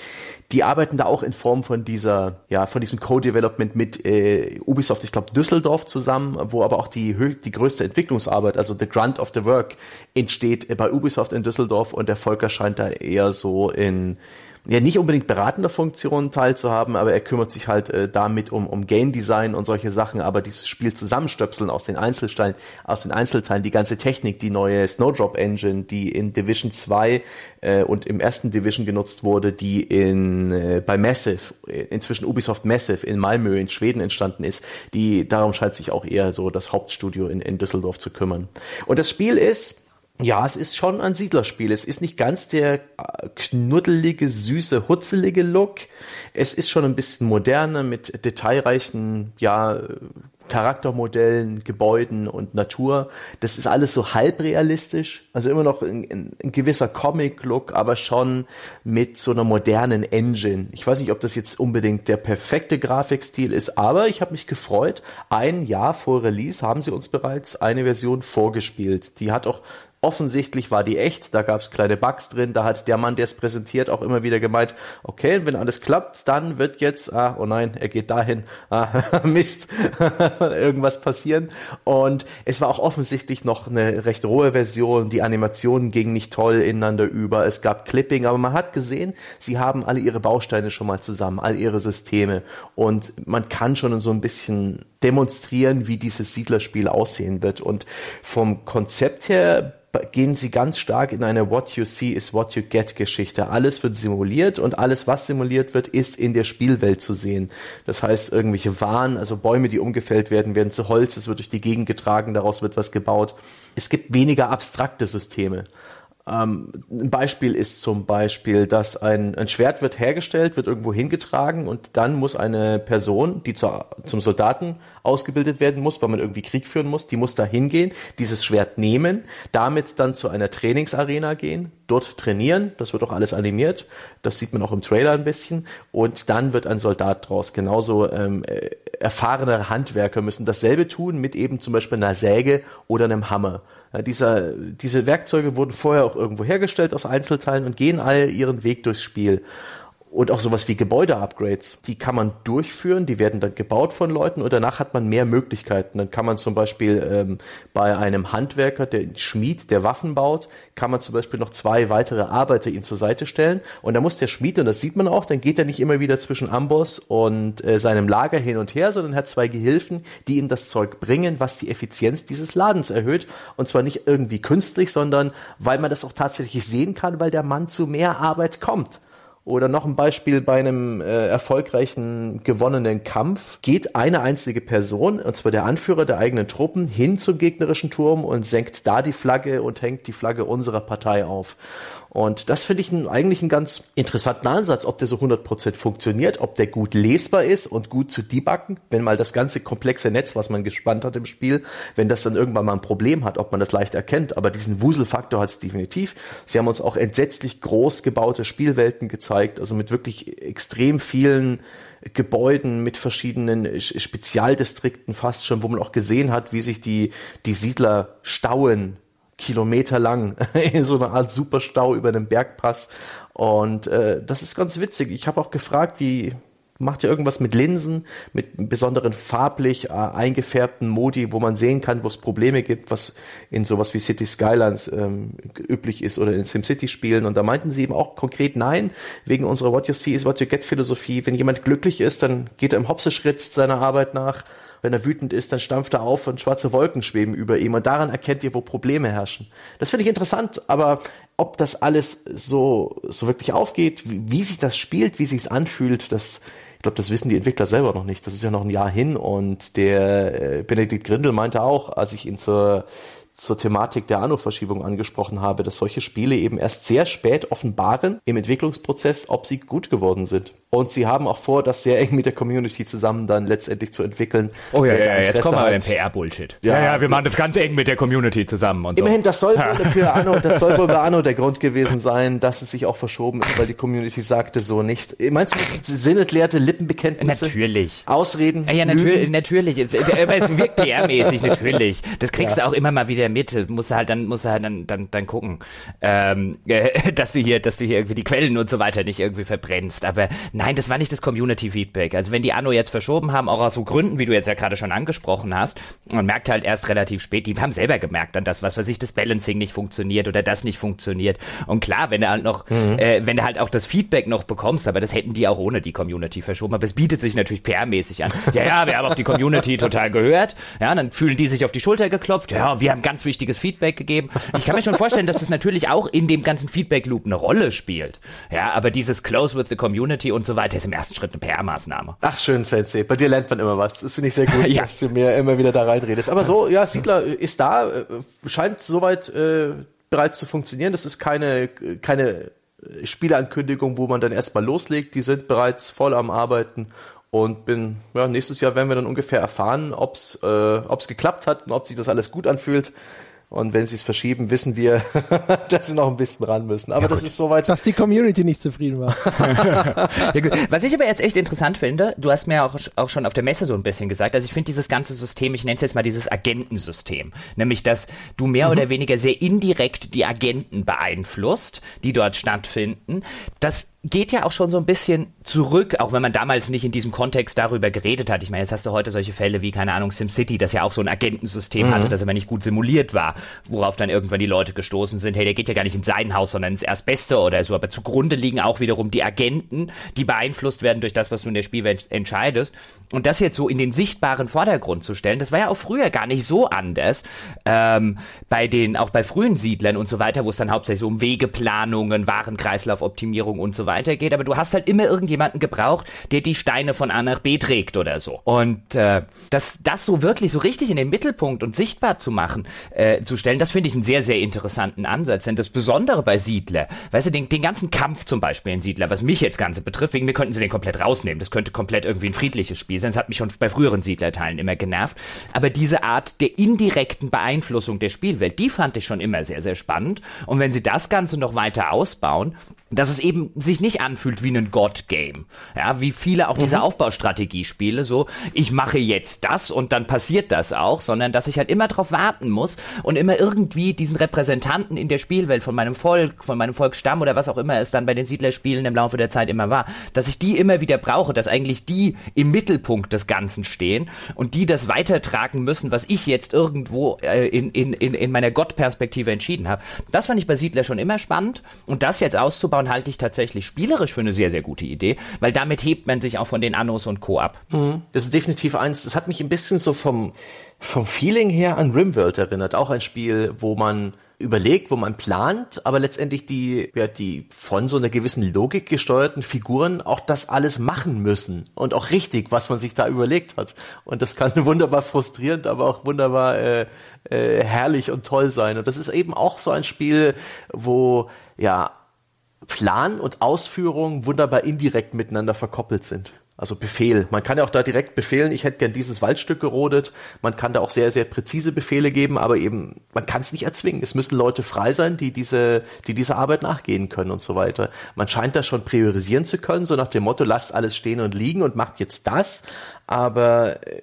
[SPEAKER 3] Die arbeiten da auch in Form von dieser, ja, von diesem Co-Development mit äh, Ubisoft, ich glaube Düsseldorf zusammen, wo aber auch die die größte Entwicklungsarbeit, also the grunt of the work, entsteht bei Ubisoft in Düsseldorf und der Volker scheint da eher so in ja nicht unbedingt beratender Funktion teilzuhaben, aber er kümmert sich halt äh, damit um, um Game Design und solche Sachen, aber dieses Spiel zusammenstöpseln aus den Einzelteilen, aus den Einzelteilen, die ganze Technik, die neue Snowdrop Engine, die in Division 2 äh, und im ersten Division genutzt wurde, die in äh, bei Massive, äh, inzwischen Ubisoft Massive in Malmö in Schweden entstanden ist, die darum scheint sich auch eher so das Hauptstudio in, in Düsseldorf zu kümmern. Und das Spiel ist ja, es ist schon ein Siedlerspiel. Es ist nicht ganz der äh, knuddelige, süße, hutzelige Look. Es ist schon ein bisschen moderner mit detailreichen, ja, Charaktermodellen, Gebäuden und Natur. Das ist alles so halbrealistisch. Also immer noch ein, ein, ein gewisser Comic-Look, aber schon mit so einer modernen Engine. Ich weiß nicht, ob das jetzt unbedingt der perfekte Grafikstil ist, aber ich habe mich gefreut. Ein Jahr vor Release haben sie uns bereits eine Version vorgespielt. Die hat auch Offensichtlich war die echt, da gab es kleine Bugs drin, da hat der Mann, der es präsentiert, auch immer wieder gemeint, okay, wenn alles klappt, dann wird jetzt, ah, oh nein, er geht dahin, ah, Mist, irgendwas passieren. Und es war auch offensichtlich noch eine recht rohe Version, die Animationen gingen nicht toll ineinander über, es gab Clipping, aber man hat gesehen, sie haben alle ihre Bausteine schon mal zusammen, all ihre Systeme. Und man kann schon so ein bisschen demonstrieren, wie dieses Siedlerspiel aussehen wird. Und vom Konzept her gehen sie ganz stark in eine What you see is what you get Geschichte. Alles wird simuliert und alles, was simuliert wird, ist in der Spielwelt zu sehen. Das heißt, irgendwelche Waren, also Bäume, die umgefällt werden, werden zu Holz, es wird durch die Gegend getragen, daraus wird was gebaut. Es gibt weniger abstrakte Systeme. Ähm, ein Beispiel ist zum Beispiel, dass ein, ein Schwert wird hergestellt, wird irgendwo hingetragen und dann muss eine Person, die zur, zum Soldaten ausgebildet werden muss, weil man irgendwie Krieg führen muss, die muss da hingehen, dieses Schwert nehmen, damit dann zu einer Trainingsarena gehen, dort trainieren, das wird auch alles animiert, das sieht man auch im Trailer ein bisschen und dann wird ein Soldat draus. Genauso ähm, äh, erfahrene Handwerker müssen dasselbe tun mit eben zum Beispiel einer Säge oder einem Hammer. Äh, dieser, diese Werkzeuge wurden vorher auch irgendwo hergestellt aus Einzelteilen und gehen all ihren Weg durchs Spiel. Und auch sowas wie Gebäude-Upgrades, die kann man durchführen, die werden dann gebaut von Leuten und danach hat man mehr Möglichkeiten. Dann kann man zum Beispiel ähm, bei einem Handwerker, der Schmied, der Waffen baut, kann man zum Beispiel noch zwei weitere Arbeiter ihm zur Seite stellen. Und da muss der Schmied, und das sieht man auch, dann geht er nicht immer wieder zwischen Amboss und äh, seinem Lager hin und her, sondern hat zwei Gehilfen, die ihm das Zeug bringen, was die Effizienz dieses Ladens erhöht. Und zwar nicht irgendwie künstlich, sondern weil man das auch tatsächlich sehen kann, weil der Mann zu mehr Arbeit kommt. Oder noch ein Beispiel bei einem äh, erfolgreichen gewonnenen Kampf geht eine einzige Person, und zwar der Anführer der eigenen Truppen, hin zum gegnerischen Turm und senkt da die Flagge und hängt die Flagge unserer Partei auf. Und das finde ich eigentlich einen ganz interessanten Ansatz, ob der so 100% funktioniert, ob der gut lesbar ist und gut zu debuggen, wenn mal das ganze komplexe Netz, was man gespannt hat im Spiel, wenn das dann irgendwann mal ein Problem hat, ob man das leicht erkennt. Aber diesen Wuselfaktor hat es definitiv. Sie haben uns auch entsetzlich groß gebaute Spielwelten gezeigt, also mit wirklich extrem vielen Gebäuden mit verschiedenen Spezialdistrikten fast schon, wo man auch gesehen hat, wie sich die, die Siedler stauen Kilometer lang in so einer Art Superstau über den Bergpass. Und äh, das ist ganz witzig. Ich habe auch gefragt, wie macht ihr irgendwas mit Linsen, mit besonderen farblich äh, eingefärbten Modi, wo man sehen kann, wo es Probleme gibt, was in sowas wie City Skylines ähm, üblich ist oder in SimCity-Spielen. Und da meinten sie eben auch konkret nein, wegen unserer What You See is What You Get Philosophie. Wenn jemand glücklich ist, dann geht er im Hopseschritt seiner Arbeit nach wenn er wütend ist, dann stampft er auf und schwarze Wolken schweben über ihm. Und daran erkennt ihr, wo Probleme herrschen. Das finde ich interessant, aber ob das alles so, so wirklich aufgeht, wie, wie sich das spielt, wie sich es anfühlt, das, ich glaube, das wissen die Entwickler selber noch nicht. Das ist ja noch ein Jahr hin und der äh, Benedikt Grindel meinte auch, als ich ihn zur zur Thematik der Anno-Verschiebung angesprochen habe, dass solche Spiele eben erst sehr spät offenbaren im Entwicklungsprozess, ob sie gut geworden sind. Und sie haben auch vor, das sehr eng mit der Community zusammen dann letztendlich zu entwickeln.
[SPEAKER 2] Oh ja, ja, ja jetzt kommen wir mit dem PR-Bullshit. Ja, ja, ja, wir machen das ganz eng mit der Community zusammen und
[SPEAKER 3] Immerhin, so. das soll wohl für Anno, das soll wohl bei Anno der Grund gewesen sein, dass es sich auch verschoben ist, weil die Community sagte so nicht. Meinst du, das sind sinnentleerte Lippenbekenntnisse?
[SPEAKER 2] Natürlich.
[SPEAKER 3] Ausreden?
[SPEAKER 2] Ja, natürlich, natürlich. Es wirkt PR-mäßig, natürlich. Das kriegst ja. du auch immer mal wieder mit. Musst du halt dann, musst du halt dann, dann, dann gucken, ähm, dass du hier, dass du hier irgendwie die Quellen und so weiter nicht irgendwie verbrennst. Aber nein, das war nicht das Community-Feedback. Also wenn die Anno jetzt verschoben haben, auch aus so Gründen, wie du jetzt ja gerade schon angesprochen hast, man merkt halt erst relativ spät, die haben selber gemerkt dann, dass was weiß ich, das Balancing nicht funktioniert oder das nicht funktioniert. Und klar, wenn du halt noch, mhm. äh, wenn du halt auch das Feedback noch bekommst, aber das hätten die auch ohne die Community verschoben. Aber es bietet sich natürlich PR-mäßig an. Ja, ja, wir haben auf die Community total gehört. Ja, dann fühlen die sich auf die Schulter geklopft. Ja, wir haben ganz wichtiges Feedback gegeben. Ich kann mir schon vorstellen, dass es natürlich auch in dem ganzen Feedback-Loop eine Rolle spielt. Ja, aber dieses Close with the Community und so weiter ist im ersten Schritt eine PR-Maßnahme.
[SPEAKER 3] Ach, schön, Sensei. Bei dir lernt man immer was. Das finde ich sehr gut, ja. dass du mir immer wieder da reinredest. Aber so, ja, Siedler ist da, äh, scheint soweit äh, bereits zu funktionieren. Das ist keine, keine Spieleankündigung, wo man dann erstmal loslegt. Die sind bereits voll am Arbeiten und bin, ja, nächstes Jahr werden wir dann ungefähr erfahren, ob es äh, ob's geklappt hat und ob sich das alles gut anfühlt. Und wenn sie es verschieben, wissen wir, dass sie noch ein bisschen ran müssen. Aber ja, das ist soweit.
[SPEAKER 1] Dass die Community nicht zufrieden war.
[SPEAKER 2] ja, Was ich aber jetzt echt interessant finde, du hast mir auch, auch schon auf der Messe so ein bisschen gesagt, also ich finde dieses ganze System, ich nenne es jetzt mal dieses Agentensystem, nämlich dass du mehr mhm. oder weniger sehr indirekt die Agenten beeinflusst, die dort stattfinden. Das geht ja auch schon so ein bisschen zurück, auch wenn man damals nicht in diesem Kontext darüber geredet hat. Ich meine, jetzt hast du heute solche Fälle wie, keine Ahnung, SimCity, das ja auch so ein Agentensystem mhm. hatte, das aber nicht gut simuliert war, worauf dann irgendwann die Leute gestoßen sind, hey, der geht ja gar nicht in sein Haus, sondern ins Erstbeste oder so. Aber zugrunde liegen auch wiederum die Agenten, die beeinflusst werden durch das, was du in der Spielwelt entscheidest. Und das jetzt so in den sichtbaren Vordergrund zu stellen, das war ja auch früher gar nicht so anders. Ähm, bei den, auch bei frühen Siedlern und so weiter, wo es dann hauptsächlich so um Wegeplanungen, Warenkreislaufoptimierung und so weiter weitergeht, aber du hast halt immer irgendjemanden gebraucht, der die Steine von A nach B trägt oder so. Und äh, das, das so wirklich so richtig in den Mittelpunkt und sichtbar zu machen, äh, zu stellen, das finde ich einen sehr, sehr interessanten Ansatz. Denn das Besondere bei Siedler, weißt du, den, den ganzen Kampf zum Beispiel in Siedler, was mich jetzt Ganze betrifft, wegen mir könnten sie den komplett rausnehmen. Das könnte komplett irgendwie ein friedliches Spiel sein. Das hat mich schon bei früheren Siedlerteilen immer genervt. Aber diese Art der indirekten Beeinflussung der Spielwelt, die fand ich schon immer sehr, sehr spannend. Und wenn sie das Ganze noch weiter ausbauen, dass es eben sich nicht anfühlt wie ein God-Game. Ja, wie viele auch mhm. diese Aufbaustrategiespiele, so, ich mache jetzt das und dann passiert das auch, sondern dass ich halt immer drauf warten muss und immer irgendwie diesen Repräsentanten in der Spielwelt von meinem Volk, von meinem Volksstamm oder was auch immer es dann bei den Siedlerspielen im Laufe der Zeit immer war, dass ich die immer wieder brauche, dass eigentlich die im Mittelpunkt des Ganzen stehen und die das weitertragen müssen, was ich jetzt irgendwo äh, in, in, in, in meiner Gottperspektive entschieden habe. Das fand ich bei Siedler schon immer spannend und das jetzt auszubauen, Lockdown halte ich tatsächlich spielerisch für eine sehr, sehr gute Idee, weil damit hebt man sich auch von den Annos und Co. ab.
[SPEAKER 3] Mhm. Das ist definitiv eins, das hat mich ein bisschen so vom, vom Feeling her an Rimworld erinnert. Auch ein Spiel, wo man überlegt, wo man plant, aber letztendlich die, ja, die von so einer gewissen Logik gesteuerten Figuren auch das alles machen müssen und auch richtig, was man sich da überlegt hat. Und das kann wunderbar frustrierend, aber auch wunderbar äh, äh, herrlich und toll sein. Und das ist eben auch so ein Spiel, wo ja Plan und Ausführung wunderbar indirekt miteinander verkoppelt sind. Also Befehl. Man kann ja auch da direkt befehlen, ich hätte gern dieses Waldstück gerodet. Man kann da auch sehr, sehr präzise Befehle geben, aber eben, man kann es nicht erzwingen. Es müssen Leute frei sein, die diese, die diese Arbeit nachgehen können und so weiter. Man scheint da schon priorisieren zu können, so nach dem Motto, lasst alles stehen und liegen und macht jetzt das. Aber äh,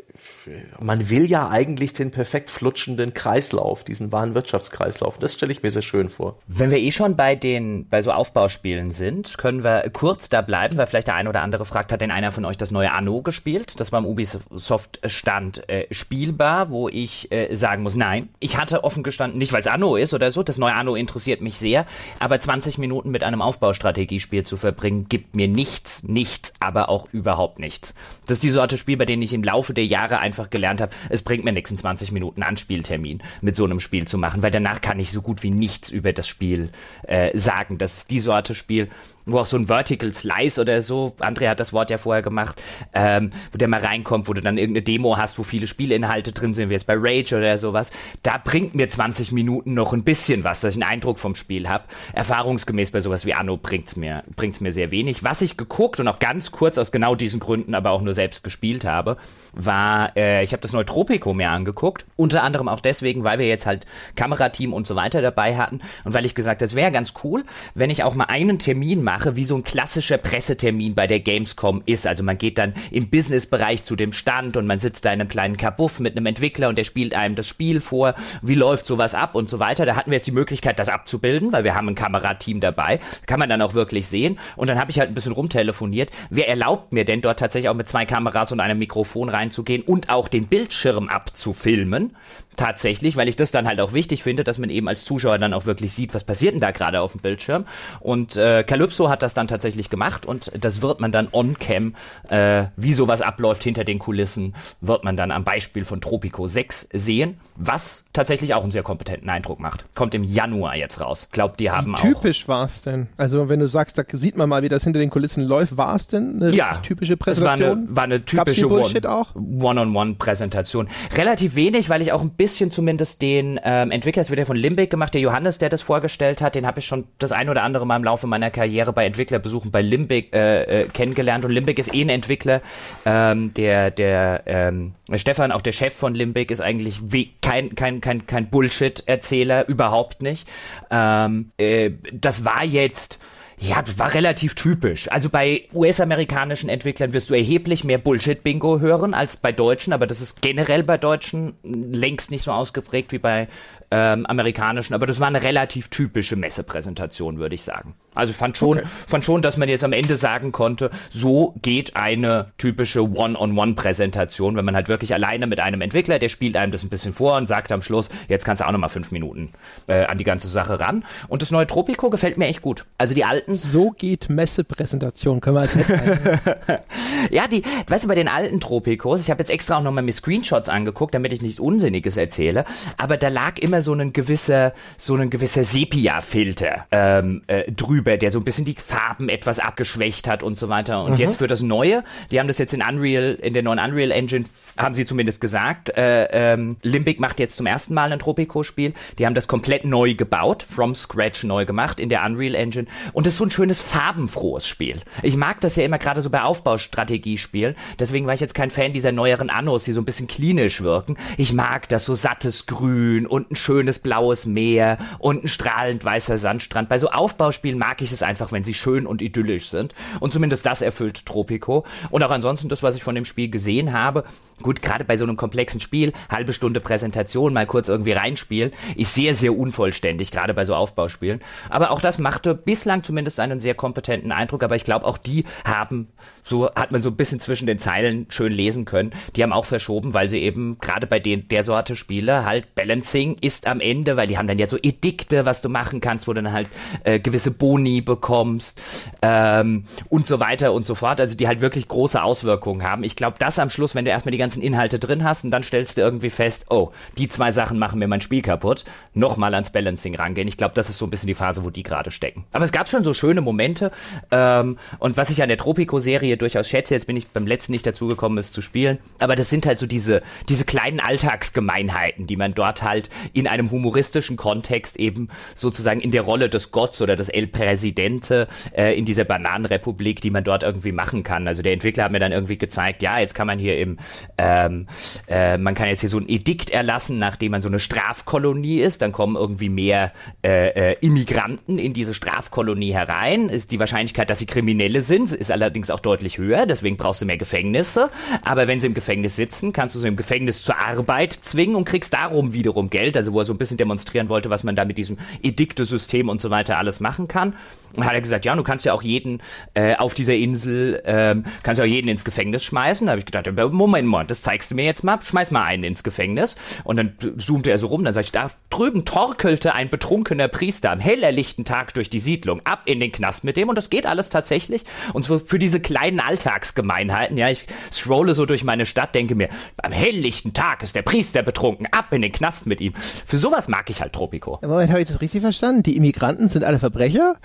[SPEAKER 3] man will ja eigentlich den perfekt flutschenden Kreislauf, diesen wahren Wirtschaftskreislauf. Das stelle ich mir sehr schön vor.
[SPEAKER 2] Wenn wir eh schon bei den, bei so Aufbauspielen sind, können wir kurz da bleiben, weil vielleicht der eine oder andere fragt, hat denn einer von euch das neue Anno gespielt? Das war im Ubisoft-Stand äh, spielbar, wo ich äh, sagen muss, nein. Ich hatte offen gestanden, nicht weil es Anno ist oder so, das neue Anno interessiert mich sehr, aber 20 Minuten mit einem Aufbaustrategiespiel zu verbringen, gibt mir nichts, nichts, aber auch überhaupt nichts. Das ist die Sorte Spiel, bei denen ich im Laufe der Jahre einfach gelernt habe, es bringt mir nichts in 20 Minuten Anspieltermin mit so einem Spiel zu machen, weil danach kann ich so gut wie nichts über das Spiel äh, sagen. Das ist die Sorte Spiel, wo auch so ein Vertical Slice oder so, André hat das Wort ja vorher gemacht, ähm, wo der mal reinkommt, wo du dann irgendeine Demo hast, wo viele Spielinhalte drin sind, wie jetzt bei Rage oder sowas, da bringt mir 20 Minuten noch ein bisschen was, dass ich einen Eindruck vom Spiel habe. Erfahrungsgemäß bei sowas wie Anno bringt's mir, bringt's mir sehr wenig. Was ich geguckt und auch ganz kurz aus genau diesen Gründen aber auch nur selbst gespielt habe, war, äh, ich habe das Neutropico mir angeguckt, unter anderem auch deswegen, weil wir jetzt halt Kamerateam und so weiter dabei hatten und weil ich gesagt, das wäre ganz cool, wenn ich auch mal einen Termin mache, mache, wie so ein klassischer Pressetermin bei der Gamescom ist. Also man geht dann im Businessbereich zu dem Stand und man sitzt da in einem kleinen Kabuff mit einem Entwickler und der spielt einem das Spiel vor, wie läuft sowas ab und so weiter. Da hatten wir jetzt die Möglichkeit, das abzubilden, weil wir haben ein Kamerateam dabei. Kann man dann auch wirklich sehen. Und dann habe ich halt ein bisschen rumtelefoniert. Wer erlaubt mir denn dort tatsächlich auch mit zwei Kameras und einem Mikrofon reinzugehen und auch den Bildschirm abzufilmen? Tatsächlich, weil ich das dann halt auch wichtig finde, dass man eben als Zuschauer dann auch wirklich sieht, was passiert denn da gerade auf dem Bildschirm. Und äh, Calypso hat das dann tatsächlich gemacht und das wird man dann on-cam, äh, wie sowas abläuft hinter den Kulissen, wird man dann am Beispiel von Tropico 6 sehen, was tatsächlich auch einen sehr kompetenten Eindruck macht. Kommt im Januar jetzt raus. Glaubt, die haben
[SPEAKER 1] wie typisch war es denn? Also wenn du sagst, da sieht man mal, wie das hinter den Kulissen läuft, war es denn eine ja, typische Präsentation?
[SPEAKER 2] War eine, war eine typische One-on-One-Präsentation. Relativ wenig, weil ich auch ein bisschen zumindest den ähm, Entwickler, das wird ja von Limbic gemacht, der Johannes, der das vorgestellt hat, den habe ich schon das ein oder andere Mal im Laufe meiner Karriere bei Entwicklerbesuchen bei Limbic äh, äh, kennengelernt. Und Limbic ist eh ein Entwickler, ähm, der, der ähm, Stefan, auch der Chef von Limbic, ist eigentlich kein, kein, kein, kein Bullshit-Erzähler, überhaupt nicht. Ähm, äh, das war jetzt ja, das war relativ typisch. Also bei US-amerikanischen Entwicklern wirst du erheblich mehr Bullshit-Bingo hören als bei Deutschen, aber das ist generell bei Deutschen längst nicht so ausgeprägt wie bei ähm, amerikanischen, aber das war eine relativ typische Messepräsentation, würde ich sagen. Also ich fand schon, okay. fand schon, dass man jetzt am Ende sagen konnte, so geht eine typische One-on-One-Präsentation, wenn man halt wirklich alleine mit einem Entwickler, der spielt einem das ein bisschen vor und sagt am Schluss, jetzt kannst du auch nochmal fünf Minuten äh, an die ganze Sache ran. Und das neue Tropico gefällt mir echt gut. Also die alten.
[SPEAKER 1] So geht Messepräsentation, können wir als
[SPEAKER 2] Ja, die, weißt du, bei den alten Tropicos, ich habe jetzt extra auch nochmal mir Screenshots angeguckt, damit ich nichts Unsinniges erzähle, aber da lag immer so ein gewisser, so ein gewisser Sepia-Filter ähm, äh, drüber, der so ein bisschen die Farben etwas abgeschwächt hat und so weiter. Und mhm. jetzt für das Neue, die haben das jetzt in Unreal, in der neuen Unreal Engine, haben sie zumindest gesagt, äh, ähm, Limbic macht jetzt zum ersten Mal ein Tropico-Spiel. Die haben das komplett neu gebaut, from scratch neu gemacht in der Unreal Engine. Und es ist so ein schönes farbenfrohes Spiel. Ich mag das ja immer gerade so bei Aufbaustrategiespielen. Deswegen war ich jetzt kein Fan dieser neueren Annos, die so ein bisschen klinisch wirken. Ich mag das so sattes Grün und ein schönes blaues Meer und ein strahlend weißer Sandstrand. Bei so Aufbauspielen mag ich es einfach, wenn sie schön und idyllisch sind. Und zumindest das erfüllt Tropico. Und auch ansonsten das, was ich von dem Spiel gesehen habe, Gut, gerade bei so einem komplexen Spiel, halbe Stunde Präsentation, mal kurz irgendwie reinspielen, ist sehr, sehr unvollständig, gerade bei so Aufbauspielen. Aber auch das machte bislang zumindest einen sehr kompetenten Eindruck. Aber ich glaube, auch die haben, so hat man so ein bisschen zwischen den Zeilen schön lesen können, die haben auch verschoben, weil sie eben gerade bei den, der Sorte Spiele halt Balancing ist am Ende, weil die haben dann ja so Edikte, was du machen kannst, wo du dann halt äh, gewisse Boni bekommst ähm, und so weiter und so fort. Also die halt wirklich große Auswirkungen haben. Ich glaube, das am Schluss, wenn du erstmal die ganze ganzen Inhalte drin hast und dann stellst du irgendwie fest, oh, die zwei Sachen machen mir mein Spiel kaputt. Nochmal ans Balancing rangehen. Ich glaube, das ist so ein bisschen die Phase, wo die gerade stecken. Aber es gab schon so schöne Momente. Ähm, und was ich an der Tropico-Serie durchaus schätze, jetzt bin ich beim letzten nicht dazugekommen, es zu spielen, aber das sind halt so diese, diese kleinen Alltagsgemeinheiten, die man dort halt in einem humoristischen Kontext eben sozusagen in der Rolle des Gotts oder des El Presidente äh, in dieser Bananenrepublik, die man dort irgendwie machen kann. Also der Entwickler hat mir dann irgendwie gezeigt, ja, jetzt kann man hier im, ähm, äh, man kann jetzt hier so ein Edikt erlassen, nachdem man so eine Strafkolonie ist, dann kommen irgendwie mehr äh, äh, Immigranten in diese Strafkolonie herein. Ist die Wahrscheinlichkeit, dass sie Kriminelle sind, ist allerdings auch deutlich höher, deswegen brauchst du mehr Gefängnisse. Aber wenn sie im Gefängnis sitzen, kannst du sie im Gefängnis zur Arbeit zwingen und kriegst darum wiederum Geld, also wo er so ein bisschen demonstrieren wollte, was man da mit diesem Ediktesystem und so weiter alles machen kann. Und hat er gesagt, ja, du kannst ja auch jeden äh, auf dieser Insel, ähm, kannst ja auch jeden ins Gefängnis schmeißen. Da habe ich gedacht, Moment mal, das zeigst du mir jetzt mal, schmeiß mal einen ins Gefängnis. Und dann zoomte er so rum, dann sag ich, da drüben torkelte ein betrunkener Priester am hellerlichten Tag durch die Siedlung, ab in den Knast mit dem und das geht alles tatsächlich. Und so für diese kleinen Alltagsgemeinheiten, ja, ich scrolle so durch meine Stadt, denke mir, am helllichten Tag ist der Priester betrunken, ab in den Knast mit ihm. Für sowas mag ich halt Tropico.
[SPEAKER 1] Moment, habe ich das richtig verstanden? Die Immigranten sind alle Verbrecher?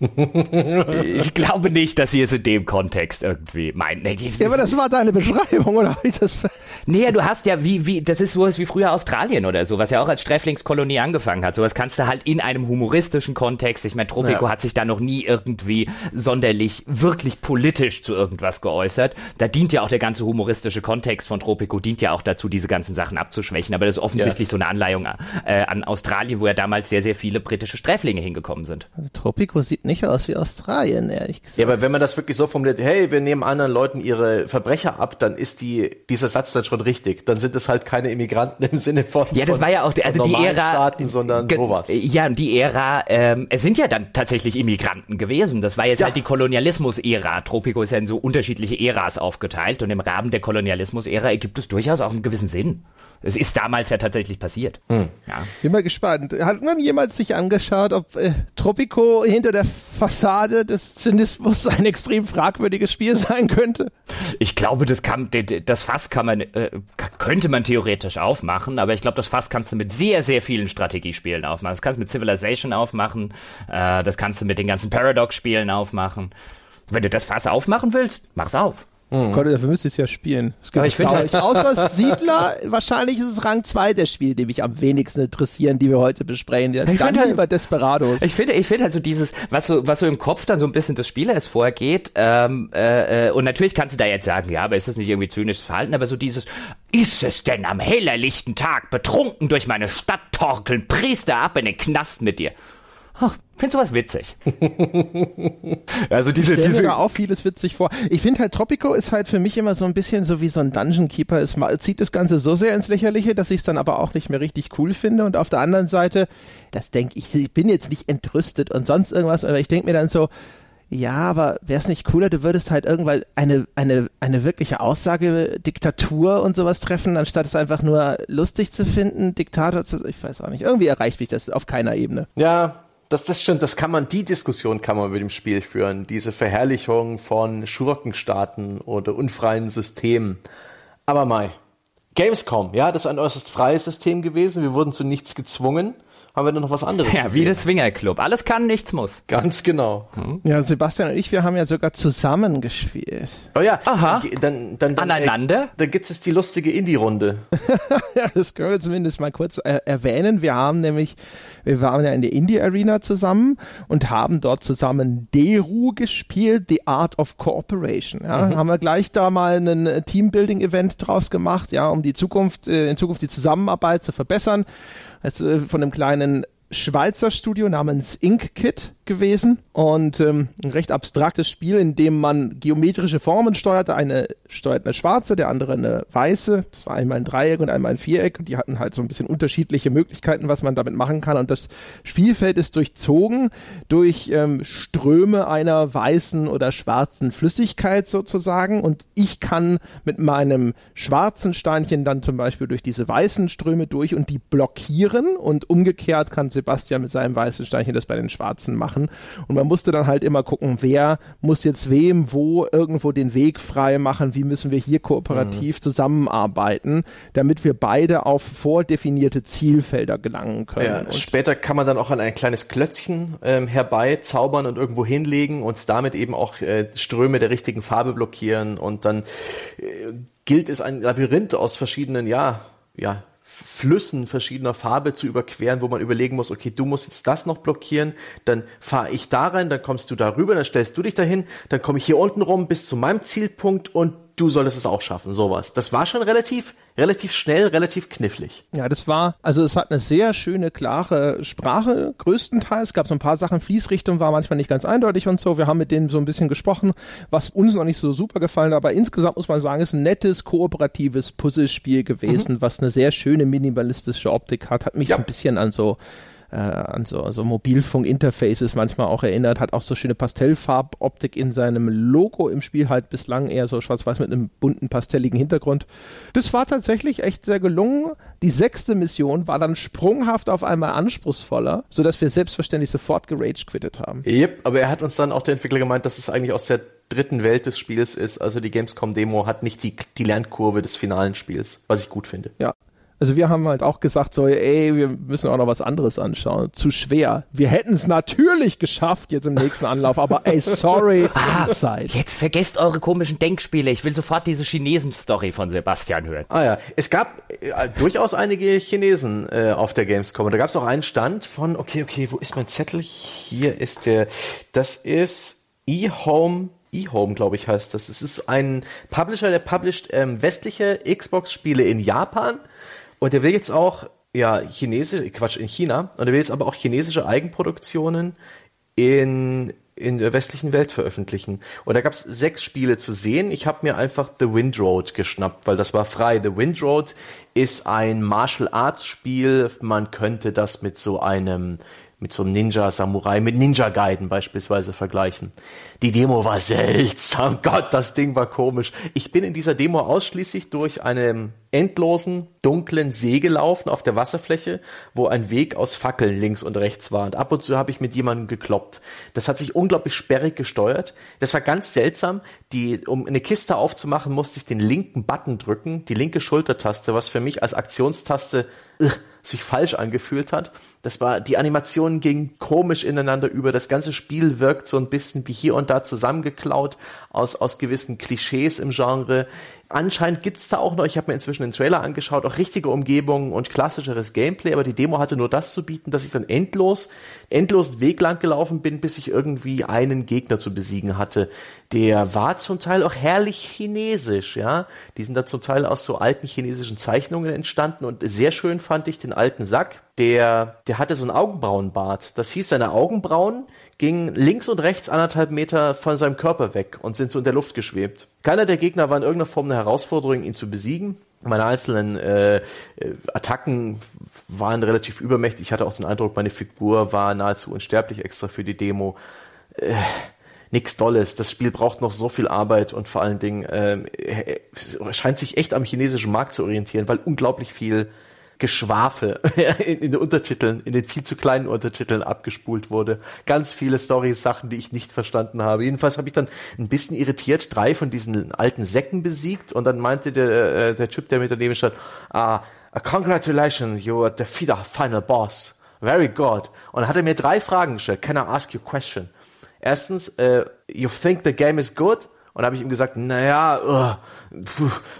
[SPEAKER 2] ich glaube nicht, dass sie es in dem Kontext irgendwie meinen.
[SPEAKER 1] Ja, aber das war deine Beschreibung, oder? Ich das
[SPEAKER 2] nee, du hast ja wie, wie, das ist sowas wie früher Australien oder so, was ja auch als Sträflingskolonie angefangen hat. Sowas kannst du halt in einem humoristischen Kontext. Ich meine, Tropico ja. hat sich da noch nie irgendwie sonderlich wirklich politisch zu irgendwas geäußert. Da dient ja auch der ganze humoristische Kontext von Tropico, dient ja auch dazu, diese ganzen Sachen abzuschwächen. Aber das ist offensichtlich ja. so eine Anleihung äh, an Australien, wo ja damals sehr, sehr viele britische Sträflinge hingekommen sind.
[SPEAKER 1] Tropico sieht nicht aus wie Australien, ehrlich gesagt.
[SPEAKER 3] Ja, aber wenn man das wirklich so formuliert, hey, wir nehmen anderen Leuten ihre Verbrecher ab, dann ist die, dieser Satz dann schon richtig. Dann sind es halt keine Immigranten im Sinne von,
[SPEAKER 2] ja, das
[SPEAKER 3] von,
[SPEAKER 2] war ja auch, also die Ära,
[SPEAKER 3] Staaten, sondern sowas.
[SPEAKER 2] Ja, die Ära, ähm, es sind ja dann tatsächlich Immigranten gewesen. Das war jetzt ja. halt die Kolonialismus-Ära. Tropico ist ja in so unterschiedliche Äras aufgeteilt und im Rahmen der Kolonialismus-Ära ergibt es durchaus auch einen gewissen Sinn. Es ist damals ja tatsächlich passiert. Hm.
[SPEAKER 1] Ja. Bin mal gespannt. Hat man jemals sich angeschaut, ob äh, Tropico hinter der Fassade des Zynismus ein extrem fragwürdiges Spiel sein könnte?
[SPEAKER 2] Ich glaube, das, kann, das Fass kann man, äh, könnte man theoretisch aufmachen, aber ich glaube, das Fass kannst du mit sehr, sehr vielen Strategiespielen aufmachen. Das kannst du mit Civilization aufmachen, äh, das kannst du mit den ganzen Paradox-Spielen aufmachen. Wenn du das Fass aufmachen willst, mach's auf.
[SPEAKER 1] Mhm. Gott, dafür müsste ich es ja spielen. Es
[SPEAKER 2] Aber ich finde halt,
[SPEAKER 1] außer Siedler, wahrscheinlich ist es Rang 2 der Spiele, die mich am wenigsten interessieren, die wir heute besprechen. Ja, dann halt, lieber Desperados.
[SPEAKER 2] Ich finde, ich finde halt so dieses, was so, was so im Kopf dann so ein bisschen des Spielers vorgeht, ähm, äh, äh, und natürlich kannst du da jetzt sagen, ja, aber ist das nicht irgendwie zynisches Verhalten, aber so dieses, ist es denn am hellerlichten Tag betrunken durch meine Stadt torkeln, Priester ab in den Knast mit dir? Oh, Findest sowas witzig?
[SPEAKER 1] also diese, ich diese mir da auch vieles witzig vor. Ich finde halt Tropico ist halt für mich immer so ein bisschen so wie so ein Dungeon Keeper. Es zieht das Ganze so sehr ins Lächerliche, dass ich es dann aber auch nicht mehr richtig cool finde. Und auf der anderen Seite, das denke ich, ich bin jetzt nicht entrüstet und sonst irgendwas, aber ich denke mir dann so, ja, aber wäre es nicht cooler, du würdest halt irgendwann eine, eine, eine wirkliche Aussage, Diktatur und sowas treffen, anstatt es einfach nur lustig zu finden, Diktator zu, ich weiß auch nicht. Irgendwie erreicht mich das auf keiner Ebene.
[SPEAKER 3] Ja, das, das stimmt, das kann man, die Diskussion kann man mit dem Spiel führen, diese Verherrlichung von Schurkenstaaten oder unfreien Systemen. Aber Mai, Gamescom, ja, das ist ein äußerst freies System gewesen, wir wurden zu nichts gezwungen haben wir dann noch was anderes
[SPEAKER 2] Ja, gesehen. wie der Swingerclub. Alles kann, nichts muss.
[SPEAKER 3] Ganz genau.
[SPEAKER 1] Hm. Ja, Sebastian und ich, wir haben ja sogar zusammen gespielt.
[SPEAKER 3] Oh ja.
[SPEAKER 2] Aha.
[SPEAKER 3] Dann, dann, dann,
[SPEAKER 2] Aneinander? Äh,
[SPEAKER 3] da gibt es die lustige Indie-Runde.
[SPEAKER 1] ja, das können wir zumindest mal kurz äh, erwähnen. Wir haben nämlich, wir waren ja in der Indie-Arena zusammen und haben dort zusammen Deru gespielt, The Art of Cooperation. Ja, mhm. haben wir gleich da mal ein äh, Teambuilding-Event draus gemacht, ja, um die Zukunft, äh, in Zukunft die Zusammenarbeit zu verbessern. Äh, von einem kleinen Schweizer Studio namens InkKit gewesen und ähm, ein recht abstraktes Spiel, in dem man geometrische Formen steuerte. Eine steuert eine schwarze, der andere eine weiße. Das war einmal ein Dreieck und einmal ein Viereck und die hatten halt so ein bisschen unterschiedliche Möglichkeiten, was man damit machen kann. Und das Spielfeld ist durchzogen durch ähm, Ströme einer weißen oder schwarzen Flüssigkeit sozusagen. Und ich kann mit meinem schwarzen Steinchen dann zum Beispiel durch diese weißen Ströme durch und die blockieren und umgekehrt kann Sebastian mit seinem weißen Steinchen das bei den schwarzen machen machen. Und man musste dann halt immer gucken, wer muss jetzt wem wo irgendwo den Weg frei machen, wie müssen wir hier kooperativ mhm. zusammenarbeiten, damit wir beide auf vordefinierte Zielfelder gelangen können.
[SPEAKER 3] Ja, später kann man dann auch an ein kleines Klötzchen ähm, herbeizaubern und irgendwo hinlegen und damit eben auch äh, Ströme der richtigen Farbe blockieren und dann äh, gilt es ein Labyrinth aus verschiedenen, ja, ja, Flüssen verschiedener Farbe zu überqueren, wo man überlegen muss, okay, du musst jetzt das noch blockieren, dann fahre ich da rein, dann kommst du da rüber, dann stellst du dich dahin, dann komme ich hier unten rum bis zu meinem Zielpunkt und du solltest es auch schaffen, sowas. Das war schon relativ, relativ schnell, relativ knifflig.
[SPEAKER 1] Ja, das war, also es hat eine sehr schöne, klare Sprache, größtenteils. Es gab so ein paar Sachen, Fließrichtung war manchmal nicht ganz eindeutig und so. Wir haben mit denen so ein bisschen gesprochen, was uns noch nicht so super gefallen hat, aber insgesamt muss man sagen, es ist ein nettes, kooperatives Puzzlespiel gewesen, mhm. was eine sehr schöne minimalistische Optik hat. Hat mich ja. ein bisschen an so äh, an so, so Mobilfunk-Interfaces manchmal auch erinnert, hat auch so schöne Pastellfarboptik in seinem Logo im Spiel halt bislang eher so schwarz-weiß mit einem bunten, pastelligen Hintergrund. Das war tatsächlich echt sehr gelungen. Die sechste Mission war dann sprunghaft auf einmal anspruchsvoller, sodass wir selbstverständlich sofort gerage quittet haben.
[SPEAKER 3] Yep, aber er hat uns dann auch der Entwickler gemeint, dass es eigentlich aus der dritten Welt des Spiels ist. Also die Gamescom-Demo hat nicht die, die Lernkurve des finalen Spiels, was ich gut finde.
[SPEAKER 1] Ja, also wir haben halt auch gesagt, so, ey, wir müssen auch noch was anderes anschauen. Zu schwer. Wir hätten es natürlich geschafft jetzt im nächsten Anlauf, aber ey, sorry,
[SPEAKER 2] ah, Zeit. Jetzt vergesst eure komischen Denkspiele. Ich will sofort diese Chinesen-Story von Sebastian hören.
[SPEAKER 3] Ah ja, es gab äh, durchaus einige Chinesen äh, auf der Gamescom. Und da gab es auch einen Stand von, okay, okay, wo ist mein Zettel? Hier ist der, das ist eHome eHome, glaube ich, heißt das. Es ist ein Publisher, der publisht ähm, westliche Xbox-Spiele in Japan und er will jetzt auch, ja, chinesische, Quatsch, in China, und er will jetzt aber auch chinesische Eigenproduktionen in, in der westlichen Welt veröffentlichen. Und da gab es sechs Spiele zu sehen. Ich habe mir einfach The Wind Road geschnappt, weil das war frei. The Wind Road ist ein Martial Arts Spiel. Man könnte das mit so einem mit so einem Ninja-Samurai, mit Ninja Gaiden beispielsweise vergleichen. Die Demo war seltsam. Gott, das Ding war komisch. Ich bin in dieser Demo ausschließlich durch einen endlosen, dunklen See gelaufen auf der Wasserfläche, wo ein Weg aus Fackeln links und rechts war. Und ab und zu habe ich mit jemandem gekloppt. Das hat sich unglaublich sperrig gesteuert. Das war ganz seltsam. Die, um eine Kiste aufzumachen, musste ich den linken Button drücken, die linke Schultertaste, was für mich als Aktionstaste uh, sich falsch angefühlt hat. Das war, die Animation ging komisch ineinander über. Das ganze Spiel wirkt so ein bisschen wie hier und da zusammengeklaut aus, aus gewissen Klischees im Genre. Anscheinend gibt's da auch noch, ich habe mir inzwischen den Trailer angeschaut, auch richtige Umgebungen und klassischeres Gameplay, aber die Demo hatte nur das zu bieten, dass ich dann endlos, endlos Weg lang gelaufen bin, bis ich irgendwie einen Gegner zu besiegen hatte. Der war zum Teil auch herrlich chinesisch, ja. Die sind da zum Teil aus so alten chinesischen Zeichnungen entstanden und sehr schön fand ich den alten Sack. Der, der hatte so einen Augenbrauenbart. Das hieß, seine Augenbrauen gingen links und rechts anderthalb Meter von seinem Körper weg und sind so in der Luft geschwebt. Keiner der Gegner war in irgendeiner Form eine Herausforderung, ihn zu besiegen. Meine einzelnen äh, Attacken waren relativ übermächtig. Ich hatte auch den Eindruck, meine Figur war nahezu unsterblich extra für die Demo. Äh, nix Dolles. Das Spiel braucht noch so viel Arbeit und vor allen Dingen äh, scheint sich echt am chinesischen Markt zu orientieren, weil unglaublich viel Geschwafel in, den Untertiteln, in den viel zu kleinen Untertiteln abgespult wurde. Ganz viele Storys, Sachen, die ich nicht verstanden habe. Jedenfalls habe ich dann ein bisschen irritiert drei von diesen alten Säcken besiegt und dann meinte der, äh, der Typ, der mit daneben stand, ah, congratulations, you are the final boss. Very good. Und dann hat er mir drei Fragen gestellt. Can I ask you a question? Erstens, uh, you think the game is good? Und habe ich ihm gesagt, naja, uh,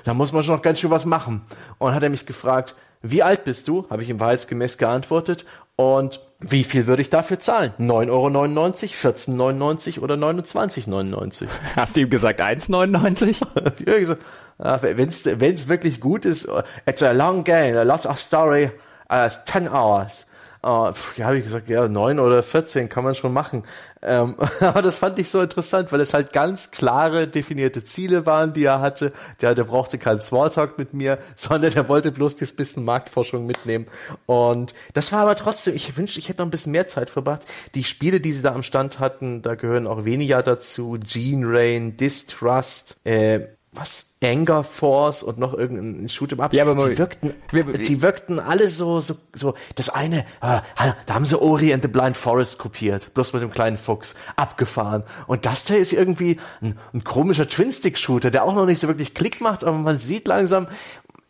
[SPEAKER 3] da muss man schon noch ganz schön was machen. Und hat er mich gefragt, wie alt bist du? Habe ich ihm wahrheitsgemäß geantwortet. Und wie viel würde ich dafür zahlen? 9,99 Euro, 14,99 oder 29,99?
[SPEAKER 2] Hast du ihm gesagt 1,99?
[SPEAKER 3] ja, gesagt, wenn es wirklich gut ist, it's a long game, a lot of story, uh, 10 hours. Uh, ja, habe ich gesagt, ja, neun oder 14 kann man schon machen. Ähm, aber das fand ich so interessant, weil es halt ganz klare, definierte Ziele waren, die er hatte. Der, der brauchte keinen Smalltalk mit mir, sondern der wollte bloß das bisschen Marktforschung mitnehmen. Und das war aber trotzdem, ich wünschte, ich hätte noch ein bisschen mehr Zeit verbracht. Die Spiele, die sie da am Stand hatten, da gehören auch weniger dazu. Gene Rain, Distrust, äh, was Anger Force und noch irgendein Shoot'em Up. Ja, aber die wirkten, die wirkten alle so, so, so. Das eine, ah, da haben sie Ori and the Blind Forest kopiert, bloß mit dem kleinen Fuchs abgefahren. Und das da ist irgendwie ein, ein komischer Twin-Stick-Shooter, der auch noch nicht so wirklich Klick macht, aber man sieht langsam,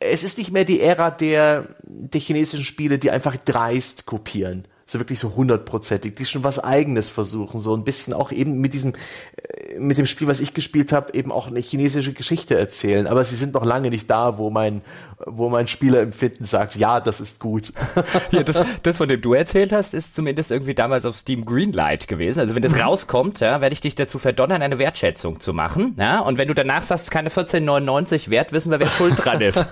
[SPEAKER 3] es ist nicht mehr die Ära der, der chinesischen Spiele, die einfach dreist kopieren so wirklich so hundertprozentig, die schon was eigenes versuchen, so ein bisschen auch eben mit diesem, äh, mit dem Spiel, was ich gespielt habe, eben auch eine chinesische Geschichte erzählen. Aber sie sind noch lange nicht da, wo mein, wo mein Spielerempfinden sagt, ja, das ist gut.
[SPEAKER 2] Ja, das, das, von dem du erzählt hast, ist zumindest irgendwie damals auf Steam Greenlight gewesen. Also wenn das mhm. rauskommt, ja, werde ich dich dazu verdonnern, eine Wertschätzung zu machen. Ja? Und wenn du danach sagst, keine 14,99 wert, wissen wir, wer schuld dran ist.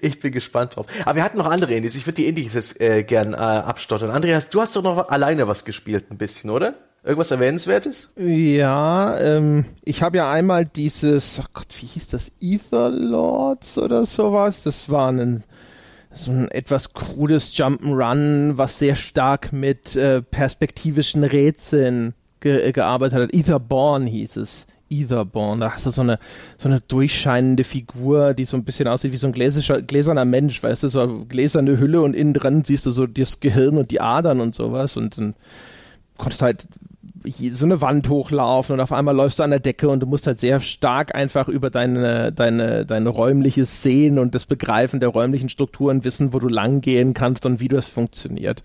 [SPEAKER 3] ich bin gespannt drauf. Aber wir hatten noch andere Indies. Ich würde die Indies äh, gern äh, abstottern. Andreas, du hast doch noch alleine was gespielt ein bisschen, oder? Irgendwas Erwähnenswertes?
[SPEAKER 1] Ja, ähm, ich habe ja einmal dieses, oh Gott, wie hieß das? Etherlords oder sowas? Das war ein, so ein etwas krudes Jump'n'Run, was sehr stark mit äh, perspektivischen Rätseln ge gearbeitet hat. Etherborn hieß es. Etherborn. Da hast du so eine, so eine durchscheinende Figur, die so ein bisschen aussieht wie so ein gläsischer, gläserner Mensch, weißt du, so eine gläserne Hülle und innen dran siehst du so das Gehirn und die Adern und sowas und dann konntest halt so eine Wand hochlaufen und auf einmal läufst du an der Decke und du musst halt sehr stark einfach über deine, deine, deine räumliches Sehen und das Begreifen der räumlichen Strukturen wissen, wo du lang gehen kannst und wie das funktioniert.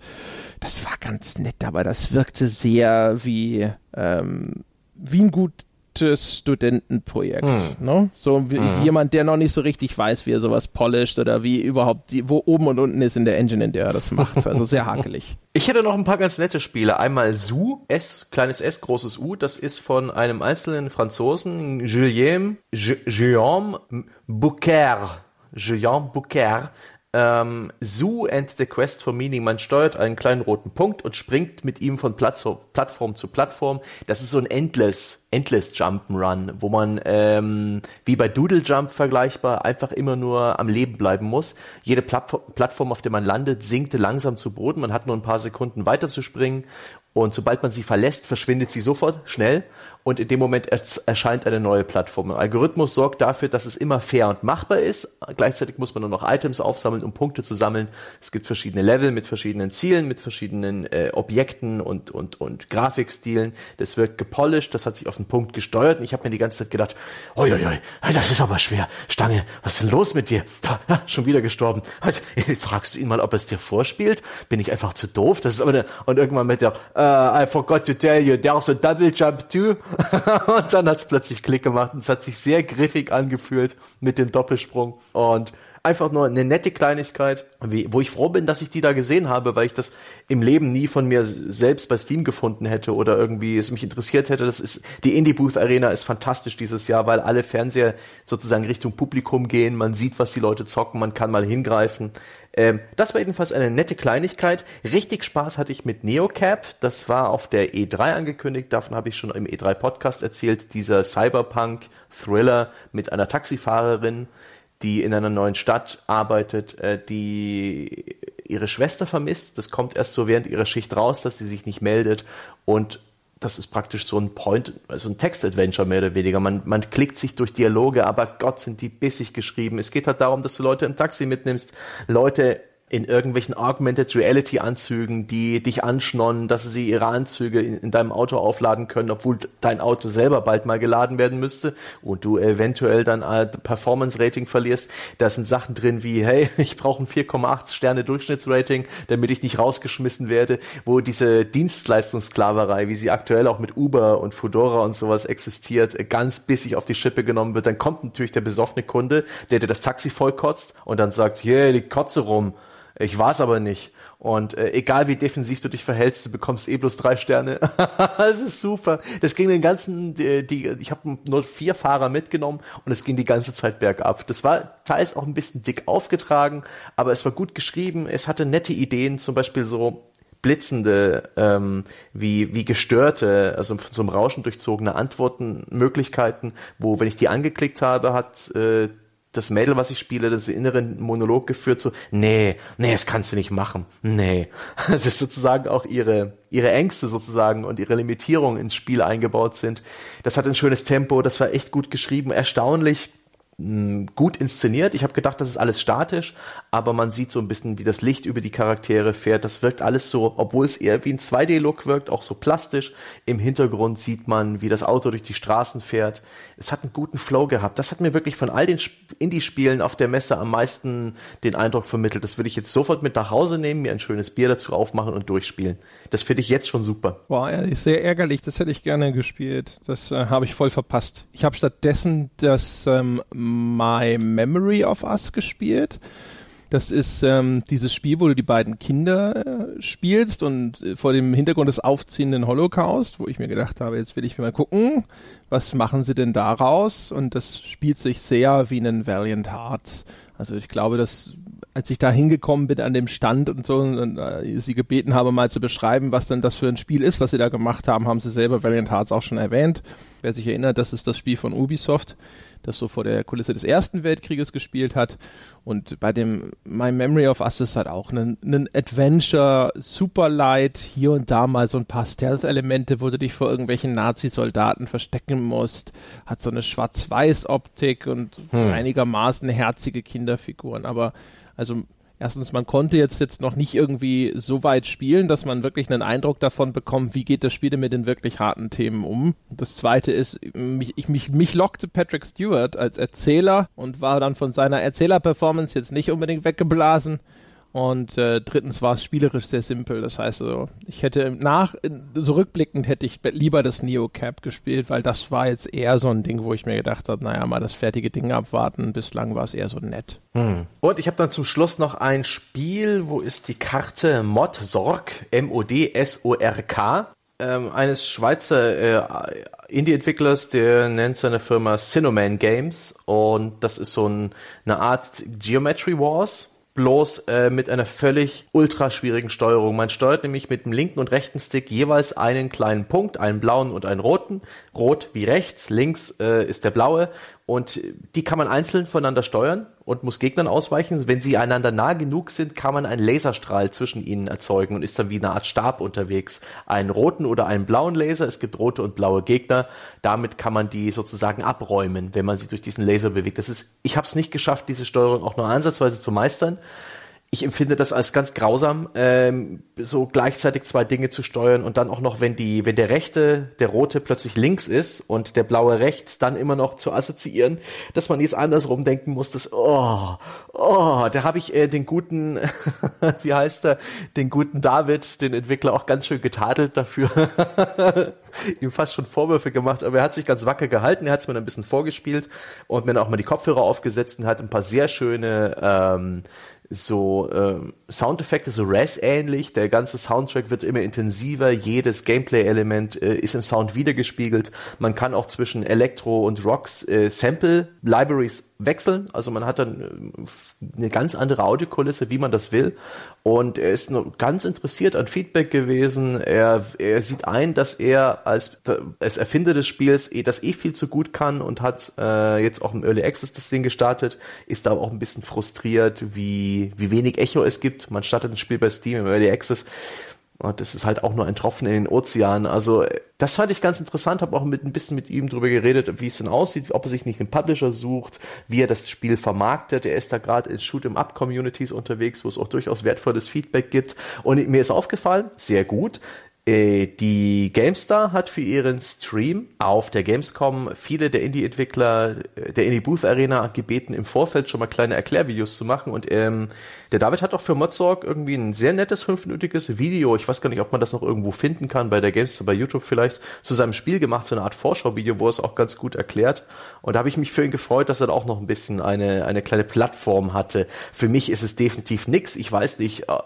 [SPEAKER 1] Das war ganz nett, aber das wirkte sehr wie, ähm, wie ein gut Studentenprojekt. Hm. Ne? So wie hm. jemand, der noch nicht so richtig weiß, wie er sowas polisht oder wie überhaupt, die, wo oben und unten ist in der Engine, in der er das macht. Also sehr hakelig.
[SPEAKER 3] Ich hätte noch ein paar ganz nette Spiele. Einmal Su, S, kleines S, großes U. Das ist von einem einzelnen Franzosen, Julien, Guillaume Bouquer. Julien Bouquer, ähm, Zoo and the Quest for Meaning. Man steuert einen kleinen roten Punkt und springt mit ihm von Plattform, Plattform zu Plattform. Das ist so ein Endless, Endless Jump'n'Run, wo man ähm, wie bei Doodle Jump vergleichbar einfach immer nur am Leben bleiben muss. Jede Plattform, auf der man landet, sinkt langsam zu Boden. Man hat nur ein paar Sekunden weiter zu springen und sobald man sie verlässt, verschwindet sie sofort schnell und in dem Moment erscheint eine neue Plattform. Ein Algorithmus sorgt dafür, dass es immer fair und machbar ist. Gleichzeitig muss man nur noch Items aufsammeln, um Punkte zu sammeln. Es gibt verschiedene Level mit verschiedenen Zielen, mit verschiedenen äh, Objekten und, und, und Grafikstilen. Das wird gepolished, das hat sich auf den Punkt gesteuert und ich habe mir die ganze Zeit gedacht, oi, oi, oi, das ist aber schwer. Stange, was ist denn los mit dir? Ha, schon wieder gestorben. Fragst du ihn mal, ob er es dir vorspielt? Bin ich einfach zu doof? Das ist aber eine, und irgendwann mit der, uh, I forgot to tell you, there's a double jump too. und dann hat es plötzlich Klick gemacht und es hat sich sehr griffig angefühlt mit dem Doppelsprung. Und einfach nur eine nette Kleinigkeit, wo ich froh bin, dass ich die da gesehen habe, weil ich das im Leben nie von mir selbst bei Steam gefunden hätte oder irgendwie es mich interessiert hätte. Das ist, die Indie Booth Arena ist fantastisch dieses Jahr, weil alle Fernseher sozusagen Richtung Publikum gehen. Man sieht, was die Leute zocken, man kann mal hingreifen. Ähm, das war jedenfalls eine nette Kleinigkeit. Richtig Spaß hatte ich mit Neocap. Das war auf der E3 angekündigt. Davon habe ich schon im E3 Podcast erzählt. Dieser Cyberpunk-Thriller mit einer Taxifahrerin, die in einer neuen Stadt arbeitet, äh, die ihre Schwester vermisst. Das kommt erst so während ihrer Schicht raus, dass sie sich nicht meldet und das ist praktisch so ein Point, also ein Text-Adventure mehr oder weniger. Man, man klickt sich durch Dialoge, aber Gott sind die bissig geschrieben. Es geht halt darum, dass du Leute im Taxi mitnimmst, Leute in irgendwelchen Augmented Reality Anzügen, die dich anschnonnen, dass sie ihre Anzüge in, in, deinem Auto aufladen können, obwohl dein Auto selber bald mal geladen werden müsste und du eventuell dann ein Performance Rating verlierst. Da sind Sachen drin wie, hey, ich brauche ein 4,8 Sterne Durchschnittsrating, damit ich nicht rausgeschmissen werde, wo diese Dienstleistungssklaverei, wie sie aktuell auch mit Uber und Fedora und sowas existiert, ganz bissig auf die Schippe genommen wird. Dann kommt natürlich der besoffene Kunde, der dir das Taxi vollkotzt und dann sagt, yeah, die Kotze rum ich war es aber nicht. Und äh, egal wie defensiv du dich verhältst, du bekommst eh bloß drei Sterne. das ist super. Das ging den ganzen, die, die ich habe nur vier Fahrer mitgenommen und es ging die ganze Zeit bergab. Das war teils auch ein bisschen dick aufgetragen, aber es war gut geschrieben. Es hatte nette Ideen, zum Beispiel so blitzende, ähm, wie, wie gestörte, also von so einem Rauschen durchzogene Antworten, Möglichkeiten, wo, wenn ich die angeklickt habe, hat äh, das Mädel, was ich spiele, das inneren Monolog geführt, so, nee, nee, das kannst du nicht machen, nee. Das ist sozusagen auch ihre, ihre Ängste sozusagen und ihre Limitierungen ins Spiel eingebaut sind. Das hat ein schönes Tempo, das war echt gut geschrieben, erstaunlich gut inszeniert. Ich habe gedacht, das ist alles statisch, aber man sieht so ein bisschen, wie das Licht über die Charaktere fährt. Das wirkt alles so, obwohl es eher wie ein 2D-Look wirkt, auch so plastisch. Im Hintergrund sieht man, wie das Auto durch die Straßen fährt. Es hat einen guten Flow gehabt. Das hat mir wirklich von all den Indie-Spielen auf der Messe am meisten den Eindruck vermittelt. Das würde ich jetzt sofort mit nach Hause nehmen, mir ein schönes Bier dazu aufmachen und durchspielen. Das finde ich jetzt schon super.
[SPEAKER 1] Boah, ist sehr ärgerlich. Das hätte ich gerne gespielt. Das äh, habe ich voll verpasst. Ich habe stattdessen das ähm, My Memory of Us gespielt. Das ist ähm, dieses Spiel, wo du die beiden Kinder äh, spielst und äh, vor dem Hintergrund des aufziehenden Holocaust, wo ich mir gedacht habe, jetzt will ich mal gucken, was machen sie denn daraus? Und das spielt sich sehr wie ein Valiant Hearts. Also ich glaube, dass als ich da hingekommen bin an dem Stand und so und äh, sie gebeten habe, mal zu beschreiben, was denn das für ein Spiel ist, was sie da gemacht haben, haben sie selber Valiant Hearts auch schon erwähnt. Wer sich erinnert, das ist das Spiel von Ubisoft das so vor der Kulisse des Ersten Weltkrieges gespielt hat. Und bei dem My Memory of Us ist halt auch ein, ein Adventure, super light, hier und da mal so ein paar Stealth-Elemente, wo du dich vor irgendwelchen Nazi-Soldaten verstecken musst. Hat so eine Schwarz-Weiß-Optik und hm. einigermaßen herzige Kinderfiguren. Aber also erstens, man konnte jetzt, jetzt noch nicht irgendwie so weit spielen, dass man wirklich einen Eindruck davon bekommt, wie geht das Spiel denn mit den wirklich harten Themen um. Das zweite ist, mich, ich, mich, mich lockte Patrick Stewart als Erzähler und war dann von seiner Erzähler-Performance jetzt nicht unbedingt weggeblasen. Und äh, drittens war es spielerisch sehr simpel. Das heißt, also, ich hätte nach, so rückblickend hätte ich lieber das Neo Cap gespielt, weil das war jetzt eher so ein Ding, wo ich mir gedacht habe, naja, mal das fertige Ding abwarten. Bislang war es eher so nett.
[SPEAKER 3] Hm. Und ich habe dann zum Schluss noch ein Spiel, wo ist die Karte Mod Sorg, M-O-D-S-O-R-K, ähm, eines Schweizer äh, Indie-Entwicklers, der nennt seine Firma Cinnamon Games und das ist so ein, eine Art Geometry Wars bloß äh, mit einer völlig ultra schwierigen Steuerung. Man steuert nämlich mit dem linken und rechten Stick jeweils einen kleinen Punkt, einen blauen und einen roten. Rot wie rechts, links äh, ist der blaue und die kann man einzeln voneinander steuern und muss Gegnern ausweichen. Wenn sie einander nah genug sind, kann man einen Laserstrahl zwischen ihnen erzeugen und ist dann wie eine Art Stab unterwegs. Einen roten oder einen blauen Laser. Es gibt rote und blaue Gegner. Damit kann man die sozusagen abräumen, wenn man sie durch diesen Laser bewegt. Das ist, ich habe es nicht geschafft, diese Steuerung auch nur ansatzweise zu meistern ich empfinde das als ganz grausam, ähm, so gleichzeitig zwei Dinge zu steuern und dann auch noch, wenn die, wenn der rechte, der rote plötzlich links ist und der blaue rechts, dann immer noch zu assoziieren, dass man jetzt andersrum denken muss, dass, oh, oh, da habe ich äh, den guten, wie heißt er, den guten David, den Entwickler, auch ganz schön getadelt dafür. ihm fast schon Vorwürfe gemacht, aber er hat sich ganz wacker gehalten, er hat es mir ein bisschen vorgespielt und mir dann auch mal die Kopfhörer aufgesetzt und hat ein paar sehr schöne ähm, so äh, Soundeffekte, so Res-ähnlich. Der ganze Soundtrack wird immer intensiver. Jedes Gameplay-Element äh, ist im Sound wiedergespiegelt. Man kann auch zwischen Elektro und Rocks äh, Sample-Libraries wechseln. Also man hat dann äh, eine ganz andere Audiokulisse, wie man das will. Und er ist nur ganz interessiert an Feedback gewesen. Er, er sieht ein, dass er als, als Erfinder des Spiels eh, das eh viel zu gut kann und hat äh, jetzt auch im Early Access das Ding gestartet. Ist da auch ein bisschen frustriert, wie, wie wenig Echo es gibt. Man startet ein Spiel bei Steam im Early Access und das ist halt auch nur ein Tropfen in den Ozean. Also das fand ich ganz interessant, habe auch mit ein bisschen mit ihm drüber geredet, wie es denn aussieht, ob er sich nicht einen Publisher sucht, wie er das Spiel vermarktet. Er ist da gerade in Shoot-em-up-Communities unterwegs, wo es auch durchaus wertvolles Feedback gibt. Und mir ist aufgefallen, sehr gut, äh, die GameStar hat für ihren Stream auf der Gamescom viele der Indie-Entwickler äh, der Indie-Booth Arena gebeten, im Vorfeld schon mal kleine Erklärvideos zu machen. Und ähm, der David hat auch für Modsorg irgendwie ein sehr nettes fünfminütiges Video, ich weiß gar nicht, ob man das noch irgendwo finden kann, bei der GameStar, bei YouTube vielleicht, zu seinem Spiel gemacht, so eine Art Vorschauvideo, wo er es auch ganz gut erklärt. Und da habe ich mich für ihn gefreut, dass er da auch noch ein bisschen eine, eine kleine Plattform hatte. Für mich ist es definitiv nix. Ich weiß nicht, äh,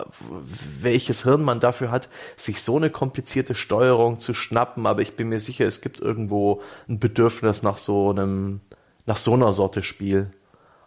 [SPEAKER 3] welches Hirn man dafür hat, sich so eine komplizierte Steuerung zu schnappen, aber ich bin mir sicher, es gibt irgendwo ein Bedürfnis nach so einem, nach so einer Sorte Spiel.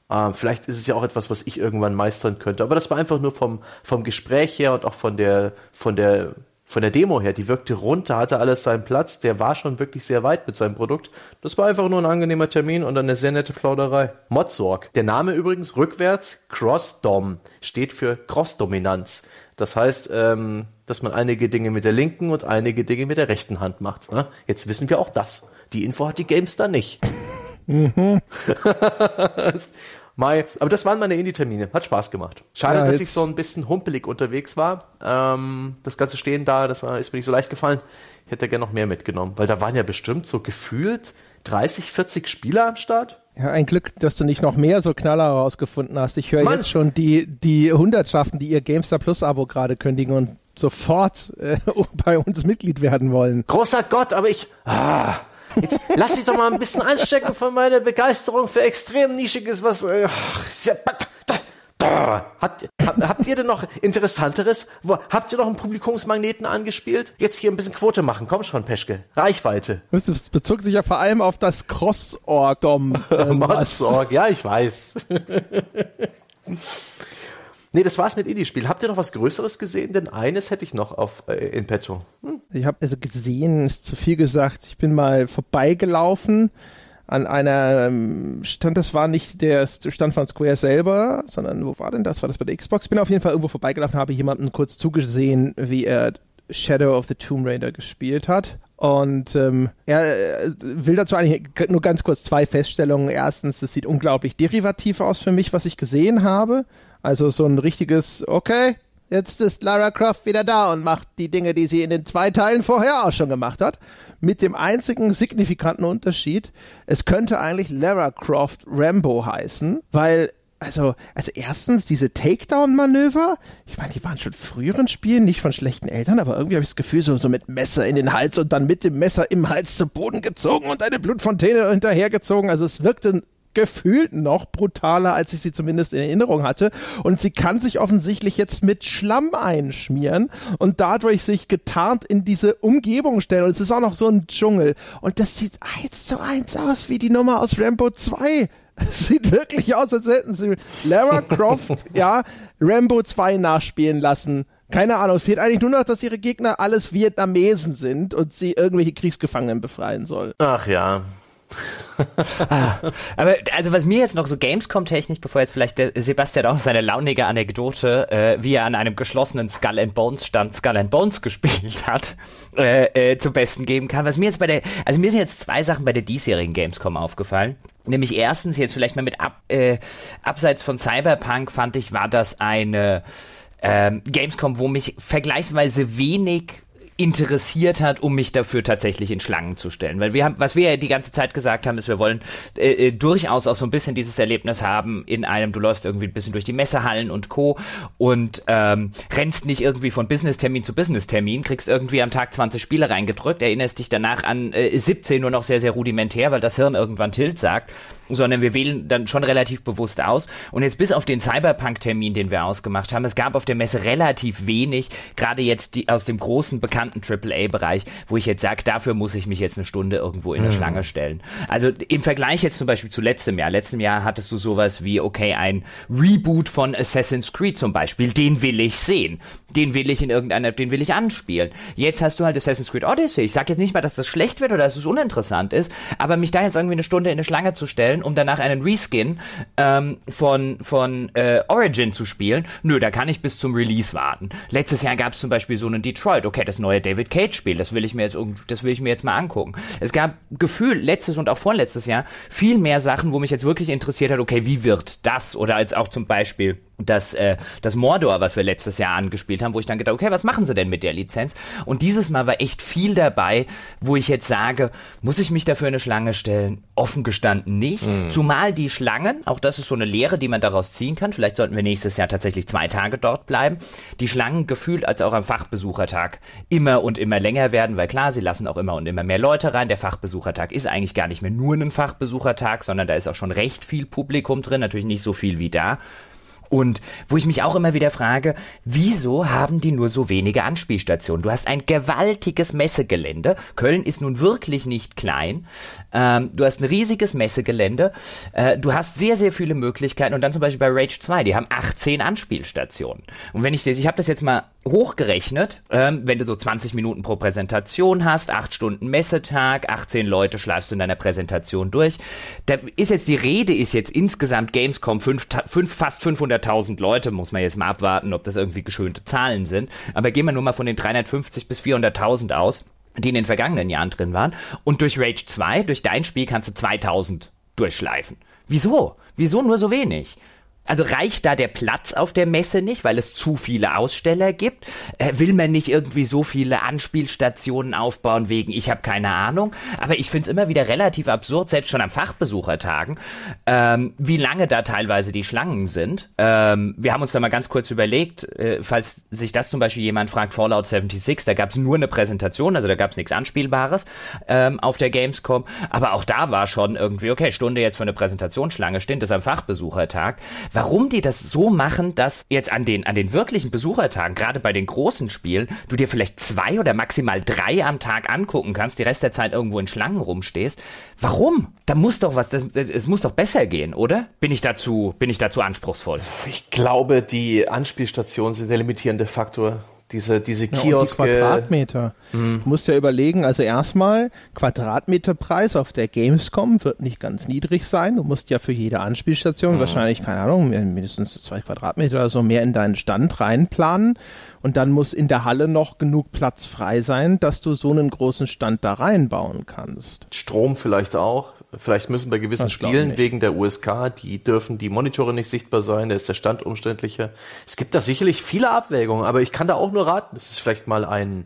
[SPEAKER 3] Ähm, vielleicht ist es ja auch etwas, was ich irgendwann meistern könnte. Aber das war einfach nur vom, vom Gespräch her und auch von der, von der von der Demo her, die wirkte rund, da hatte alles seinen Platz, der war schon wirklich sehr weit mit seinem Produkt. Das war einfach nur ein angenehmer Termin und eine sehr nette Plauderei. Modsorg. Der Name übrigens rückwärts Cross-Dom steht für Cross-Dominanz. Das heißt, ähm, dass man einige Dinge mit der linken und einige Dinge mit der rechten Hand macht. Ne? Jetzt wissen wir auch das. Die Info hat die Gamestar nicht. Mhm. Mai, aber das waren meine Indie-Termine. Hat Spaß gemacht. Schade, ja, dass ich so ein bisschen humpelig unterwegs war. Ähm, das ganze Stehen da, das ist mir nicht so leicht gefallen. Ich hätte gerne noch mehr mitgenommen, weil da waren ja bestimmt so gefühlt 30, 40 Spieler am Start.
[SPEAKER 1] Ja, ein Glück, dass du nicht noch mehr so Knaller herausgefunden hast. Ich höre jetzt schon die, die Hundertschaften, die ihr GameStar Plus Abo gerade kündigen und sofort äh, bei uns Mitglied werden wollen.
[SPEAKER 3] Großer Gott, aber ich. Ah. Jetzt lass dich doch mal ein bisschen anstecken von meiner Begeisterung für extrem nischiges, was. Äh, Habt, habt ihr denn noch Interessanteres? Wo, habt ihr noch einen Publikumsmagneten angespielt? Jetzt hier ein bisschen Quote machen. Komm schon, Peschke. Reichweite.
[SPEAKER 1] Das bezog sich ja vor allem auf das Cross-Org-Dom.
[SPEAKER 3] Äh, ja, ich weiß. Nee, das war's mit Indie-Spiel. Habt ihr noch was Größeres gesehen? Denn eines hätte ich noch auf äh, in petto.
[SPEAKER 1] Hm? Ich habe also gesehen, ist zu viel gesagt. Ich bin mal vorbeigelaufen an einer ähm, Stand, das war nicht der Stand von Square selber, sondern wo war denn das? War das bei der Xbox? Ich bin auf jeden Fall irgendwo vorbeigelaufen, habe jemanden kurz zugesehen, wie er Shadow of the Tomb Raider gespielt hat. Und ähm, er äh, will dazu eigentlich nur ganz kurz zwei Feststellungen. Erstens, es sieht unglaublich derivativ aus für mich, was ich gesehen habe. Also so ein richtiges, okay, jetzt ist Lara Croft wieder da und macht die Dinge, die sie in den zwei Teilen vorher auch schon gemacht hat. Mit dem einzigen signifikanten Unterschied, es könnte eigentlich Lara Croft Rambo heißen, weil also, also erstens diese Takedown-Manöver, ich meine, die waren schon früheren Spielen, nicht von schlechten Eltern, aber irgendwie habe ich das Gefühl, so, so mit Messer in den Hals und dann mit dem Messer im Hals zu Boden gezogen und eine Blutfontäne hinterhergezogen. Also es wirkte gefühlt noch brutaler, als ich sie zumindest in Erinnerung hatte. Und sie kann sich offensichtlich jetzt mit Schlamm einschmieren und dadurch sich getarnt in diese Umgebung stellen. Und es ist auch noch so ein Dschungel. Und das sieht eins zu eins aus wie die Nummer aus Rambo 2. Es sieht wirklich aus, als hätten sie Lara Croft, ja, Rambo 2 nachspielen lassen. Keine Ahnung, es fehlt eigentlich nur noch, dass ihre Gegner alles Vietnamesen sind und sie irgendwelche Kriegsgefangenen befreien soll.
[SPEAKER 3] Ach ja,
[SPEAKER 2] ah, aber also was mir jetzt noch so Gamescom-technisch, bevor jetzt vielleicht Sebastian auch seine launige Anekdote, äh, wie er an einem geschlossenen Skull and Bones Stand Skull and Bones gespielt hat, äh, äh, zum Besten geben kann. Was mir jetzt bei der, also mir sind jetzt zwei Sachen bei der diesjährigen Gamescom aufgefallen. Nämlich erstens, jetzt vielleicht mal mit ab, äh, abseits von Cyberpunk fand ich, war das eine ähm, Gamescom, wo mich vergleichsweise wenig interessiert hat, um mich dafür tatsächlich in Schlangen zu stellen. Weil wir haben, was wir ja die ganze Zeit gesagt haben, ist, wir wollen äh, äh, durchaus auch so ein bisschen dieses Erlebnis haben in einem, du läufst irgendwie ein bisschen durch die Messehallen und Co. und ähm, rennst nicht irgendwie von Business-Termin zu Business-Termin, kriegst irgendwie am Tag 20 Spiele reingedrückt, erinnerst dich danach an äh, 17 nur noch sehr, sehr rudimentär, weil das Hirn irgendwann Tilt sagt sondern wir wählen dann schon relativ bewusst aus. Und jetzt bis auf den Cyberpunk-Termin, den wir ausgemacht haben, es gab auf der Messe relativ wenig, gerade jetzt die, aus dem großen bekannten AAA-Bereich, wo ich jetzt sage, dafür muss ich mich jetzt eine Stunde irgendwo in eine mhm. Schlange stellen. Also im Vergleich jetzt zum Beispiel zu letztem Jahr. Letztem Jahr hattest du sowas wie, okay, ein Reboot von Assassin's Creed zum Beispiel, den will ich sehen. Den will ich in irgendeiner, den will ich anspielen. Jetzt hast du halt Assassin's Creed Odyssey. Ich sage jetzt nicht mal, dass das schlecht wird oder dass es uninteressant ist, aber mich da jetzt irgendwie eine Stunde in eine Schlange zu stellen, spielen, um danach einen Reskin ähm, von, von äh, Origin zu spielen. Nö, da kann ich bis zum Release warten. Letztes Jahr gab es zum Beispiel so einen Detroit, okay, das neue David Cage-Spiel, das will ich mir jetzt das will ich mir jetzt mal angucken. Es gab Gefühl letztes und auch vorletztes Jahr viel mehr Sachen, wo mich jetzt wirklich interessiert hat, okay, wie wird das? Oder als auch zum Beispiel das, äh, das Mordor, was wir letztes Jahr angespielt haben, wo ich dann gedacht, okay, was machen sie denn mit der Lizenz? Und dieses Mal war echt viel dabei, wo ich jetzt sage, muss ich mich dafür eine Schlange stellen? Offen gestanden nicht. Mhm. Zumal die Schlangen, auch das ist so eine Lehre, die man daraus ziehen kann, vielleicht sollten wir nächstes Jahr tatsächlich zwei Tage dort bleiben, die Schlangen gefühlt als auch am Fachbesuchertag immer und immer länger werden, weil klar, sie lassen auch immer und immer mehr Leute rein. Der Fachbesuchertag ist eigentlich gar nicht mehr nur ein Fachbesuchertag, sondern da ist auch schon recht viel Publikum drin, natürlich nicht so viel wie da. Und wo ich mich auch immer wieder frage, wieso haben die nur so wenige Anspielstationen? Du hast ein gewaltiges Messegelände. Köln ist nun wirklich nicht klein. Ähm, du hast ein riesiges Messegelände. Äh, du hast sehr, sehr viele Möglichkeiten. Und dann zum Beispiel bei Rage 2, die haben 18 Anspielstationen. Und wenn ich das, ich habe das jetzt mal hochgerechnet, ähm, wenn du so 20 Minuten pro Präsentation hast, 8 Stunden Messetag, 18 Leute schleifst du in deiner Präsentation durch. Da ist jetzt die Rede, ist jetzt insgesamt Gamescom 5, 5 fast 500.000 Leute, muss man jetzt mal abwarten, ob das irgendwie geschönte Zahlen sind. Aber gehen wir nur mal von den 350 bis 400.000 aus, die in den vergangenen Jahren drin waren. Und durch Rage 2, durch dein Spiel kannst du 2000 durchschleifen. Wieso? Wieso nur so wenig? Also reicht da der Platz auf der Messe nicht, weil es zu viele Aussteller gibt? Äh, will man nicht irgendwie so viele Anspielstationen aufbauen wegen, ich habe keine Ahnung. Aber ich finde es immer wieder relativ absurd, selbst schon am Fachbesuchertagen, ähm, wie lange da teilweise die Schlangen sind. Ähm, wir haben uns da mal ganz kurz überlegt, äh, falls sich das zum Beispiel jemand fragt, Fallout 76, da gab es nur eine Präsentation, also da gab es nichts Anspielbares ähm, auf der Gamescom. Aber auch da war schon irgendwie, okay, Stunde jetzt für eine Präsentationsschlange, stimmt das am Fachbesuchertag warum die das so machen, dass jetzt an den, an den wirklichen Besuchertagen, gerade bei den großen Spielen, du dir vielleicht zwei oder maximal drei am Tag angucken kannst, die Rest der Zeit irgendwo in Schlangen rumstehst. Warum? Da muss doch was, es muss doch besser gehen, oder? Bin ich dazu, bin ich dazu anspruchsvoll?
[SPEAKER 3] Ich glaube, die Anspielstationen sind der limitierende Faktor. Diese, diese Kioske.
[SPEAKER 1] Ja, und die Quadratmeter. Mhm. Du musst ja überlegen, also erstmal, Quadratmeterpreis auf der Gamescom wird nicht ganz niedrig sein. Du musst ja für jede Anspielstation mhm. wahrscheinlich, keine Ahnung, mindestens zwei Quadratmeter oder so mehr in deinen Stand reinplanen. Und dann muss in der Halle noch genug Platz frei sein, dass du so einen großen Stand da reinbauen kannst.
[SPEAKER 3] Strom vielleicht auch. Vielleicht müssen bei gewissen Spielen wegen der USK, die dürfen die Monitore nicht sichtbar sein, da ist der Stand umständlicher. Es gibt da sicherlich viele Abwägungen, aber ich kann da auch nur raten, das ist vielleicht mal ein,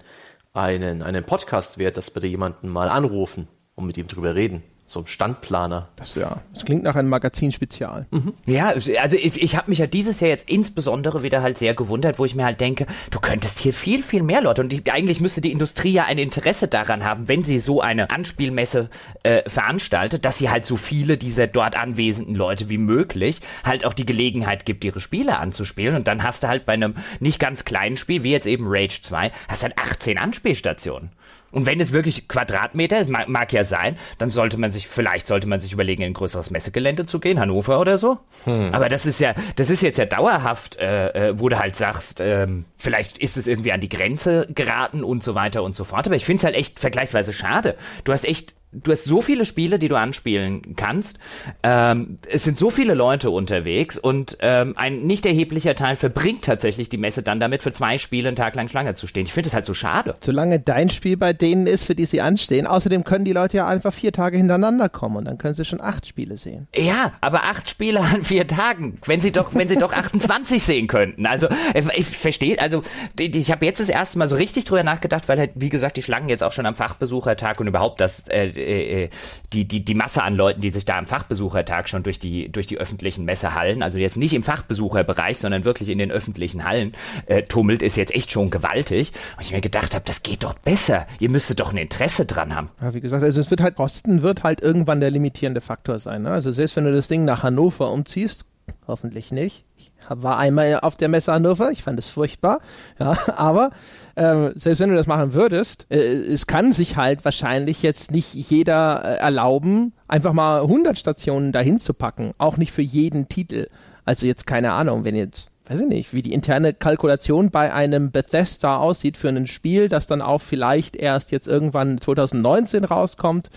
[SPEAKER 3] einen, einen Podcast wert, dass wir da jemanden mal anrufen und mit ihm drüber reden so ein Standplaner.
[SPEAKER 1] Das ja, das klingt nach einem Magazin-Spezial.
[SPEAKER 2] Mhm. Ja, also ich, ich habe mich ja dieses Jahr jetzt insbesondere wieder halt sehr gewundert, wo ich mir halt denke, du könntest hier viel, viel mehr Leute und die, eigentlich müsste die Industrie ja ein Interesse daran haben, wenn sie so eine Anspielmesse äh, veranstaltet, dass sie halt so viele dieser dort anwesenden Leute wie möglich halt auch die Gelegenheit gibt, ihre Spiele anzuspielen und dann hast du halt bei einem nicht ganz kleinen Spiel, wie jetzt eben Rage 2, hast halt 18 Anspielstationen. Und wenn es wirklich Quadratmeter, mag, mag, ja sein, dann sollte man sich, vielleicht sollte man sich überlegen, in ein größeres Messegelände zu gehen, Hannover oder so. Hm. Aber das ist ja, das ist jetzt ja dauerhaft, äh, äh, wo du halt sagst, ähm, vielleicht ist es irgendwie an die Grenze geraten und so weiter und so fort. Aber ich finde es halt echt vergleichsweise schade. Du hast echt du hast so viele Spiele, die du anspielen kannst. Ähm, es sind so viele Leute unterwegs und ähm, ein nicht erheblicher Teil verbringt tatsächlich die Messe dann damit, für zwei Spiele einen Tag lang Schlange zu stehen. Ich finde es halt so schade.
[SPEAKER 1] Solange dein Spiel bei denen ist, für die sie anstehen. Außerdem können die Leute ja einfach vier Tage hintereinander kommen und dann können sie schon acht Spiele sehen.
[SPEAKER 2] Ja, aber acht Spiele an vier Tagen, wenn sie doch, wenn sie doch 28 sehen könnten. Also ich verstehe, also ich habe jetzt das erste Mal so richtig drüber nachgedacht, weil halt, wie gesagt, die Schlangen jetzt auch schon am Fachbesuchertag und überhaupt das äh, äh, die, die, die Masse an Leuten, die sich da am Fachbesuchertag schon durch die, durch die öffentlichen Messehallen, also jetzt nicht im Fachbesucherbereich, sondern wirklich in den öffentlichen Hallen äh, tummelt, ist jetzt echt schon gewaltig. Und ich mir gedacht habe, das geht doch besser. Ihr müsstet doch ein Interesse dran haben.
[SPEAKER 1] Ja, wie gesagt, also es wird halt, Kosten wird halt irgendwann der limitierende Faktor sein. Ne? Also selbst wenn du das Ding nach Hannover umziehst, hoffentlich nicht, war einmal auf der Messe Hannover, ich fand es furchtbar, ja, aber äh, selbst wenn du das machen würdest, äh, es kann sich halt wahrscheinlich jetzt nicht jeder äh, erlauben, einfach mal 100 Stationen dahin zu packen, auch nicht für jeden Titel. Also jetzt keine Ahnung, wenn jetzt weiß ich nicht, wie die interne Kalkulation bei einem Bethesda aussieht für ein Spiel, das dann auch vielleicht erst jetzt irgendwann 2019 rauskommt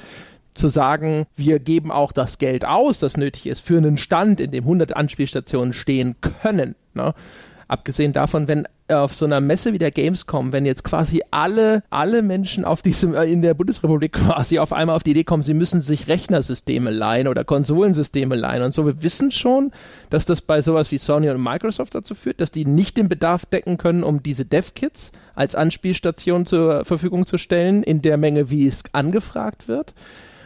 [SPEAKER 1] zu sagen, wir geben auch das Geld aus, das nötig ist, für einen Stand, in dem 100 Anspielstationen stehen können. Ne? Abgesehen davon, wenn auf so einer Messe wie der Gamescom, wenn jetzt quasi alle, alle Menschen auf diesem, äh, in der Bundesrepublik quasi auf einmal auf die Idee kommen, sie müssen sich Rechnersysteme leihen oder Konsolensysteme leihen und so. Wir wissen schon, dass das bei sowas wie Sony und Microsoft dazu führt, dass die nicht den Bedarf decken können, um diese Dev-Kits als Anspielstation zur Verfügung zu stellen, in der Menge, wie es angefragt wird.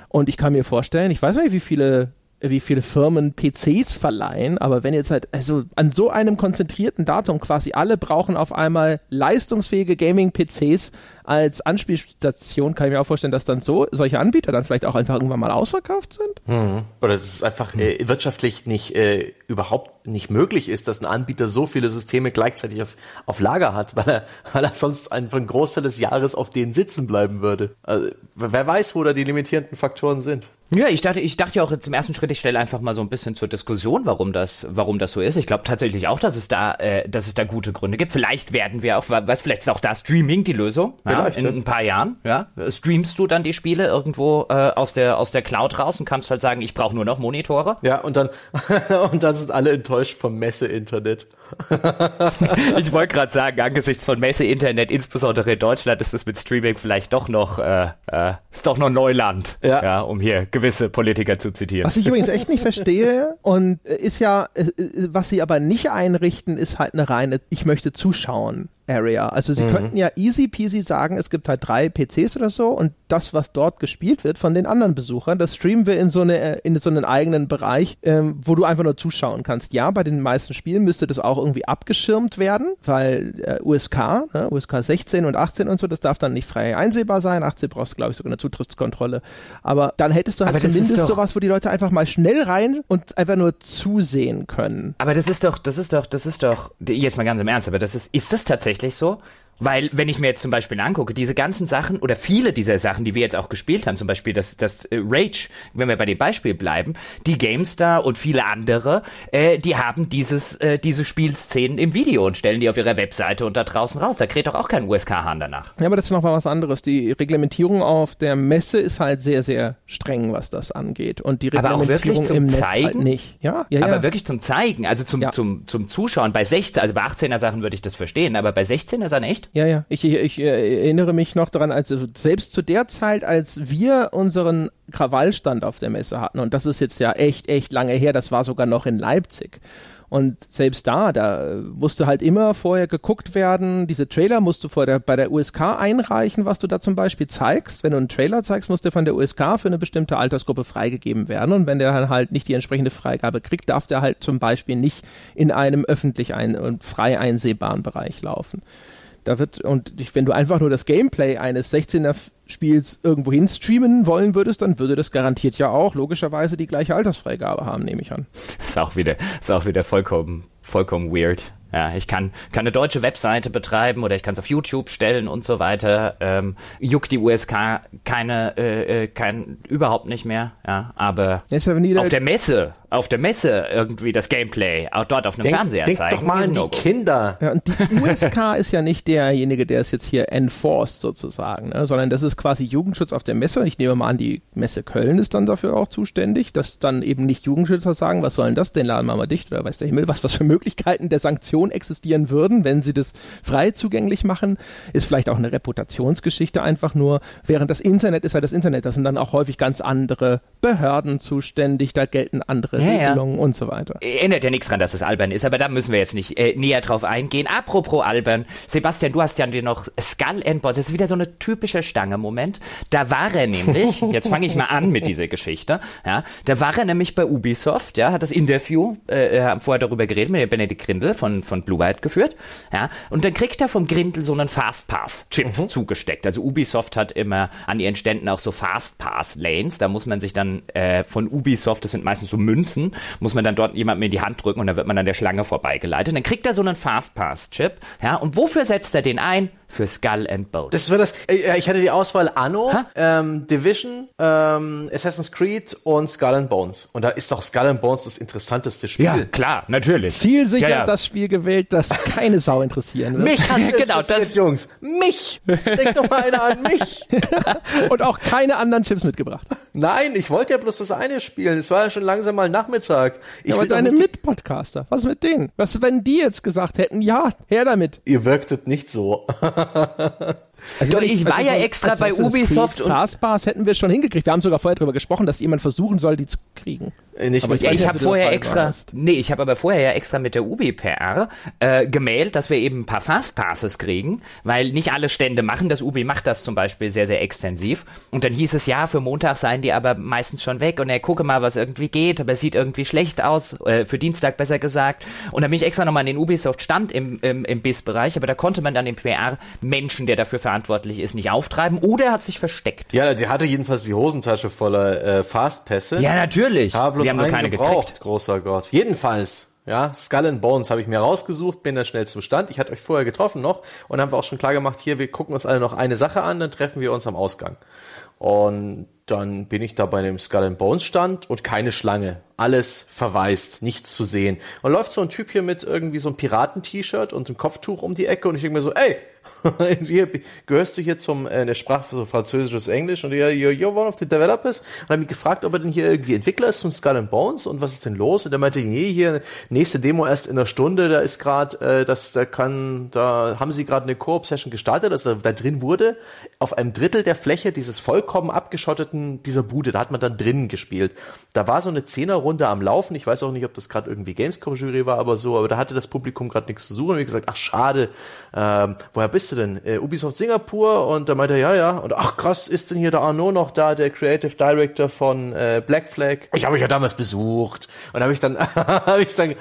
[SPEAKER 1] Und ich kann mir vorstellen, ich weiß nicht, wie viele wie viele Firmen PCs verleihen, aber wenn jetzt halt, also an so einem konzentrierten Datum quasi alle brauchen auf einmal leistungsfähige Gaming-PCs als Anspielstation kann ich mir auch vorstellen, dass dann so solche Anbieter dann vielleicht auch einfach irgendwann mal ausverkauft sind.
[SPEAKER 3] Mhm. Oder dass es einfach äh, wirtschaftlich nicht äh, überhaupt nicht möglich ist, dass ein Anbieter so viele Systeme gleichzeitig auf, auf Lager hat, weil er, weil er sonst einfach einen Großteil des Jahres auf denen sitzen bleiben würde. Also, wer weiß, wo da die limitierenden Faktoren sind.
[SPEAKER 2] Ja, ich dachte, ich dachte ja auch zum ersten Schritt, ich stelle einfach mal so ein bisschen zur Diskussion, warum das, warum das so ist. Ich glaube tatsächlich auch, dass es da, äh, dass es da gute Gründe gibt. Vielleicht werden wir auch, was vielleicht ist auch da Streaming die Lösung. Ja, in ja. ein paar Jahren. Ja, streamst du dann die Spiele irgendwo äh, aus der aus der Cloud raus und kannst halt sagen, ich brauche nur noch Monitore.
[SPEAKER 3] Ja, und dann und dann sind alle enttäuscht vom Messe-Internet.
[SPEAKER 2] ich wollte gerade sagen, angesichts von Messe-Internet, insbesondere in Deutschland, ist es mit Streaming vielleicht doch noch, äh, äh, ist doch noch Neuland, ja. ja. um hier gewisse Politiker zu zitieren.
[SPEAKER 1] Was ich übrigens echt nicht verstehe und ist ja, äh, was sie aber nicht einrichten, ist halt eine reine, ich möchte zuschauen. Area. Also sie mhm. könnten ja easy peasy sagen, es gibt halt drei PCs oder so und das, was dort gespielt wird von den anderen Besuchern, das streamen wir in so, eine, äh, in so einen eigenen Bereich, ähm, wo du einfach nur zuschauen kannst. Ja, bei den meisten Spielen müsste das auch irgendwie abgeschirmt werden, weil äh, USK, ne, USK 16 und 18 und so, das darf dann nicht frei einsehbar sein. 18 brauchst du, glaube ich, sogar eine Zutrittskontrolle. Aber dann hättest du halt zumindest sowas, wo die Leute einfach mal schnell rein und einfach nur zusehen können.
[SPEAKER 2] Aber das ist doch, das ist doch, das ist doch, jetzt mal ganz im Ernst, aber das ist, ist das tatsächlich so. Weil, wenn ich mir jetzt zum Beispiel angucke, diese ganzen Sachen oder viele dieser Sachen, die wir jetzt auch gespielt haben, zum Beispiel das, das äh, Rage, wenn wir bei dem Beispiel bleiben, die GameStar und viele andere, äh, die haben dieses, äh, diese Spielszenen im Video und stellen die auf ihrer Webseite und da draußen raus. Da kräht doch auch kein USK-Hahn danach.
[SPEAKER 1] Ja, aber das ist noch mal was anderes. Die Reglementierung auf der Messe ist halt sehr, sehr streng, was das angeht. Und die Reglementierung im Netz Zeigen? halt nicht.
[SPEAKER 2] Ja, ja, aber ja. wirklich zum Zeigen, also zum, ja. zum, zum Zuschauen. Bei 16, also bei 18er Sachen würde ich das verstehen, aber bei 16er Sachen echt?
[SPEAKER 1] Ja, ja. Ich, ich, ich äh, erinnere mich noch daran, als selbst zu der Zeit, als wir unseren Krawallstand auf der Messe hatten, und das ist jetzt ja echt, echt lange her, das war sogar noch in Leipzig. Und selbst da, da musste halt immer vorher geguckt werden, diese Trailer musst du vor der, bei der USK einreichen, was du da zum Beispiel zeigst. Wenn du einen Trailer zeigst, muss der von der USK für eine bestimmte Altersgruppe freigegeben werden. Und wenn der dann halt nicht die entsprechende Freigabe kriegt, darf der halt zum Beispiel nicht in einem öffentlich ein und frei einsehbaren Bereich laufen. Da wird, und wenn du einfach nur das Gameplay eines 16er Spiels irgendwo hin streamen wollen würdest, dann würde das garantiert ja auch logischerweise die gleiche Altersfreigabe haben, nehme ich an.
[SPEAKER 2] Ist auch wieder, ist auch wieder vollkommen, vollkommen weird. Ja, ich kann, kann eine deutsche Webseite betreiben oder ich kann es auf YouTube stellen und so weiter. Ähm, juckt die USK keine, äh, äh, kein, überhaupt nicht mehr. Ja, aber auf der Messe auf der Messe irgendwie das Gameplay auch dort auf einem denk, Fernseher
[SPEAKER 3] denk
[SPEAKER 2] zeigen.
[SPEAKER 3] Denk doch mal an die Kinder.
[SPEAKER 1] Ja, und die USK ist ja nicht derjenige, der es jetzt hier enforced sozusagen, ne? sondern das ist quasi Jugendschutz auf der Messe. Und ich nehme mal an, die Messe Köln ist dann dafür auch zuständig, dass dann eben nicht Jugendschützer sagen, was sollen das, den laden wir mal dicht oder weiß der Himmel, was, was für Möglichkeiten der Sanktion existieren würden, wenn sie das frei zugänglich machen. Ist vielleicht auch eine Reputationsgeschichte einfach nur, während das Internet ist ja das Internet, das sind dann auch häufig ganz andere Behörden zuständig, da gelten andere Regelungen ja. und so weiter.
[SPEAKER 2] Erinnert ja nichts dran, dass es albern ist, aber da müssen wir jetzt nicht äh, näher drauf eingehen. Apropos albern, Sebastian, du hast ja dir noch Skull and Bones, das ist wieder so eine typische Stange-Moment. Da war er nämlich, jetzt fange ich mal an mit dieser Geschichte, ja, da war er nämlich bei Ubisoft, ja, hat das Interview äh, vorher darüber geredet mit dem Benedikt Grindel von, von Blue White geführt, ja, und dann kriegt er vom Grindel so einen Fastpass-Chip mhm. zugesteckt. Also Ubisoft hat immer an ihren Ständen auch so Fastpass-Lanes, da muss man sich dann äh, von Ubisoft, das sind meistens so Münzen, Münzen, muss man dann dort jemandem in die Hand drücken und dann wird man an der Schlange vorbeigeleitet. Dann kriegt er so einen Fastpass-Chip. Ja, und wofür setzt er den ein? Für Skull and Bones.
[SPEAKER 3] Das war das. Äh, ich hatte die Auswahl Anno, ähm, Division, ähm, Assassin's Creed und Skull and Bones. Und da ist doch Skull and Bones das interessanteste Spiel. Ja,
[SPEAKER 2] klar, natürlich.
[SPEAKER 1] Zielsicher ja, ja. das Spiel gewählt, das keine Sau interessieren wird.
[SPEAKER 3] Mich hat genau, das Jungs. Mich. Denk doch mal einer an mich.
[SPEAKER 1] und auch keine anderen Chips mitgebracht.
[SPEAKER 3] Nein, ich wollte ja bloß das eine spielen. Es war ja schon langsam mal Nachmittag.
[SPEAKER 1] Ich ja, aber deine Mitpodcaster, was mit denen? Was, wenn die jetzt gesagt hätten, ja, her damit.
[SPEAKER 3] Ihr wirktet nicht so.
[SPEAKER 2] Also Doch, ich, ich war also ja so extra bei Ubisoft
[SPEAKER 1] Fastbars hätten wir schon hingekriegt. Wir haben sogar vorher darüber gesprochen, dass jemand versuchen soll, die zu kriegen.
[SPEAKER 2] Äh, nicht aber ich, ich habe vorher extra, warst. nee, ich habe aber vorher ja extra mit der UBPR äh, gemeldet, dass wir eben ein paar Fastpasses kriegen, weil nicht alle Stände machen das. UB macht das zum Beispiel sehr, sehr extensiv. Und dann hieß es ja, für Montag seien die aber meistens schon weg und er gucke mal, was irgendwie geht, aber es sieht irgendwie schlecht aus, äh, für Dienstag besser gesagt. Und dann bin ich extra nochmal in den Ubisoft-Stand im, im, im BIS-Bereich, aber da konnte man dann den PR-Menschen, der dafür verantwortlich ist, nicht auftreiben oder er hat sich versteckt.
[SPEAKER 3] Ja, die hatte jedenfalls die Hosentasche voller äh, Fastpässe.
[SPEAKER 2] Ja, natürlich.
[SPEAKER 3] Habe bloß wir haben keine gebraucht, gekriegt. großer Gott. Jedenfalls, ja, Skull and Bones habe ich mir rausgesucht, bin dann schnell zum Stand. Ich hatte euch vorher getroffen noch und haben wir auch schon klar gemacht, hier, wir gucken uns alle noch eine Sache an, dann treffen wir uns am Ausgang. Und dann bin ich da bei dem Skull and Bones Stand und keine Schlange. Alles verwaist, nichts zu sehen. Und läuft so ein Typ hier mit irgendwie so einem Piraten-T-Shirt und einem Kopftuch um die Ecke und ich denke mir so, ey, hier, gehörst du hier zum, äh, der Sprache so französisches Englisch und ja, you're, you're one of the developers und habe mich gefragt, ob er denn hier irgendwie Entwickler ist von Skull and Bones und was ist denn los? Und er meinte, nee, hier nächste Demo erst in einer Stunde, da ist gerade, äh, das, da kann, da haben sie gerade eine Koop-Session gestartet, er da drin wurde, auf einem Drittel der Fläche dieses vollkommen abgeschotteten, dieser Bude, da hat man dann drinnen gespielt. Da war so eine Zehnerrunde am Laufen, ich weiß auch nicht, ob das gerade irgendwie Gamescom-Jury war, aber so, aber da hatte das Publikum gerade nichts zu suchen und ich gesagt, ach schade, ähm, woher bist du denn? Äh, Ubisoft Singapur und da meinte er, ja, ja. Und ach krass, ist denn hier der Arnaud noch da, der Creative Director von äh, Black Flag? Ich habe mich ja damals besucht. Und habe ich dann, habe ich dann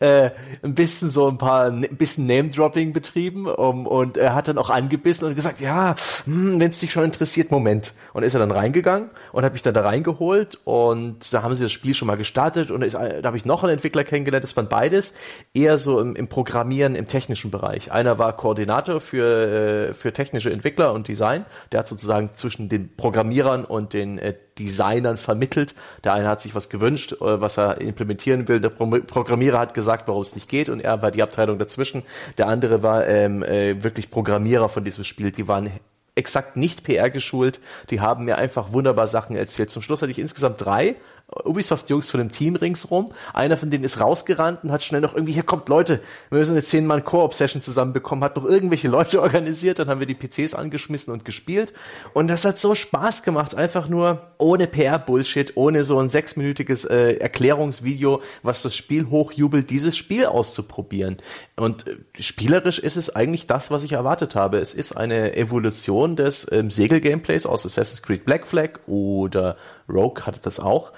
[SPEAKER 3] äh, ein bisschen so ein paar, ein bisschen Name-Dropping betrieben um, und er hat dann auch angebissen und gesagt, ja, hm, wenn es dich schon interessiert, Moment. Und ist er dann reingegangen und hat mich dann da reingeholt und da haben sie das Spiel schon mal gestartet und ist, da habe ich noch einen Entwickler kennengelernt, das waren beides eher so im, im Programmieren, im technischen Bereich. Einer war Koordinator für, äh, für technische Entwickler und Design. Der hat sozusagen zwischen den Programmierern und den äh, Designern vermittelt. Der eine hat sich was gewünscht, äh, was er implementieren will. Der Pro Programmierer hat gesagt, warum es nicht geht und er war die Abteilung dazwischen. Der andere war ähm, äh, wirklich Programmierer von diesem Spiel. Die waren exakt nicht PR geschult. Die haben mir einfach wunderbar Sachen erzählt. Zum Schluss hatte ich insgesamt drei Ubisoft-Jungs von dem Team ringsrum. Einer von denen ist rausgerannt und hat schnell noch irgendwie, hier kommt Leute, wir müssen eine 10-Mann-Koop-Session zusammenbekommen, hat noch irgendwelche Leute organisiert, dann haben wir die PCs angeschmissen und gespielt. Und das hat so Spaß gemacht, einfach nur ohne PR-Bullshit, ohne so ein sechsminütiges äh, Erklärungsvideo, was das Spiel hochjubelt, dieses Spiel auszuprobieren. Und äh, spielerisch ist es eigentlich das, was ich erwartet habe. Es ist eine Evolution des ähm, Segel-Gameplays aus Assassin's Creed Black Flag oder Rogue hatte das auch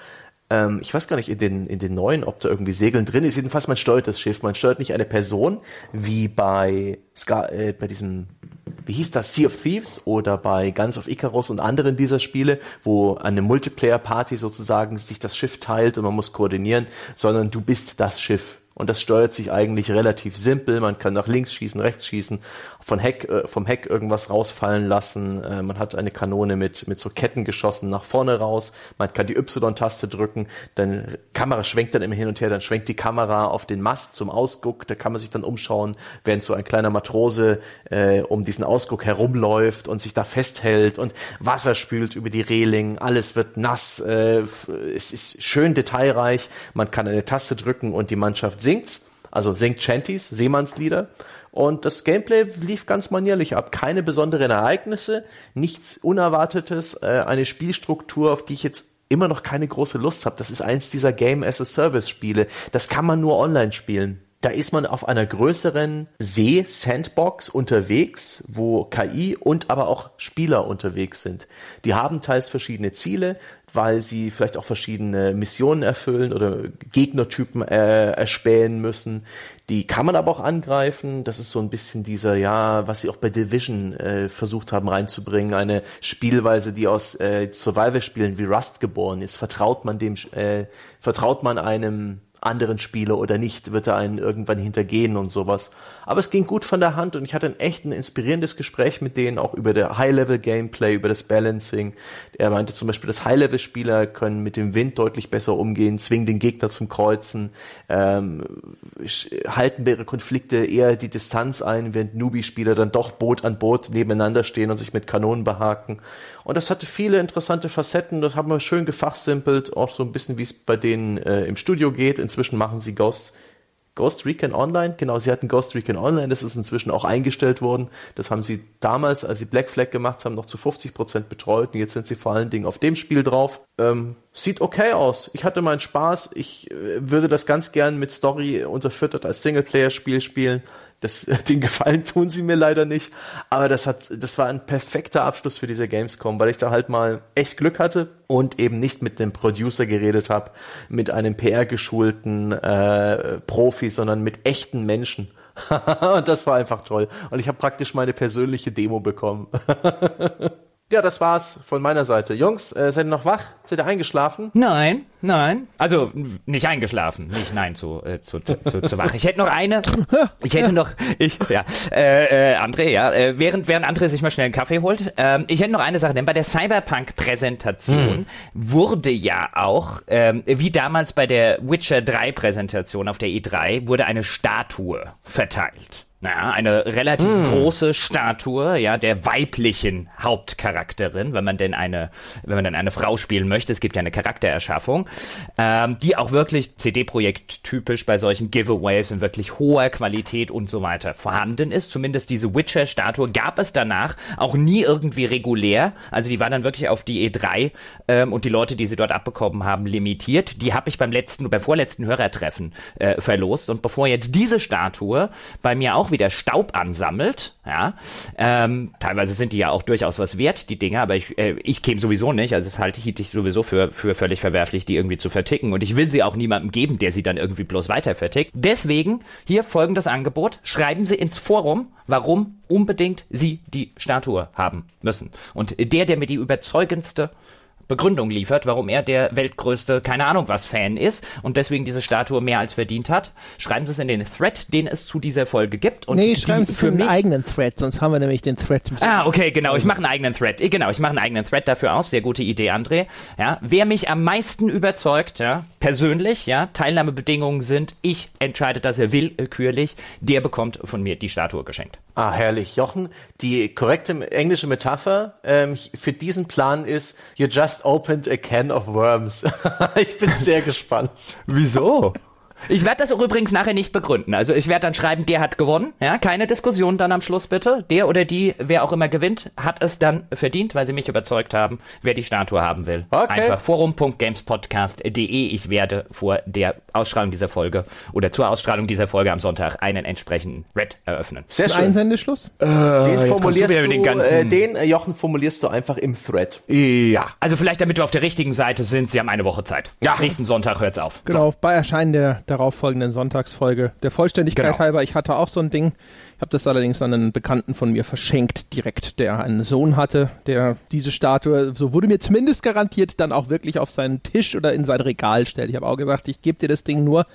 [SPEAKER 3] ähm, ich weiß gar nicht in den, in den neuen, ob da irgendwie Segeln drin ist. Jedenfalls, man steuert das Schiff. Man steuert nicht eine Person, wie bei, Ska, äh, bei diesem, wie hieß das, Sea of Thieves oder bei Guns of Icarus und anderen dieser Spiele, wo eine Multiplayer-Party sozusagen sich das Schiff teilt und man muss koordinieren, sondern du bist das Schiff. Und das steuert sich eigentlich relativ simpel. Man kann nach links schießen, rechts schießen, von Heck, äh, vom Heck irgendwas rausfallen lassen. Äh, man hat eine Kanone mit, mit so Ketten geschossen nach vorne raus. Man kann die Y-Taste drücken. Dann Kamera schwenkt dann immer hin und her. Dann schwenkt die Kamera auf den Mast zum Ausguck. Da kann man sich dann umschauen, während so ein kleiner Matrose äh, um diesen Ausguck herumläuft und sich da festhält und Wasser spült über die Reling. Alles wird nass. Äh, es ist schön detailreich. Man kann eine Taste drücken und die Mannschaft singt, also singt Chanties, Seemannslieder. Und das Gameplay lief ganz manierlich ab. Keine besonderen Ereignisse, nichts Unerwartetes, äh, eine Spielstruktur, auf die ich jetzt immer noch keine große Lust habe. Das ist eins dieser Game as a Service Spiele. Das kann man nur online spielen. Da ist man auf einer größeren See-Sandbox unterwegs, wo KI und aber auch Spieler unterwegs sind. Die haben teils verschiedene Ziele, weil sie vielleicht auch verschiedene Missionen erfüllen oder Gegnertypen äh, erspähen müssen. Die kann man aber auch angreifen. Das ist so ein bisschen dieser, ja, was sie auch bei Division äh, versucht haben reinzubringen. Eine Spielweise, die aus äh, Survival-Spielen wie Rust geboren ist. Vertraut man dem, äh, vertraut man einem anderen Spieler oder nicht, wird er einen irgendwann hintergehen und sowas. Aber es ging gut von der Hand und ich hatte ein echt ein inspirierendes Gespräch mit denen, auch über der High-Level-Gameplay, über das Balancing. Er meinte zum Beispiel, dass High-Level-Spieler können mit dem Wind deutlich besser umgehen, zwingen den Gegner zum Kreuzen, ähm, halten ihre Konflikte eher die Distanz ein, während Newbie-Spieler dann doch Boot an Boot nebeneinander stehen und sich mit Kanonen behaken. Und das hatte viele interessante Facetten, das haben wir schön gefachsimpelt, auch so ein bisschen, wie es bei denen äh, im Studio geht. Inzwischen machen sie Ghosts Ghost Recon Online, genau, sie hatten Ghost Recon Online, das ist inzwischen auch eingestellt worden. Das haben sie damals, als sie Black Flag gemacht haben, noch zu 50 Prozent betreut und jetzt sind sie vor allen Dingen auf dem Spiel drauf. Ähm, sieht okay aus. Ich hatte meinen Spaß. Ich äh, würde das ganz gern mit Story unterfüttert als Singleplayer-Spiel spielen. Das, den Gefallen tun sie mir leider nicht. Aber das hat, das war ein perfekter Abschluss für diese Gamescom, weil ich da halt mal echt Glück hatte und eben nicht mit dem Producer geredet habe, mit einem PR-geschulten äh, Profi, sondern mit echten Menschen. und das war einfach toll. Und ich habe praktisch meine persönliche Demo bekommen. Ja, das war's von meiner Seite. Jungs, äh, seid ihr noch wach? Seid ihr eingeschlafen?
[SPEAKER 2] Nein, nein. Also nicht eingeschlafen, nicht nein zu, äh, zu, zu, zu, zu wach. Ich hätte noch eine. Ich hätte noch, ich, ja, äh, äh, André, ja, äh, während, während André sich mal schnell einen Kaffee holt. Ähm, ich hätte noch eine Sache, denn bei der Cyberpunk-Präsentation hm. wurde ja auch, ähm, wie damals bei der Witcher 3-Präsentation auf der E3, wurde eine Statue verteilt naja, eine relativ mm. große Statue, ja, der weiblichen Hauptcharakterin, wenn man denn eine, wenn man denn eine Frau spielen möchte. Es gibt ja eine Charaktererschaffung, ähm, die auch wirklich CD-Projekt typisch bei solchen Giveaways in wirklich hoher Qualität und so weiter vorhanden ist. Zumindest diese Witcher-Statue gab es danach auch nie irgendwie regulär. Also die war dann wirklich auf die E3 ähm, und die Leute, die sie dort abbekommen haben, limitiert. Die habe ich beim letzten, beim vorletzten Hörertreffen äh, verlost. Und bevor jetzt diese Statue bei mir auch wieder Staub ansammelt, ja, ähm, teilweise sind die ja auch durchaus was wert, die Dinge, aber ich, äh, ich käme sowieso nicht, also das halte ich sowieso für, für völlig verwerflich, die irgendwie zu verticken und ich will sie auch niemandem geben, der sie dann irgendwie bloß weiter vertickt. Deswegen hier folgendes Angebot, schreiben Sie ins Forum, warum unbedingt Sie die Statue haben müssen. Und der, der mir die überzeugendste Begründung liefert, warum er der weltgrößte, keine Ahnung was, Fan ist und deswegen diese Statue mehr als verdient hat. Schreiben Sie es in den Thread, den es zu dieser Folge gibt. Und
[SPEAKER 1] nee, schreiben Sie es in den eigenen Thread, sonst haben wir nämlich den Thread.
[SPEAKER 2] Ah, okay, genau. Ich mache einen eigenen Thread. Genau, ich mache einen eigenen Thread dafür auf. Sehr gute Idee, André. Ja, wer mich am meisten überzeugt, ja, persönlich, ja, Teilnahmebedingungen sind, ich entscheide das willkürlich, der bekommt von mir die Statue geschenkt.
[SPEAKER 3] Ah, herrlich. Jochen, die korrekte englische Metapher ähm, für diesen Plan ist, you just opened a can of worms. ich bin sehr gespannt.
[SPEAKER 2] Wieso? Ich werde das auch übrigens nachher nicht begründen. Also ich werde dann schreiben, der hat gewonnen. Ja, keine Diskussion dann am Schluss bitte. Der oder die, wer auch immer gewinnt, hat es dann verdient, weil sie mich überzeugt haben, wer die Statue haben will. Okay. Einfach forum.gamespodcast.de. Ich werde vor der Ausstrahlung dieser Folge oder zur Ausstrahlung dieser Folge am Sonntag einen entsprechenden Red eröffnen.
[SPEAKER 1] Sehr schön. Einsendeschluss?
[SPEAKER 3] Äh, den formulierst du, den, ganzen äh, den äh, Jochen formulierst du einfach im Thread.
[SPEAKER 2] Ja, also vielleicht damit wir auf der richtigen Seite sind, sie haben eine Woche Zeit. Ja. Nächsten Sonntag hört's auf.
[SPEAKER 1] Genau, so. bei Erscheinen der darauffolgenden Sonntagsfolge. Der Vollständigkeit genau. halber, ich hatte auch so ein Ding. Ich habe das allerdings an einen Bekannten von mir verschenkt, direkt, der einen Sohn hatte, der diese Statue, so wurde mir zumindest garantiert, dann auch wirklich auf seinen Tisch oder in sein Regal stellt. Ich habe auch gesagt, ich gebe dir das Ding nur,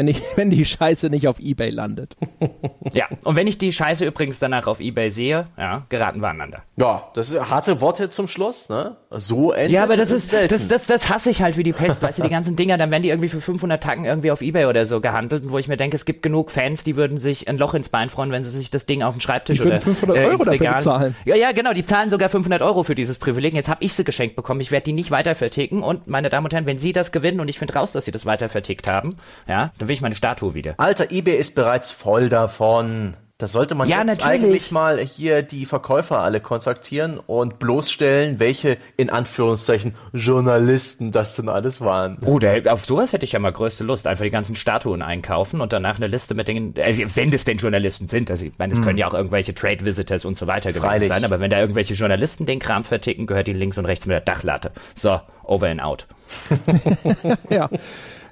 [SPEAKER 1] wenn, ich, wenn die Scheiße nicht auf Ebay landet.
[SPEAKER 2] ja, und wenn ich die Scheiße übrigens danach auf Ebay sehe, ja, geraten wir aneinander.
[SPEAKER 3] Ja, das ist harte Worte zum Schluss, ne? So
[SPEAKER 2] endet Ja, aber das ist, selten. das, das, das hasse ich halt wie die Pest, weißt du, die ganzen Dinger, dann werden die irgendwie für 500 Tacken irgendwie auf Ebay oder so gehandelt, wo ich mir denke, es gibt genug Fans, die würden sich ein Loch ins Bein freuen, wenn sie sich das Ding auf den Schreibtisch die oder
[SPEAKER 1] 500 äh, Euro dafür bezahlen.
[SPEAKER 2] Ja, ja, genau, die zahlen sogar 500 Euro für dieses Privileg. Jetzt habe ich sie geschenkt bekommen, ich werde die nicht weiter verticken und meine Damen und Herren, wenn Sie das gewinnen und ich finde raus, dass Sie das weiter vertickt haben, ja, dann will ich meine Statue wieder.
[SPEAKER 3] Alter, eBay ist bereits voll davon. Da sollte man ja, jetzt natürlich. eigentlich mal hier die Verkäufer alle kontaktieren und bloßstellen, welche in Anführungszeichen Journalisten das denn alles waren.
[SPEAKER 2] Oh, der, auf sowas hätte ich ja mal größte Lust. Einfach die ganzen Statuen einkaufen und danach eine Liste mit den, äh, wenn das denn Journalisten sind. Also ich meine, es hm. können ja auch irgendwelche Trade Visitors und so weiter gewesen sein, aber wenn da irgendwelche Journalisten den Kram verticken, gehört die links und rechts mit der Dachlatte. So, over and out.
[SPEAKER 1] ja.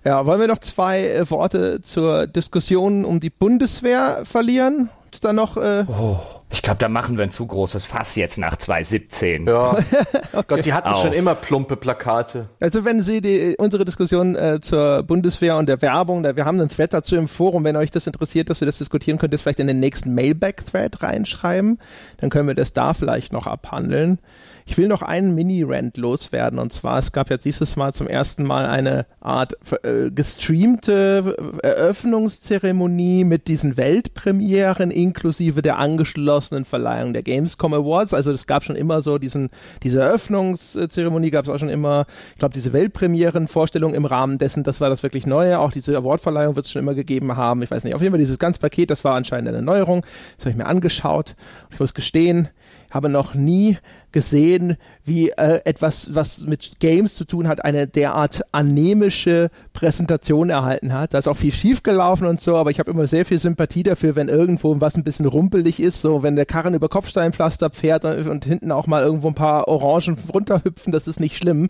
[SPEAKER 1] Ja, wollen wir noch zwei äh, Worte zur Diskussion um die Bundeswehr verlieren? Ist da noch. Äh
[SPEAKER 2] oh, ich glaube, da machen wir ein zu großes Fass jetzt nach 2017.
[SPEAKER 3] Ja. okay. Gott, die hatten Auf. schon immer plumpe Plakate.
[SPEAKER 1] Also, wenn Sie die, unsere Diskussion äh, zur Bundeswehr und der Werbung, da, wir haben einen Thread dazu im Forum, wenn euch das interessiert, dass wir das diskutieren, könnt ihr es vielleicht in den nächsten Mailback-Thread reinschreiben. Dann können wir das da vielleicht noch abhandeln. Ich will noch einen Mini-Rant loswerden und zwar, es gab ja dieses Mal zum ersten Mal eine Art äh, gestreamte Eröffnungszeremonie mit diesen Weltpremieren inklusive der angeschlossenen Verleihung der Gamescom Awards. Also es gab schon immer so diesen, diese Eröffnungszeremonie gab es auch schon immer, ich glaube, diese Weltpremieren-Vorstellung im Rahmen dessen, das war das wirklich Neue. Auch diese Awardverleihung wird es schon immer gegeben haben. Ich weiß nicht, auf jeden Fall dieses ganze Paket, das war anscheinend eine Neuerung. Das habe ich mir angeschaut. Ich muss gestehen, habe noch nie gesehen, wie äh, etwas, was mit Games zu tun hat, eine derart anemische Präsentation erhalten hat. Da ist auch viel schiefgelaufen und so, aber ich habe immer sehr viel Sympathie dafür, wenn irgendwo was ein bisschen rumpelig ist, so wenn der Karren über Kopfsteinpflaster fährt und, und hinten auch mal irgendwo ein paar Orangen runterhüpfen, das ist nicht schlimm.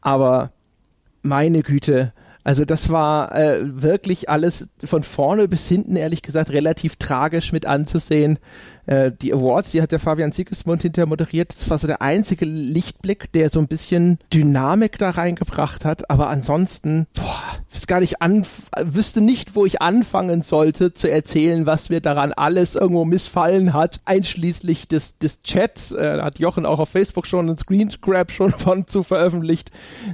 [SPEAKER 1] Aber meine Güte, also das war äh, wirklich alles von vorne bis hinten, ehrlich gesagt, relativ tragisch mit anzusehen. Äh, die Awards, die hat der Fabian Sigismund hinterher moderiert. Das war so der einzige Lichtblick, der so ein bisschen Dynamik da reingebracht hat. Aber ansonsten, boah, ich gar nicht an, wüsste nicht, wo ich anfangen sollte zu erzählen, was mir daran alles irgendwo missfallen hat, einschließlich des, des Chats. Äh, hat Jochen auch auf Facebook schon einen Screengrab schon von zu veröffentlicht,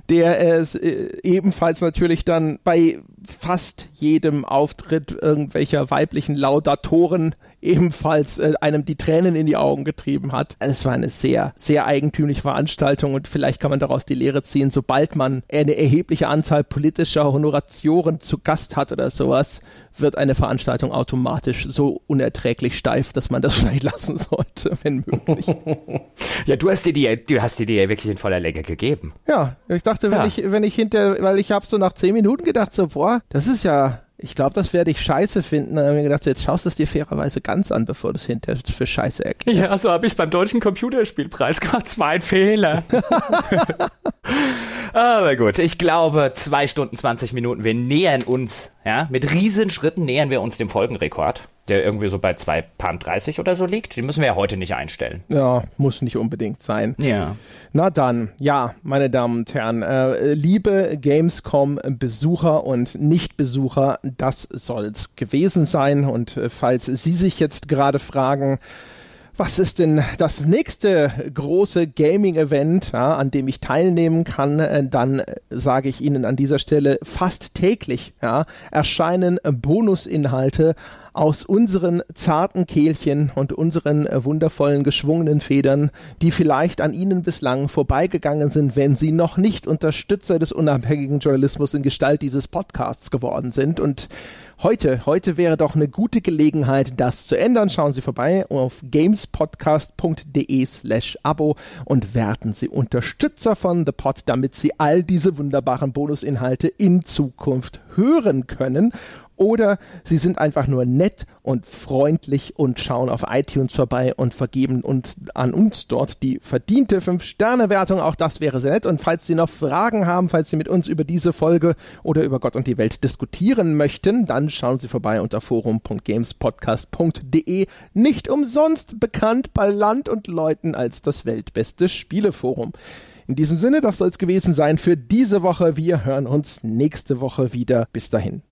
[SPEAKER 1] der es äh, ebenfalls natürlich dann bei fast jedem Auftritt irgendwelcher weiblichen Laudatoren ebenfalls äh, einem die Tränen in die Augen getrieben hat. Es war eine sehr, sehr eigentümliche Veranstaltung und vielleicht kann man daraus die Lehre ziehen, sobald man eine erhebliche Anzahl politischer Honoratioren zu Gast hat oder sowas, wird eine Veranstaltung automatisch so unerträglich steif, dass man das vielleicht lassen sollte, wenn möglich.
[SPEAKER 2] ja, du hast dir die, du hast dir die ja wirklich in voller Länge gegeben.
[SPEAKER 1] Ja, ich dachte, wenn ja. ich, wenn ich hinter, weil ich habe so nach zehn Minuten gedacht, so, boah, das ist ja ich glaube, das werde ich scheiße finden. Dann habe ich mir gedacht, so, jetzt schaust du es dir fairerweise ganz an, bevor du es hinterher für scheiße erklärst.
[SPEAKER 2] Ja, so habe ich es beim Deutschen Computerspielpreis gemacht. War ein Fehler. Aber gut, ich glaube, zwei Stunden 20 Minuten. Wir nähern uns, ja, mit Riesenschritten nähern wir uns dem Folgenrekord der irgendwie so bei 2 Pound 30 oder so liegt. Den müssen wir ja heute nicht einstellen.
[SPEAKER 1] Ja, muss nicht unbedingt sein.
[SPEAKER 2] Ja.
[SPEAKER 1] Na dann, ja, meine Damen und Herren, äh, liebe Gamescom-Besucher und Nicht-Besucher, das soll's gewesen sein. Und äh, falls Sie sich jetzt gerade fragen, was ist denn das nächste große Gaming-Event, ja, an dem ich teilnehmen kann, äh, dann äh, sage ich Ihnen an dieser Stelle fast täglich ja, erscheinen Bonusinhalte aus unseren zarten Kehlchen und unseren äh, wundervollen geschwungenen Federn, die vielleicht an Ihnen bislang vorbeigegangen sind, wenn Sie noch nicht Unterstützer des unabhängigen Journalismus in Gestalt dieses Podcasts geworden sind. Und heute, heute wäre doch eine gute Gelegenheit, das zu ändern. Schauen Sie vorbei auf gamespodcast.de slash Abo und werden Sie Unterstützer von The Pod, damit Sie all diese wunderbaren Bonusinhalte in Zukunft hören können oder sie sind einfach nur nett und freundlich und schauen auf iTunes vorbei und vergeben uns an uns dort die verdiente 5-Sterne-Wertung. Auch das wäre sehr nett. Und falls Sie noch Fragen haben, falls Sie mit uns über diese Folge oder über Gott und die Welt diskutieren möchten, dann schauen Sie vorbei unter forum.gamespodcast.de. Nicht umsonst bekannt bei Land und Leuten als das weltbeste Spieleforum. In diesem Sinne, das soll es gewesen sein für diese Woche. Wir hören uns nächste Woche wieder. Bis dahin.